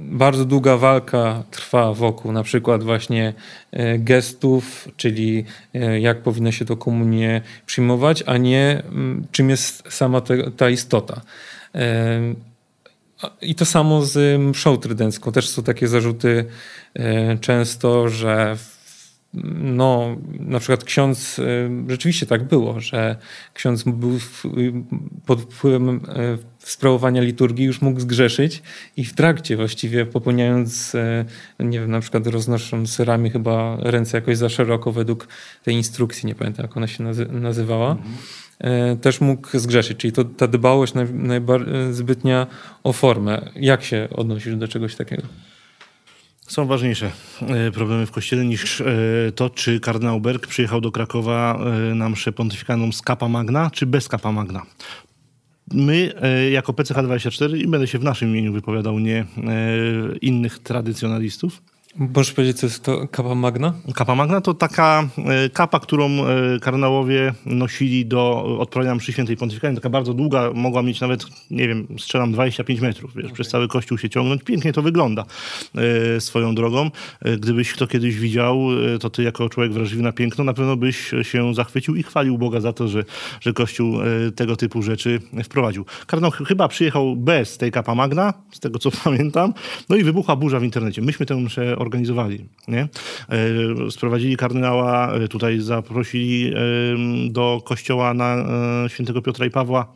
S1: bardzo długa walka trwa wokół na przykład właśnie e, gestów, czyli e, jak powinno się to komunię przyjmować, a nie mm, czym jest sama ta istota. E, I to samo z mszą trydencką. Też są takie zarzuty często, że no, na przykład ksiądz, y, rzeczywiście tak było, że ksiądz był pod wpływem y, sprawowania liturgii już mógł zgrzeszyć i w trakcie właściwie popełniając, y, nie wiem, na przykład roznosząc ramię chyba ręce jakoś za szeroko według tej instrukcji, nie pamiętam jak ona się nazywała, mhm. też mógł zgrzeszyć. Czyli to, ta dbałość zbytnia o formę. Jak się odnosisz do czegoś takiego?
S2: Są ważniejsze e, problemy w kościele niż e, to, czy kardynał Berg przyjechał do Krakowa e, na mszę pontyfikalną z kapa magna, czy bez kapa magna. My, jako PCH24, i będę się w naszym imieniu wypowiadał, nie innych tradycjonalistów,
S1: Możesz powiedzieć, co jest to kapa magna?
S2: Kapa magna to taka e, kapa, którą e, kardynałowie nosili do odprawiania mszy świętej pontyfikalnej. Taka bardzo długa, mogła mieć nawet, nie wiem, strzelam 25 metrów. Wiesz, okay. Przez cały kościół się ciągnąć. Pięknie to wygląda e, swoją drogą. Gdybyś to kiedyś widział, to ty jako człowiek wrażliwy na piękno, na pewno byś się zachwycił i chwalił Boga za to, że, że kościół tego typu rzeczy wprowadził. Kardynał chyba przyjechał bez tej kapa magna, z tego co pamiętam. No i wybuchła burza w internecie. Myśmy tę mszę organizowali. Nie? E, sprowadzili kardynała, e, tutaj zaprosili do kościoła na e, świętego Piotra i Pawła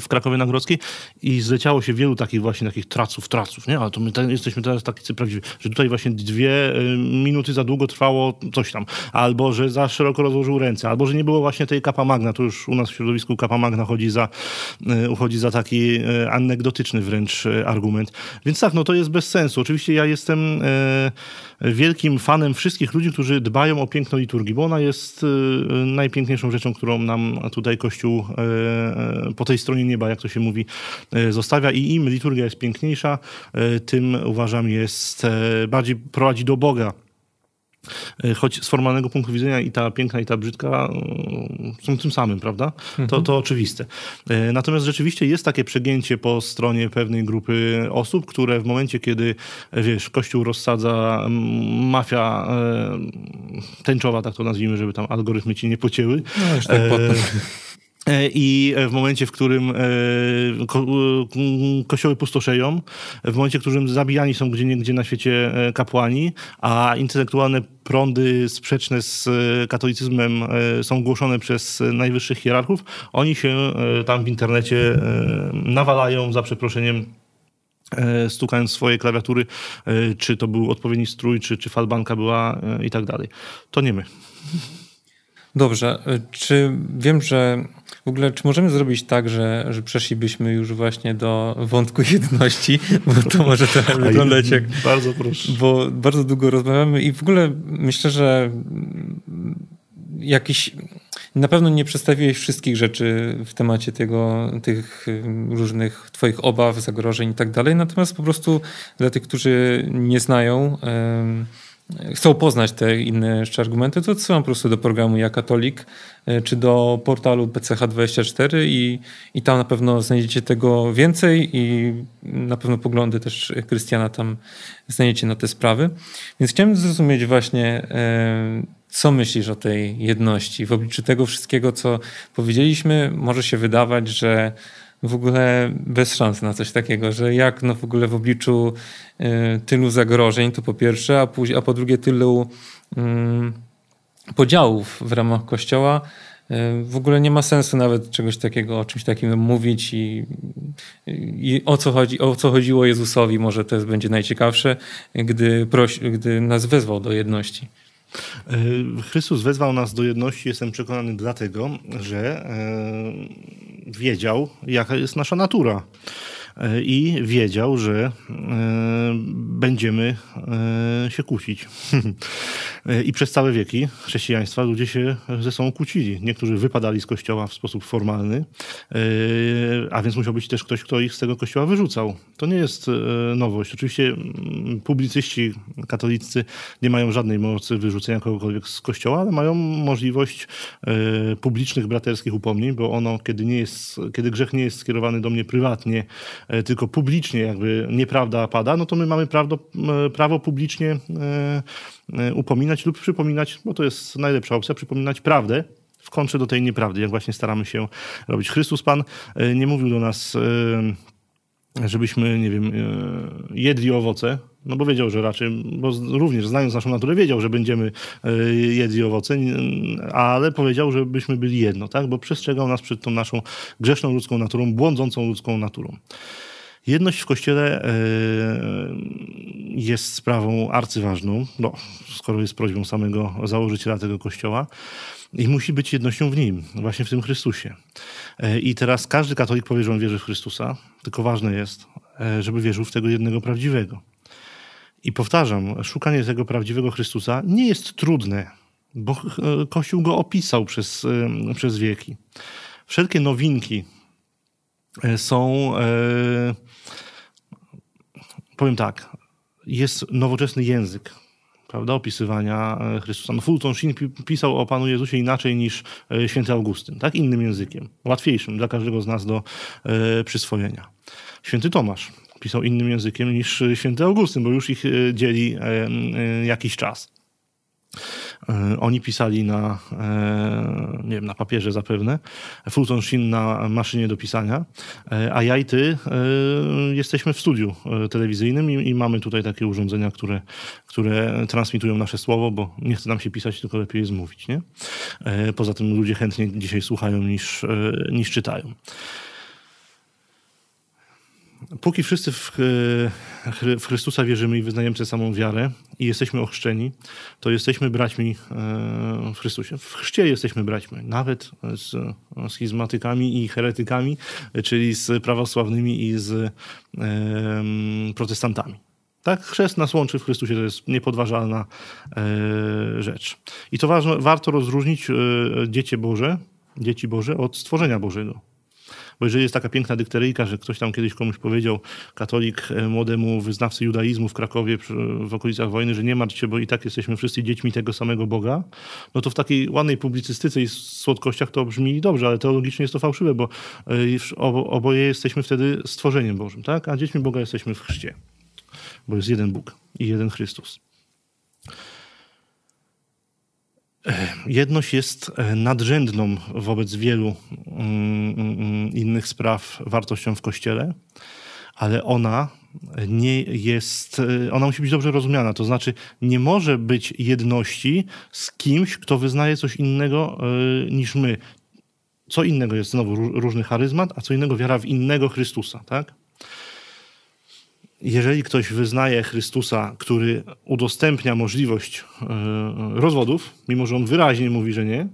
S2: w Krakowie na Grodzkiej i zleciało się wielu takich właśnie takich traców, traców, nie? Ale to my jesteśmy teraz tacy prawdziwi, że tutaj właśnie dwie y, minuty za długo trwało coś tam, albo że za szeroko rozłożył ręce, albo że nie było właśnie tej kapa magna, to już u nas w środowisku kapa magna chodzi za, y, uchodzi za taki y, anegdotyczny wręcz argument. Więc tak, no to jest bez sensu. Oczywiście ja jestem wielkim fanem wszystkich ludzi, którzy dbają o piękno liturgii, bo ona jest najpiękniejszą rzeczą, którą nam tutaj Kościół po tej stronie stronie nieba, jak to się mówi, e, zostawia i im liturgia jest piękniejsza, e, tym uważam jest e, bardziej prowadzi do Boga. Choć z formalnego punktu widzenia i ta piękna, i ta brzydka są tym samym, prawda? Mhm. To, to oczywiste. Natomiast rzeczywiście jest takie przegięcie po stronie pewnej grupy osób, które w momencie, kiedy wiesz, Kościół rozsadza mafia tęczowa, tak to nazwijmy, żeby tam algorytmy ci nie pocięły. No, już tak E, I w momencie, w którym e, kościoły pustoszeją, w momencie, w którym zabijani są gdzie niegdzie na świecie e, kapłani, a intelektualne prądy sprzeczne z katolicyzmem są głoszone przez najwyższych hierarchów, oni się tam w internecie nawalają za przeproszeniem stukając swoje klawiatury, czy to był odpowiedni strój, czy, czy falbanka była i tak dalej. To nie my.
S1: Dobrze. Czy wiem, że w ogóle, czy możemy zrobić tak, że, że przeszlibyśmy już właśnie do wątku jedności, bo to może trochę wyglądać jak...
S2: Bardzo proszę.
S1: Bo bardzo długo rozmawiamy i w ogóle myślę, że jakiś... Na pewno nie przedstawiłeś wszystkich rzeczy w temacie tego, tych różnych twoich obaw, zagrożeń i tak dalej, natomiast po prostu dla tych, którzy nie znają chcą poznać te inne jeszcze argumenty, to odsyłam po prostu do programu Ja Katolik, e, czy do portalu PCH24 i, i tam na pewno znajdziecie tego więcej i na pewno poglądy też Krystiana tam znajdziecie na te sprawy. Więc chciałem zrozumieć właśnie, e, co myślisz o tej jedności. W obliczu tego wszystkiego, co powiedzieliśmy, może się wydawać, że w ogóle bez szans na coś takiego, że jak no w ogóle w obliczu y, tylu zagrożeń, to po pierwsze, a, później, a po drugie tylu y, podziałów w ramach Kościoła, y, w ogóle nie ma sensu nawet czegoś takiego, o czymś takim mówić i, i, o, co chodzi, o co chodziło Jezusowi, może to będzie najciekawsze, gdy, gdy nas wezwał do jedności.
S2: E, Chrystus wezwał nas do jedności, jestem przekonany, dlatego, że wiedział, jaka jest nasza natura. E, i wiedział, że e, będziemy e, się kłócić. I przez całe wieki chrześcijaństwa ludzie się ze sobą kłócili. Niektórzy wypadali z kościoła w sposób formalny, a więc musiał być też ktoś, kto ich z tego kościoła wyrzucał. To nie jest nowość. Oczywiście publicyści katolicy nie mają żadnej mocy wyrzucenia kogokolwiek z kościoła, ale mają możliwość publicznych braterskich upomnień, bo ono, kiedy, nie jest, kiedy grzech nie jest skierowany do mnie prywatnie, E, tylko publicznie jakby nieprawda pada, no to my mamy prawo, prawo publicznie e, e, upominać lub przypominać, bo to jest najlepsza opcja, przypominać prawdę w kontrze do tej nieprawdy, jak właśnie staramy się robić. Chrystus Pan nie mówił do nas żebyśmy, nie wiem, jedli owoce, no bo wiedział, że raczej, bo również znając naszą naturę, wiedział, że będziemy jedli owoce, ale powiedział, żebyśmy byli jedno, tak? Bo przestrzegał nas przed tą naszą grzeszną ludzką naturą, błądzącą ludzką naturą. Jedność w Kościele e, jest sprawą arcyważną, no, skoro jest prośbą samego założyciela tego Kościoła i musi być jednością w Nim, właśnie w tym Chrystusie. E, I teraz każdy katolik powie, że on wierzy w Chrystusa, tylko ważne jest, e, żeby wierzył w tego jednego prawdziwego. I powtarzam, szukanie tego prawdziwego Chrystusa nie jest trudne, bo Kościół go opisał przez, przez wieki. Wszelkie nowinki są powiem tak, jest nowoczesny język prawda, opisywania e, Chrystusa. No, Fulton Sheen pisał o Panu Jezusie inaczej niż e, święty Augustyn, tak? Innym językiem, łatwiejszym dla każdego z nas do e, przyswojenia. Święty Tomasz pisał innym językiem niż święty Augustyn, bo już ich dzieli jakiś czas. E, oni pisali na, e, nie wiem, na papierze zapewne, Fulton Sheen na maszynie do pisania, e, a ja i ty jesteśmy w studiu telewizyjnym i, i mamy tutaj takie urządzenia, które, które transmitują nasze słowo, bo nie chce nam się pisać, tylko lepiej jest mówić. Nie? Poza tym ludzie chętnie dzisiaj słuchają niż, niż czytają. Póki wszyscy w, w, Chrystusa wierzymy i wyznajemy tę samą wiarę i jesteśmy ochrzczeni, to jesteśmy braćmi w Chrystusie. W chrzcie jesteśmy braćmi, nawet z schizmatykami i heretykami, czyli z prawosławnymi i z e, protestantami. Tak? Chrzest nas łączy w Chrystusie, to jest niepodważalna e, rzecz. I to ważne, warto rozróżnić e, dzieci Boże, dzieci Boże od stworzenia Bożego. Bo jeżeli jest taka piękna dykteryjka, że ktoś tam kiedyś komuś powiedział, katolik e, młodemu wyznawcy judaizmu w Krakowie w okolicach wojny, że nie martw się, bo i tak jesteśmy wszyscy dziećmi tego samego Boga, no to w takiej ładnej publicystyce i słodkościach to brzmi dobrze, ale teologicznie jest to fałszywe, bo oboje jesteśmy wtedy stworzeniem Bożym, tak? A dziećmi Boga jesteśmy w chrzcie bo jest jeden Bóg i jeden Chrystus. Jedność jest e, nadrzędną wobec wielu mm, mm, innych spraw wartością w Kościele, ale ona nie jest, e, ona musi być dobrze rozumiana. To znaczy, nie może być jedności z kimś, kto wyznaje coś innego e, niż my. Co innego jest znowu różny charyzmat, a co innego wiara w innego Chrystusa, tak? Jeżeli ktoś wyznaje Chrystusa, który udostępnia możliwość e, rozwodów, mimo że on wyraźnie mówi, że nie,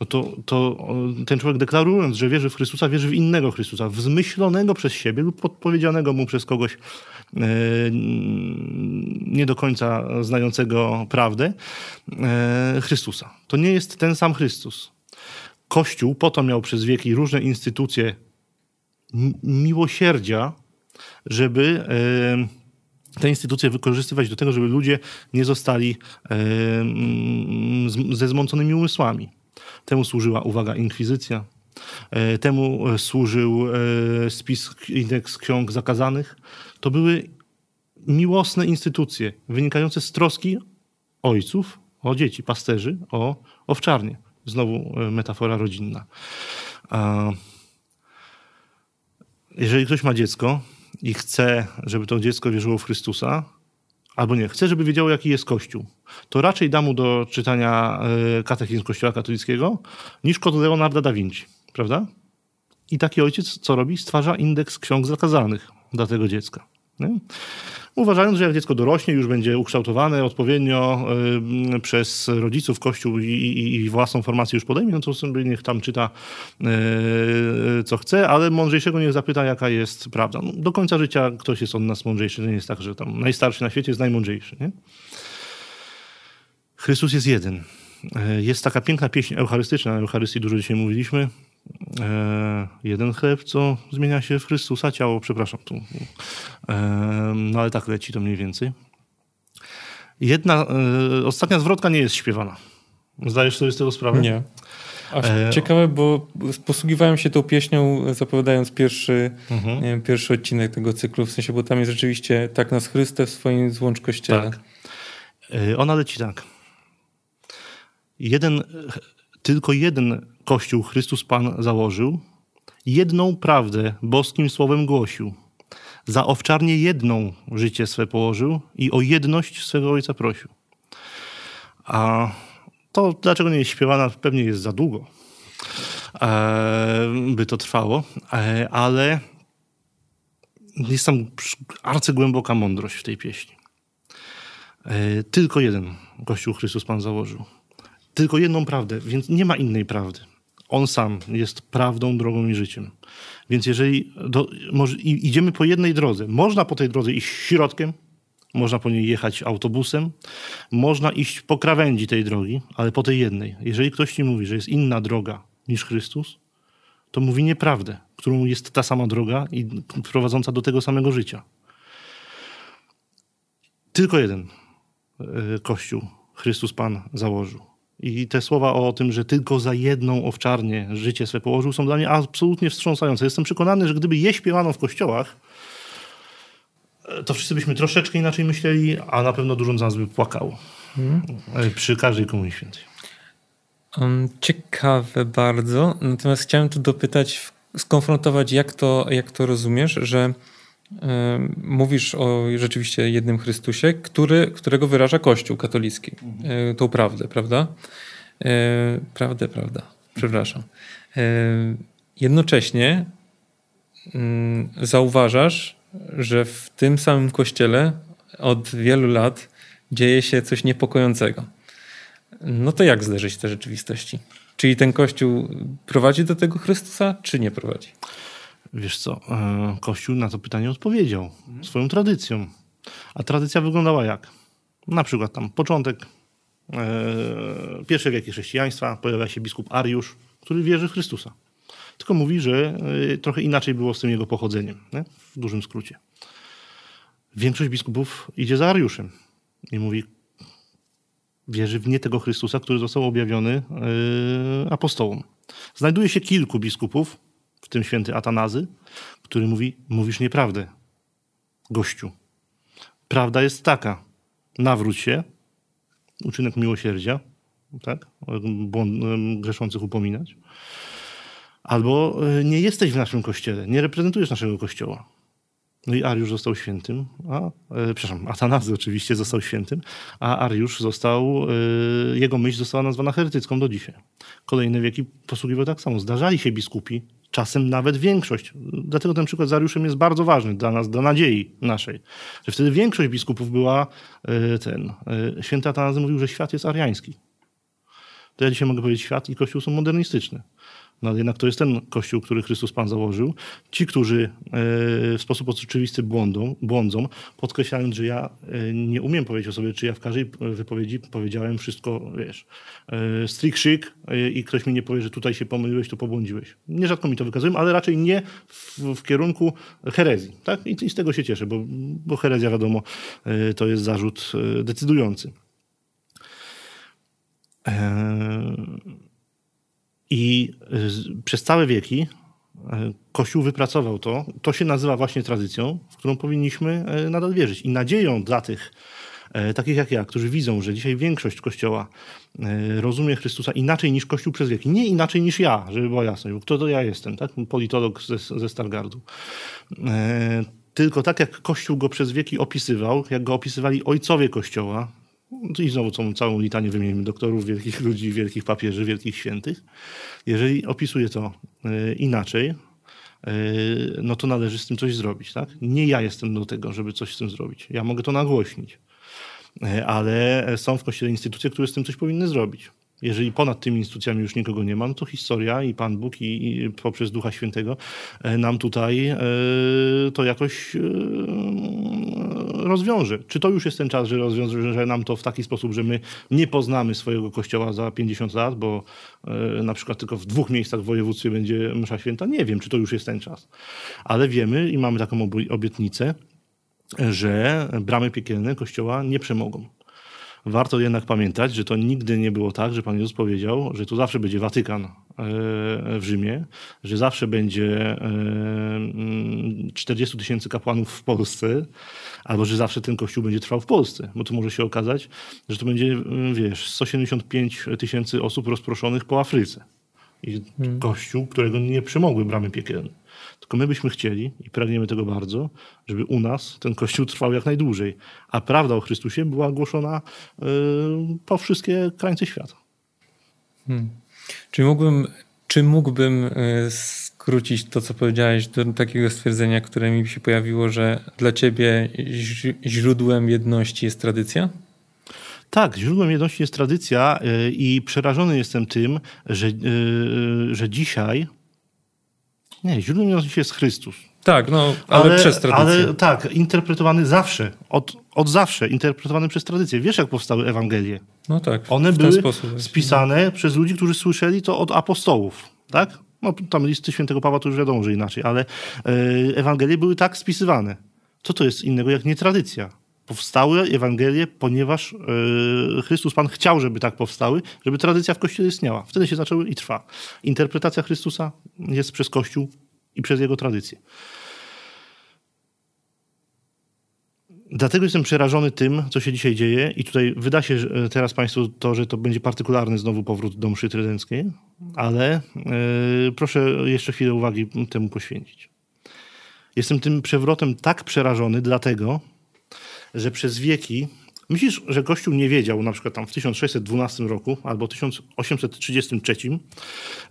S2: no to, to ten człowiek deklarując, że wierzy w Chrystusa, wierzy w innego Chrystusa, wzmyślonego przez siebie lub podpowiedzianego mu przez kogoś e, nie do końca znającego prawdę e, Chrystusa. To nie jest ten sam Chrystus. Kościół po to miał przez wieki różne instytucje miłosierdzia, żeby te instytucje wykorzystywać do tego, żeby ludzie nie zostali ze zmąconymi umysłami. Temu służyła, uwaga, inkwizycja. E, temu e, służył e, spis, indeks ksiąg zakazanych. To były miłosne instytucje wynikające z troski ojców o dzieci, pasterzy, o owczarnie. Znowu metafora rodzinna. Jeżeli ktoś ma dziecko, i chce, żeby to dziecko wierzyło w Chrystusa, albo nie, chce, żeby wiedziało, jaki jest Kościół, to raczej da mu do czytania e, katechizm Kościoła katolickiego niż kod Leonarda da Vinci, prawda? I taki ojciec co robi? Stwarza indeks ksiąg zakazanych dla tego dziecka. Nie? uważając, że jak dziecko dorośnie, już będzie ukształtowane odpowiednio y, przez rodziców, kościół i, i, i, własną formację już podejmie, no to sobie niech tam czyta y, co chce, ale mądrzejszego niech zapyta, jaka jest prawda. No, do końca życia ktoś jest od nas mądrzejszy, nie jest tak, że tam najstarszy na świecie jest najmądrzejszy. Nie? Chrystus jest jeden. Y, jest taka piękna pieśń eucharystyczna, o Eucharystii dużo dzisiaj mówiliśmy, E, jeden chleb, co zmienia się w Chrystusa ciało, przepraszam. Tu. E, no ale tak leci to mniej więcej. Jedna, e, ostatnia zwrotka nie jest śpiewana. Zdajesz sobie z tego sprawę?
S1: Nie. Aż e... ciekawe, bo posługiwałem się tą pieśnią zapowiadając pierwszy, mhm. nie, pierwszy odcinek tego cyklu, w sensie, bo tam jest rzeczywiście tak nas Chryste w swoim złącz kościele. Tak.
S2: Ona leci tak. Jeden, tylko jeden Kościół Chrystus Pan założył, jedną prawdę boskim słowem głosił. Za owczarnie jedną życie swe położył i o jedność swego ojca prosił. A to dlaczego nie jest śpiewana, pewnie jest za długo, e, by to trwało, e, ale jest tam arcygłęboka mądrość w tej pieśni. E, tylko jeden Kościół Chrystus Pan założył. Tylko jedną prawdę, więc nie ma innej prawdy. On sam jest prawdą, drogą i życiem. Więc jeżeli do, może, idziemy po jednej drodze, można po tej drodze iść środkiem, można po niej jechać autobusem, można iść po krawędzi tej drogi, ale po tej jednej. Jeżeli ktoś ci mówi, że jest inna droga niż Chrystus, to mówi nieprawdę, którą jest ta sama droga i prowadząca do tego samego życia. Tylko jeden e, Kościół Chrystus Pan założył. I te słowa o tym, że tylko za jedną owczarnię życie swe położył, są dla mnie absolutnie wstrząsające. Jestem przekonany, że gdyby je śpiewano w kościołach, to wszyscy byśmy troszeczkę inaczej myśleli, a na pewno dużo z nas by płakało. Hmm. Przy każdej komunii świętej.
S1: Um, ciekawe bardzo. Natomiast chciałem tu dopytać, skonfrontować, jak to, jak to rozumiesz, że mówisz o rzeczywiście jednym Chrystusie, który, którego wyraża Kościół katolicki. Mhm. Tą prawdę, prawda? E, prawdę, prawda. Przepraszam. E, jednocześnie mm, zauważasz, że w tym samym kościele od wielu lat dzieje się coś niepokojącego. No to jak zderzyć te rzeczywistości? Czyli ten kościół prowadzi do tego Chrystusa, czy nie prowadzi?
S2: Wiesz co, e, Kościół na to pytanie odpowiedział swoją tradycją. A tradycja wyglądała jak? Na przykład tam początek, e, pierwsze wieki chrześcijaństwa, pojawia się biskup Ariusz, który wierzy w Chrystusa. Tylko mówi, że e, trochę inaczej było z tym jego pochodzeniem, nie? w dużym skrócie. Większość biskupów idzie za Ariuszem i mówi, wierzy w nie tego Chrystusa, który został objawiony apostołom. Znajduje się kilku biskupów, tym święty Atanazy, który mówi, mówisz nieprawdę, gościu. Prawda jest taka, nawróć się, uczynek miłosierdzia, tak? Grzeszących upominać. Albo e, nie jesteś w naszym kościele, nie reprezentujesz naszego kościoła. No i Ariusz został świętym, a, e, przepraszam, Atanazy oczywiście został świętym, a Ariusz został, e, jego myśl została nazwana heretycką do dzisiaj. Kolejne wieki posługiwał tak samo. Zdarzali się biskupi, czasem nawet większość. Dlatego ten przykład z Ariuszem jest bardzo ważny dla nas, dla nadziei naszej. Że wtedy większość biskupów była e, ten. E, święty Atanazy mówił, że świat jest ariański. To ja dzisiaj mogę powiedzieć świat i kościół są modernistyczne. No jednak to jest ten kościół, który Chrystus Pan założył. Ci, którzy e, w sposób oczywisty błądą, błądzą, podkreślając, że ja e, nie umiem powiedzieć o sobie, czy ja w każdej wypowiedzi powiedziałem wszystko, wiesz, e, strict szyk i ktoś mi nie powie, że tutaj się pomyliłeś, to pobłądziłeś. Nierzadko mi to wykazują, ale raczej nie w, w kierunku herezji. Tak? I, I, z tego się cieszę, bo, bo herezja, wiadomo, to jest zarzut decydujący. Eee... I y, przez całe wieki y, Kościół wypracował to. To się nazywa właśnie tradycją, w którą powinniśmy y, nadal wierzyć. I nadzieją dla tych, takich jak ja, którzy widzą, że dzisiaj większość Kościoła rozumie Chrystusa inaczej niż Kościół przez wieki. Nie inaczej niż ja, żeby była jasność, bo kto to ja jestem, tak? Politolog ze, ze Stargardu. Tylko tak jak Kościół go przez wieki opisywał, jak go opisywali ojcowie Kościoła, i znowu tą całą litanię wymienimy doktorów, wielkich ludzi, wielkich papieży, wielkich świętych. Jeżeli opisuje to e, inaczej, e, no to należy z tym coś zrobić. Tak? Nie ja jestem do tego, żeby coś z tym zrobić. Ja mogę to nagłośnić. E, ale są w Kościele instytucje, które z tym coś powinny zrobić jeżeli ponad tymi instytucjami już nikogo nie ma, to historia i Pan Bóg i, i poprzez Ducha Świętego e, nam tutaj e, to jakoś e, rozwiąże. Czy to już jest ten czas, że rozwiąże nam to w taki sposób, że my nie poznamy swojego kościoła za 50 lat, bo na przykład tylko w dwóch miejscach w województwie będzie msza święta? Nie wiem, czy to już jest ten czas. Ale wiemy i mamy taką obietnicę, że bramy piekielne kościoła nie przemogą. Warto jednak pamiętać, że to nigdy nie było tak, że Pan Jezus powiedział, że tu zawsze będzie Watykan e, w Rzymie, że zawsze będzie 40 e, tysięcy kapłanów w Polsce, albo że zawsze ten kościół będzie trwał w Polsce, bo tu może się okazać, że to będzie, wiesz, 175 tysięcy osób rozproszonych po Afryce. I hmm. kościół, którego nie przemogły bramy piekielne. Tylko my byśmy chcieli i pragniemy tego bardzo, żeby u nas ten Kościół trwał jak najdłużej, a prawda o Chrystusie była głoszona y, po wszystkie krańce świata.
S1: Hmm. Czy mógłbym, czy mógłbym y, skrócić to, co powiedziałeś, do takiego stwierdzenia, które mi się pojawiło, że dla ciebie źródłem jedności jest tradycja?
S2: Tak, źródłem jedności jest tradycja y, i przerażony jestem tym, że, że dzisiaj nie, źródłem miłości jest Chrystus.
S1: Tak, no, ale, ale przez tradycję.
S2: Ale tak, interpretowany zawsze, od, od zawsze, interpretowany przez tradycję. Wiesz, jak powstały Ewangelie?
S1: No tak.
S2: One były sposób, spisane przez ludzi, którzy słyszeli to od apostołów, tak? No, tam listy świętego Pawła to już wiadomo, że inaczej, ale e, Ewangelie były tak spisywane. Co to jest innego jak nie tradycja? Powstały Ewangelie, ponieważ e, Chrystus Pan chciał, żeby tak powstały, żeby tradycja w Kościele istniała. Wtedy się zaczęły i trwa. Interpretacja Chrystusa jest przez Kościół i przez jego tradycję. Dlatego jestem przerażony tym, co się dzisiaj dzieje i tutaj wyda się teraz Państwu to, że to będzie partykularny znowu powrót do mszy trydenckiej, ale yy, proszę jeszcze chwilę uwagi temu poświęcić. Jestem tym przewrotem tak przerażony, dlatego, że przez wieki Myślisz, że Kościół nie wiedział, na przykład tam w 1612 roku albo 1833,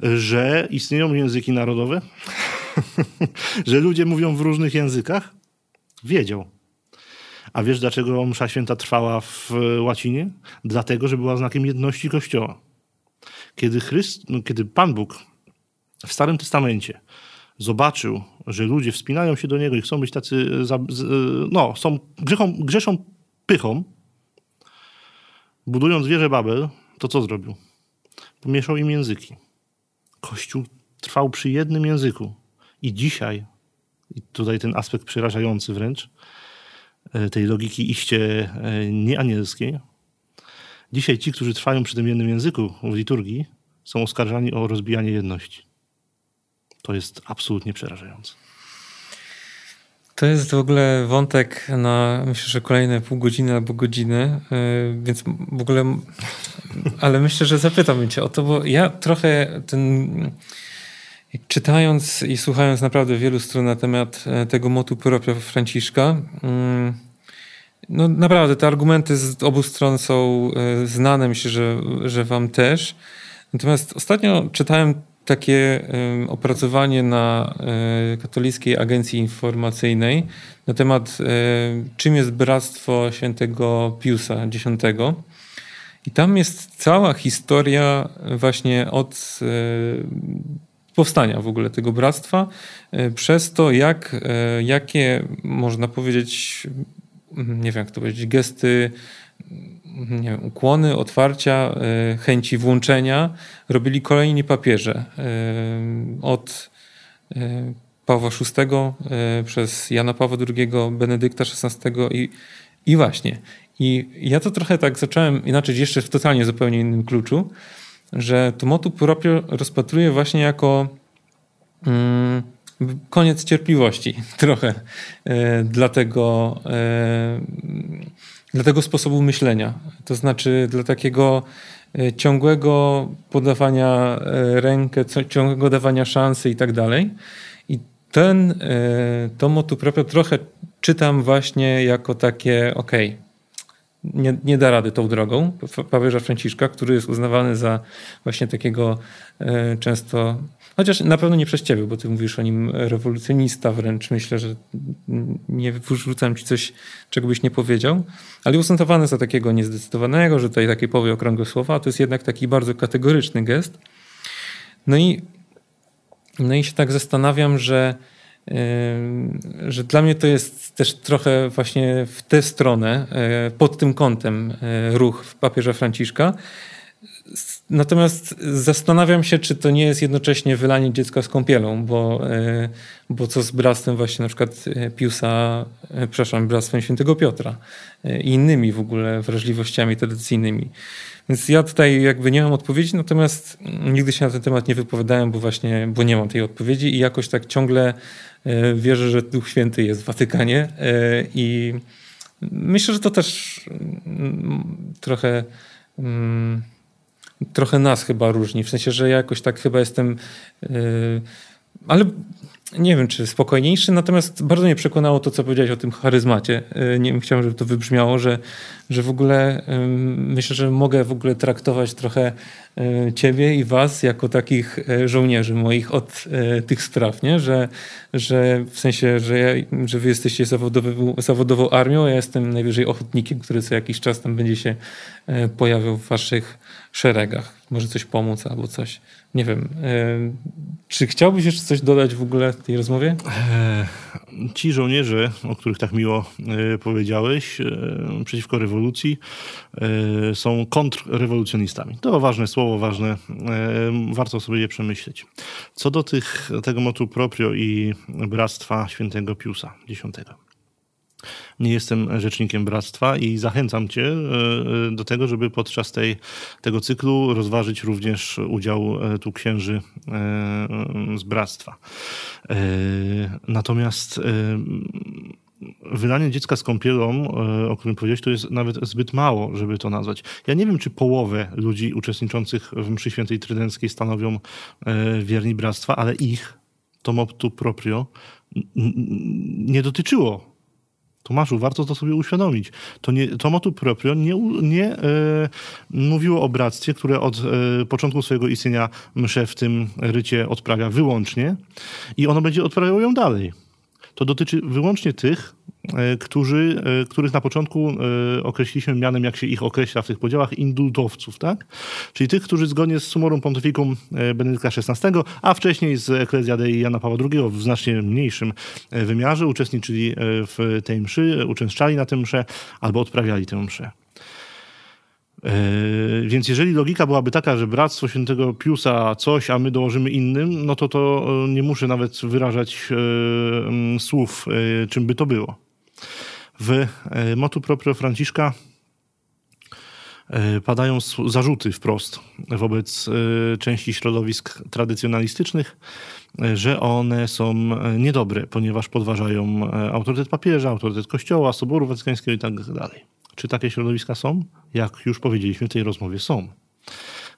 S2: że istnieją języki narodowe? że ludzie mówią w różnych językach? Wiedział. A wiesz, dlaczego msza święta trwała w łacinie? Dlatego, że była znakiem jedności Kościoła. Kiedy, Chryst, no, kiedy Pan Bóg w Starym Testamencie zobaczył, że ludzie wspinają się do Niego i chcą być tacy, no, są grzechą, grzeszą pychą, budując wieżę Babel, to co zrobił? Pomieszał im języki. Kościół trwał przy jednym języku. I dzisiaj, i tutaj ten aspekt przerażający wręcz, e, tej logiki iście e, nieanielskiej, dzisiaj ci, którzy trwają przy tym jednym języku w liturgii, są oskarżani o rozbijanie jedności. To jest absolutnie przerażające.
S1: To jest w ogóle wątek na myślę, że kolejne pół godziny albo godziny, yy, więc w ogóle, ale myślę, że zapytam cię o to, bo ja trochę ten, czytając i słuchając naprawdę wielu stron na temat e, tego motu proprio Franciszka, yy, no naprawdę te argumenty z obu stron są e, znane, myślę, że, że wam też. Natomiast ostatnio czytałem takie opracowanie na e, Katolickiej Agencji Informacyjnej na temat, e, czym jest Bractwo Świętego Piusa X. I tam jest cała historia właśnie od e, powstania w ogóle tego bractwa, przez to, jak, jakie można powiedzieć, nie wiem jak to powiedzieć, gesty nie wiem, ukłony, otwarcia, e, chęci włączenia robili kolejni papieże. E, od e, Pawła VI przez Jana Pawła II, Benedykta XVI i, i właśnie. I ja to trochę tak zacząłem inaczej, jeszcze w totalnie zupełnie innym kluczu, że to motu proprio rozpatruję właśnie jako mm, koniec cierpliwości trochę dla tego dla tego sposobu myślenia. To znaczy dla takiego e, ciągłego podawania e, rękę, ciągłego dawania szansy i tak dalej. I ten, e, to motu proprio trochę czytam właśnie jako takie, okej, okay, nie, nie da rady tą drogą papieża Franciszka, który jest uznawany za właśnie takiego często Chociaż na pewno nie przez ciebie, bo ty mówisz o nim rewolucjonista wręcz. Myślę, że nie wyrzucam ci coś, czego byś nie powiedział. Ale uznawany za takiego niezdecydowanego, że tutaj takie powie okrągłe słowa, a to jest jednak taki bardzo kategoryczny gest. No i, no i się tak zastanawiam, że że dla mnie to jest też trochę właśnie w tę stronę, e, pod tym kątem e, ruch papieża Franciszka, Natomiast zastanawiam się, czy to nie jest jednocześnie wylanie dziecka z kąpielą, bo, e, bo co z bractwem właśnie na przykład e, Piusa, e, przepraszam, bractwem świętego Piotra i innymi w ogóle wrażliwościami tradycyjnymi. Więc ja tutaj jakby nie mam odpowiedzi, natomiast nigdy się na ten temat nie wypowiadałem, bo właśnie, bo nie mam tej odpowiedzi i jakoś tak ciągle wierzę, że Duch Święty jest w Watykanie i myślę, że to też mm, trochę mm, trochę nas chyba różni. W sensie, że ja jakoś tak chyba jestem. Yy, ale nie wiem, czy spokojniejszy, natomiast bardzo mnie przekonało to, co powiedziałeś o tym charyzmacie. Yy, nie wiem, chciałem, żeby to wybrzmiało, że, że w ogóle yy, myślę, że mogę w ogóle traktować trochę yy, ciebie i was jako takich żołnierzy moich od tych spraw, nie? Że, że w sensie, że, ja, że wy jesteście zawodową, zawodową armią, ja jestem najwyżej ochotnikiem, który co jakiś czas tam będzie się pojawiał w waszych szeregach. Może coś pomóc albo coś. Nie wiem. Czy chciałbyś jeszcze coś dodać w ogóle w tej rozmowie? E,
S2: ci żołnierze, o których tak miło e, powiedziałeś, e, przeciwko rewolucji, są kontrrewolucjonistami. To ważne słowo, ważne. Warto sobie je przemyśleć. Co do tych, tego motu proprio i bractwa świętego Piusa X. Nie jestem rzecznikiem bractwa i zachęcam Cię e, e, do tego, żeby podczas tej, tego cyklu rozważyć również udział e, tu księży z bractwa. Natomiast wydanie dziecka z kąpielą, o którym powiedziałeś, to jest nawet zbyt mało, żeby to nazwać. Ja nie wiem, czy połowę ludzi uczestniczących w mszy świętej trydenckiej stanowią wierni bractwa, ale ich, to motu proprio, nie dotyczyło Tomaszu, warto to sobie uświadomić. To, nie, to motu proprio nie, nie e, mówiło o bractwie, które od e, początku swojego istnienia mszę w tym rycie odprawia wyłącznie i ono będzie odprawiało ją dalej. To dotyczy wyłącznie tych, e, którzy, e, których na początku e, określiliśmy mianem, jak się ich określa w tych podziałach, indultowców, tak? Czyli tych, którzy zgodnie z Summorum Pontificum Benedykta XVI, a wcześniej z Ecclesia Dei Jana Pawła II w znacznie mniejszym wymiarze uczestniczyli w tej mszy, uczęszczali na tę mszę albo odprawiali tę mszę. Yy, więc jeżeli logika byłaby taka, że Bractwo Świętego Piusa coś, a my dołożymy innym, no to to e, nie muszę nawet wyrażać e, mm, słów, czym by to było. W motu proprio Franciszka padają zarzuty wprost wobec części środowisk tradycjonalistycznych, że one są niedobre, ponieważ podważają autorytet papieża, autorytet kościoła, soboru watykańskiego i tak. Czy takie środowiska są? Jak już powiedzieliśmy w tej rozmowie, są.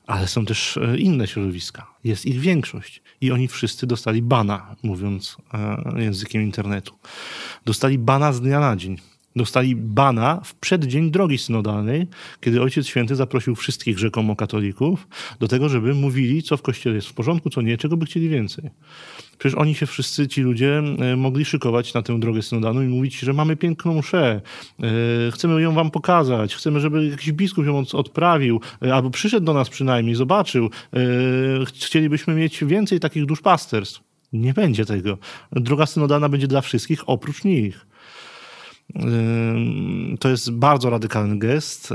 S2: Ale są też e, inne środowiska. Jest ich większość. I oni wszyscy dostali bana, mówiąc e, językiem internetu. Dostali bana z dnia na dzień dostali bana w przeddzień drogi synodalnej, kiedy Ojciec Święty zaprosił wszystkich rzekomo katolików do tego, żeby mówili, co w kościele jest w porządku, co nie, czego by chcieli więcej. Przecież oni się wszyscy, ci ludzie, e, mogli szykować na tę drogę synodalną i mówić, że mamy piękną mszę, e, chcemy ją wam pokazać, chcemy, żeby jakiś biskup ją odprawił, e, albo przyszedł do nas przynajmniej, zobaczył. Chcielibyśmy mieć więcej takich duszpasterstw. Nie będzie tego. Droga synodalna będzie dla wszystkich, oprócz nich. To jest bardzo radykalny gest.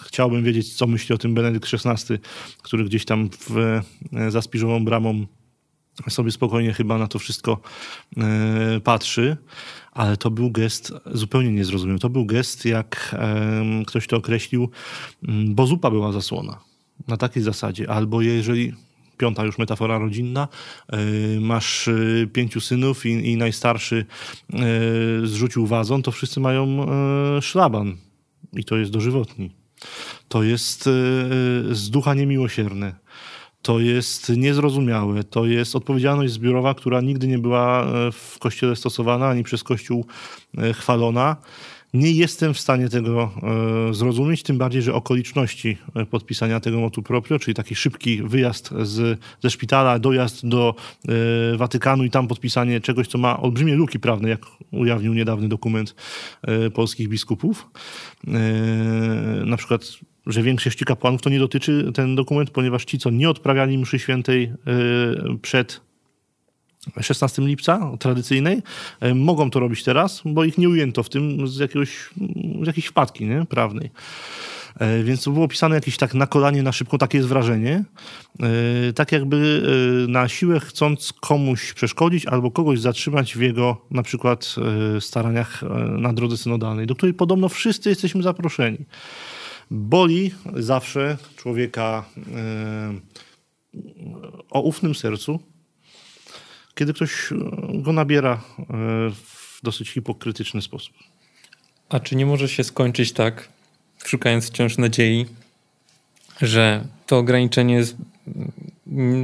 S2: Chciałbym wiedzieć, co myśli o tym Benedykt XVI, który gdzieś tam w, za spiżową bramą sobie spokojnie chyba na to wszystko patrzy, ale to był gest zupełnie niezrozumiały. To był gest, jak ktoś to określił, bo zupa była zasłona. Na takiej zasadzie. Albo jeżeli piąta już metafora rodzinna. E, masz e, pięciu synów i, i najstarszy e, zrzucił wazon, to wszyscy mają szlaban. I to jest dożywotni. To jest z ducha niemiłosierne. To jest niezrozumiałe. To jest odpowiedzialność zbiorowa, która nigdy nie była w kościele stosowana ani przez kościół chwalona. Nie jestem w stanie tego e, zrozumieć, tym bardziej, że okoliczności e, podpisania tego motu proprio, czyli taki szybki wyjazd z, ze szpitala, dojazd do e, Watykanu i tam podpisanie czegoś, co ma olbrzymie luki prawne, jak ujawnił niedawny dokument polskich biskupów. Na przykład że większości kapłanów to nie dotyczy ten dokument, ponieważ ci, co nie odprawiali mszy świętej przed 16 lipca tradycyjnej, e, mogą to robić teraz, bo ich nie ujęto w tym z, jakiegoś, z jakiejś wpadki nie? prawnej. E, więc to było pisane jakieś tak na kolanie, na szybko, takie jest wrażenie. E, tak jakby na siłę chcąc komuś przeszkodzić albo kogoś zatrzymać w jego na przykład staraniach na drodze synodalnej, do której podobno wszyscy jesteśmy zaproszeni. Boli zawsze człowieka o ufnym sercu, kiedy ktoś e, go nabiera e, w dosyć hipokrytyczny sposób.
S1: A czy nie może się skończyć tak, szukając wciąż nadziei, że to ograniczenie jest,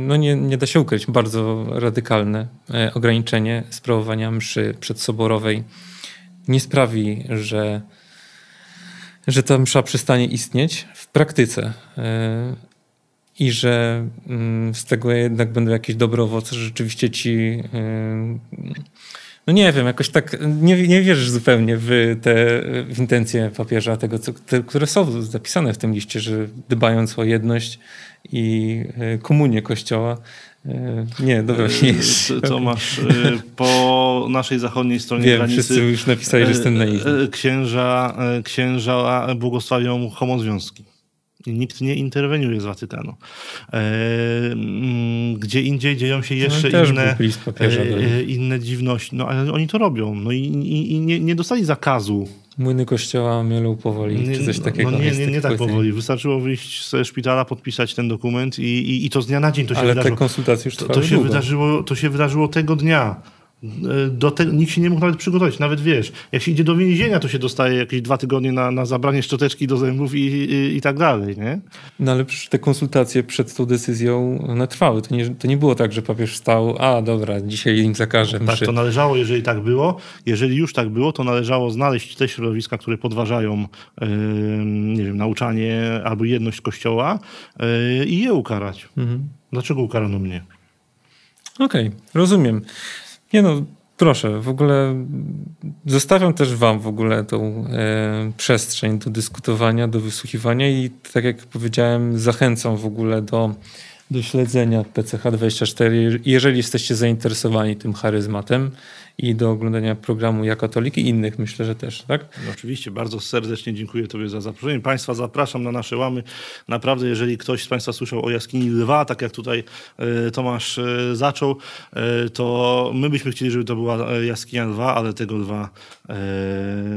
S1: no nie, nie da się ukryć, bardzo radykalne e, ograniczenie sprawowania mszy przedsoborowej nie sprawi, że, że ta msza przestanie istnieć w praktyce i że mm, z tego jednak będą jakieś dobre owoce, że rzeczywiście ci no nie wiem, jakoś tak nie, nie wierzysz zupełnie w te w intencje papieża, tego, co, te, które są zapisane w tym liście, że dbając o jedność i e, komunię Kościoła, e, nie, dobra, nie jest.
S2: Co masz? Po naszej zachodniej stronie
S1: Wiem,
S2: granicy...
S1: wszyscy już napisali, że jestem naiwny.
S2: Księża, księża błogosławią homozwiązki nikt nie interweniuje z Watykanu. E, mm, gdzie indziej dzieją się no jeszcze no, inne, e, inne dziwności. No ale oni to robią. No i, i, i nie, nie dostali zakazu
S1: Młyny kościoła mielą powoli, czy coś takiego.
S2: No nie, nie, nie tak powoli. Wystarczyło wyjść ze szpitala, podpisać ten dokument i, i, i to z dnia na dzień to się
S1: Ale
S2: wydarzyło.
S1: Ale te konsultacje już
S2: to, to się wydarzyło, To się wydarzyło tego dnia. Do te, nikt się nie mógł nawet przygotować. Nawet wiesz, jak się idzie do więzienia, to się dostaje jakieś dwa tygodnie na, na zabranie szczoteczki do zębów i, i, i tak dalej, nie?
S1: No ale te konsultacje przed tą decyzją one trwały. To nie, to nie było tak, że papież wstał, a dobra, dzisiaj im zakażę
S2: Tak, to należało, jeżeli tak było. Jeżeli już tak było, to należało znaleźć te środowiska, które podważają, yy, nie wiem, nauczanie albo jedność Kościoła yy, i je ukarać. Mhm. Dlaczego ukarano mnie?
S1: Okej, okay, rozumiem. Nie no, proszę, w ogóle zostawiam też wam w ogóle tą e, przestrzeń do dyskutowania, do wysłuchiwania i tak jak powiedziałem, zachęcam w ogóle do, do śledzenia PCH24, jeżeli jesteście zainteresowani tym charyzmatem i do oglądania programu Ja Katolik i innych myślę, że też, tak?
S2: No oczywiście, bardzo serdecznie dziękuję Tobie za zaproszenie. Państwa zapraszam na nasze łamy. Naprawdę, jeżeli ktoś z Państwa słyszał o jaskini lwa, tak jak tutaj e, Tomasz e, zaczął, e, to my byśmy chcieli, żeby to była jaskinia lwa, ale tego lwa,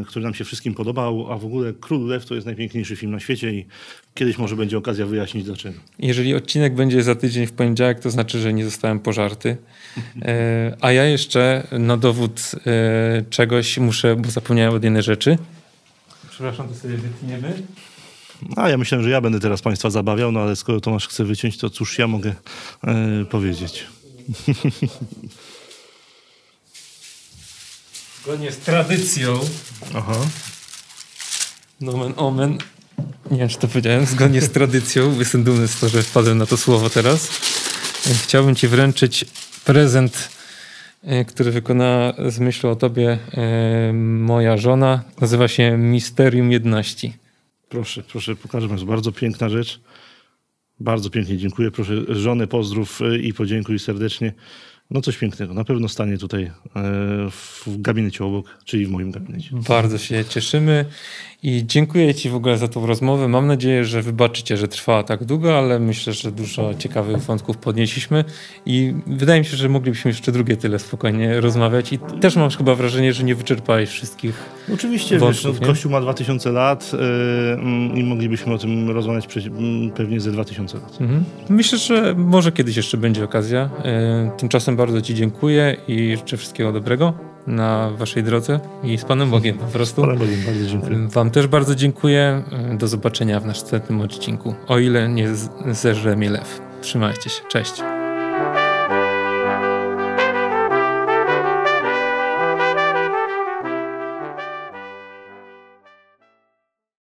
S2: który nam się wszystkim podobał, a w ogóle Król Lew to jest najpiękniejszy film na świecie i kiedyś może będzie okazja wyjaśnić dlaczego.
S1: Jeżeli odcinek będzie za tydzień w poniedziałek, to znaczy, że nie zostałem pożarty. E, a ja jeszcze na dowód e, czegoś muszę, bo zapomniałem od jednej rzeczy. Przepraszam, to sobie wytniemy.
S2: A ja myślałem, że ja będę teraz Państwa zabawiał, no ale skoro Tomasz chce wyciąć, to cóż ja mogę e, powiedzieć.
S1: Zgodnie z tradycją,
S2: Aha.
S1: nomen omen, nie wiem, czy to powiedziałem, zgodnie z tradycją, jestem dumny z tego, że wpadłem na to słowo teraz. Chciałbym Ci wręczyć prezent, e, który wykonała z myślą o Tobie e, moja żona. Nazywa się Misterium Jedności.
S2: Proszę, proszę, pokażę Państwu. Bardzo piękna rzecz. Bardzo pięknie dziękuję. Proszę żonę pozdrów y, i podziękuj serdecznie. No coś pięknego. Na pewno stanie tutaj e, w gabinecie obok, czyli w moim gabinecie.
S1: Bardzo się cieszymy i dziękuję Ci w ogóle za tą rozmowę. Mam nadzieję, że wybaczycie, że trwała tak długo, ale myślę, że dużo ciekawych wątków podnieśliśmy i wydaje mi się, że moglibyśmy jeszcze drugie tyle spokojnie rozmawiać i też mam chyba wrażenie, że nie wyczerpałeś wszystkich.
S2: Oczywiście,
S1: Wątków,
S2: wiesz, no? Kościół ma 2000 lat mm, i moglibyśmy o tym rozmawiać mm, pewnie ze 2000 lat.
S1: Mhm. Myślę, że może kiedyś jeszcze będzie okazja. E, Tymczasem bardzo Ci dziękuję i życzę wszystkiego dobrego na Waszej drodze i z Panem Bogiem po prostu.
S2: Pana Bogiem, bardzo dziękuję.
S1: Wam też bardzo dziękuję. Do zobaczenia w następnym odcinku. O ile nie z- zeżre mnie lew. Trzymajcie się. Cześć.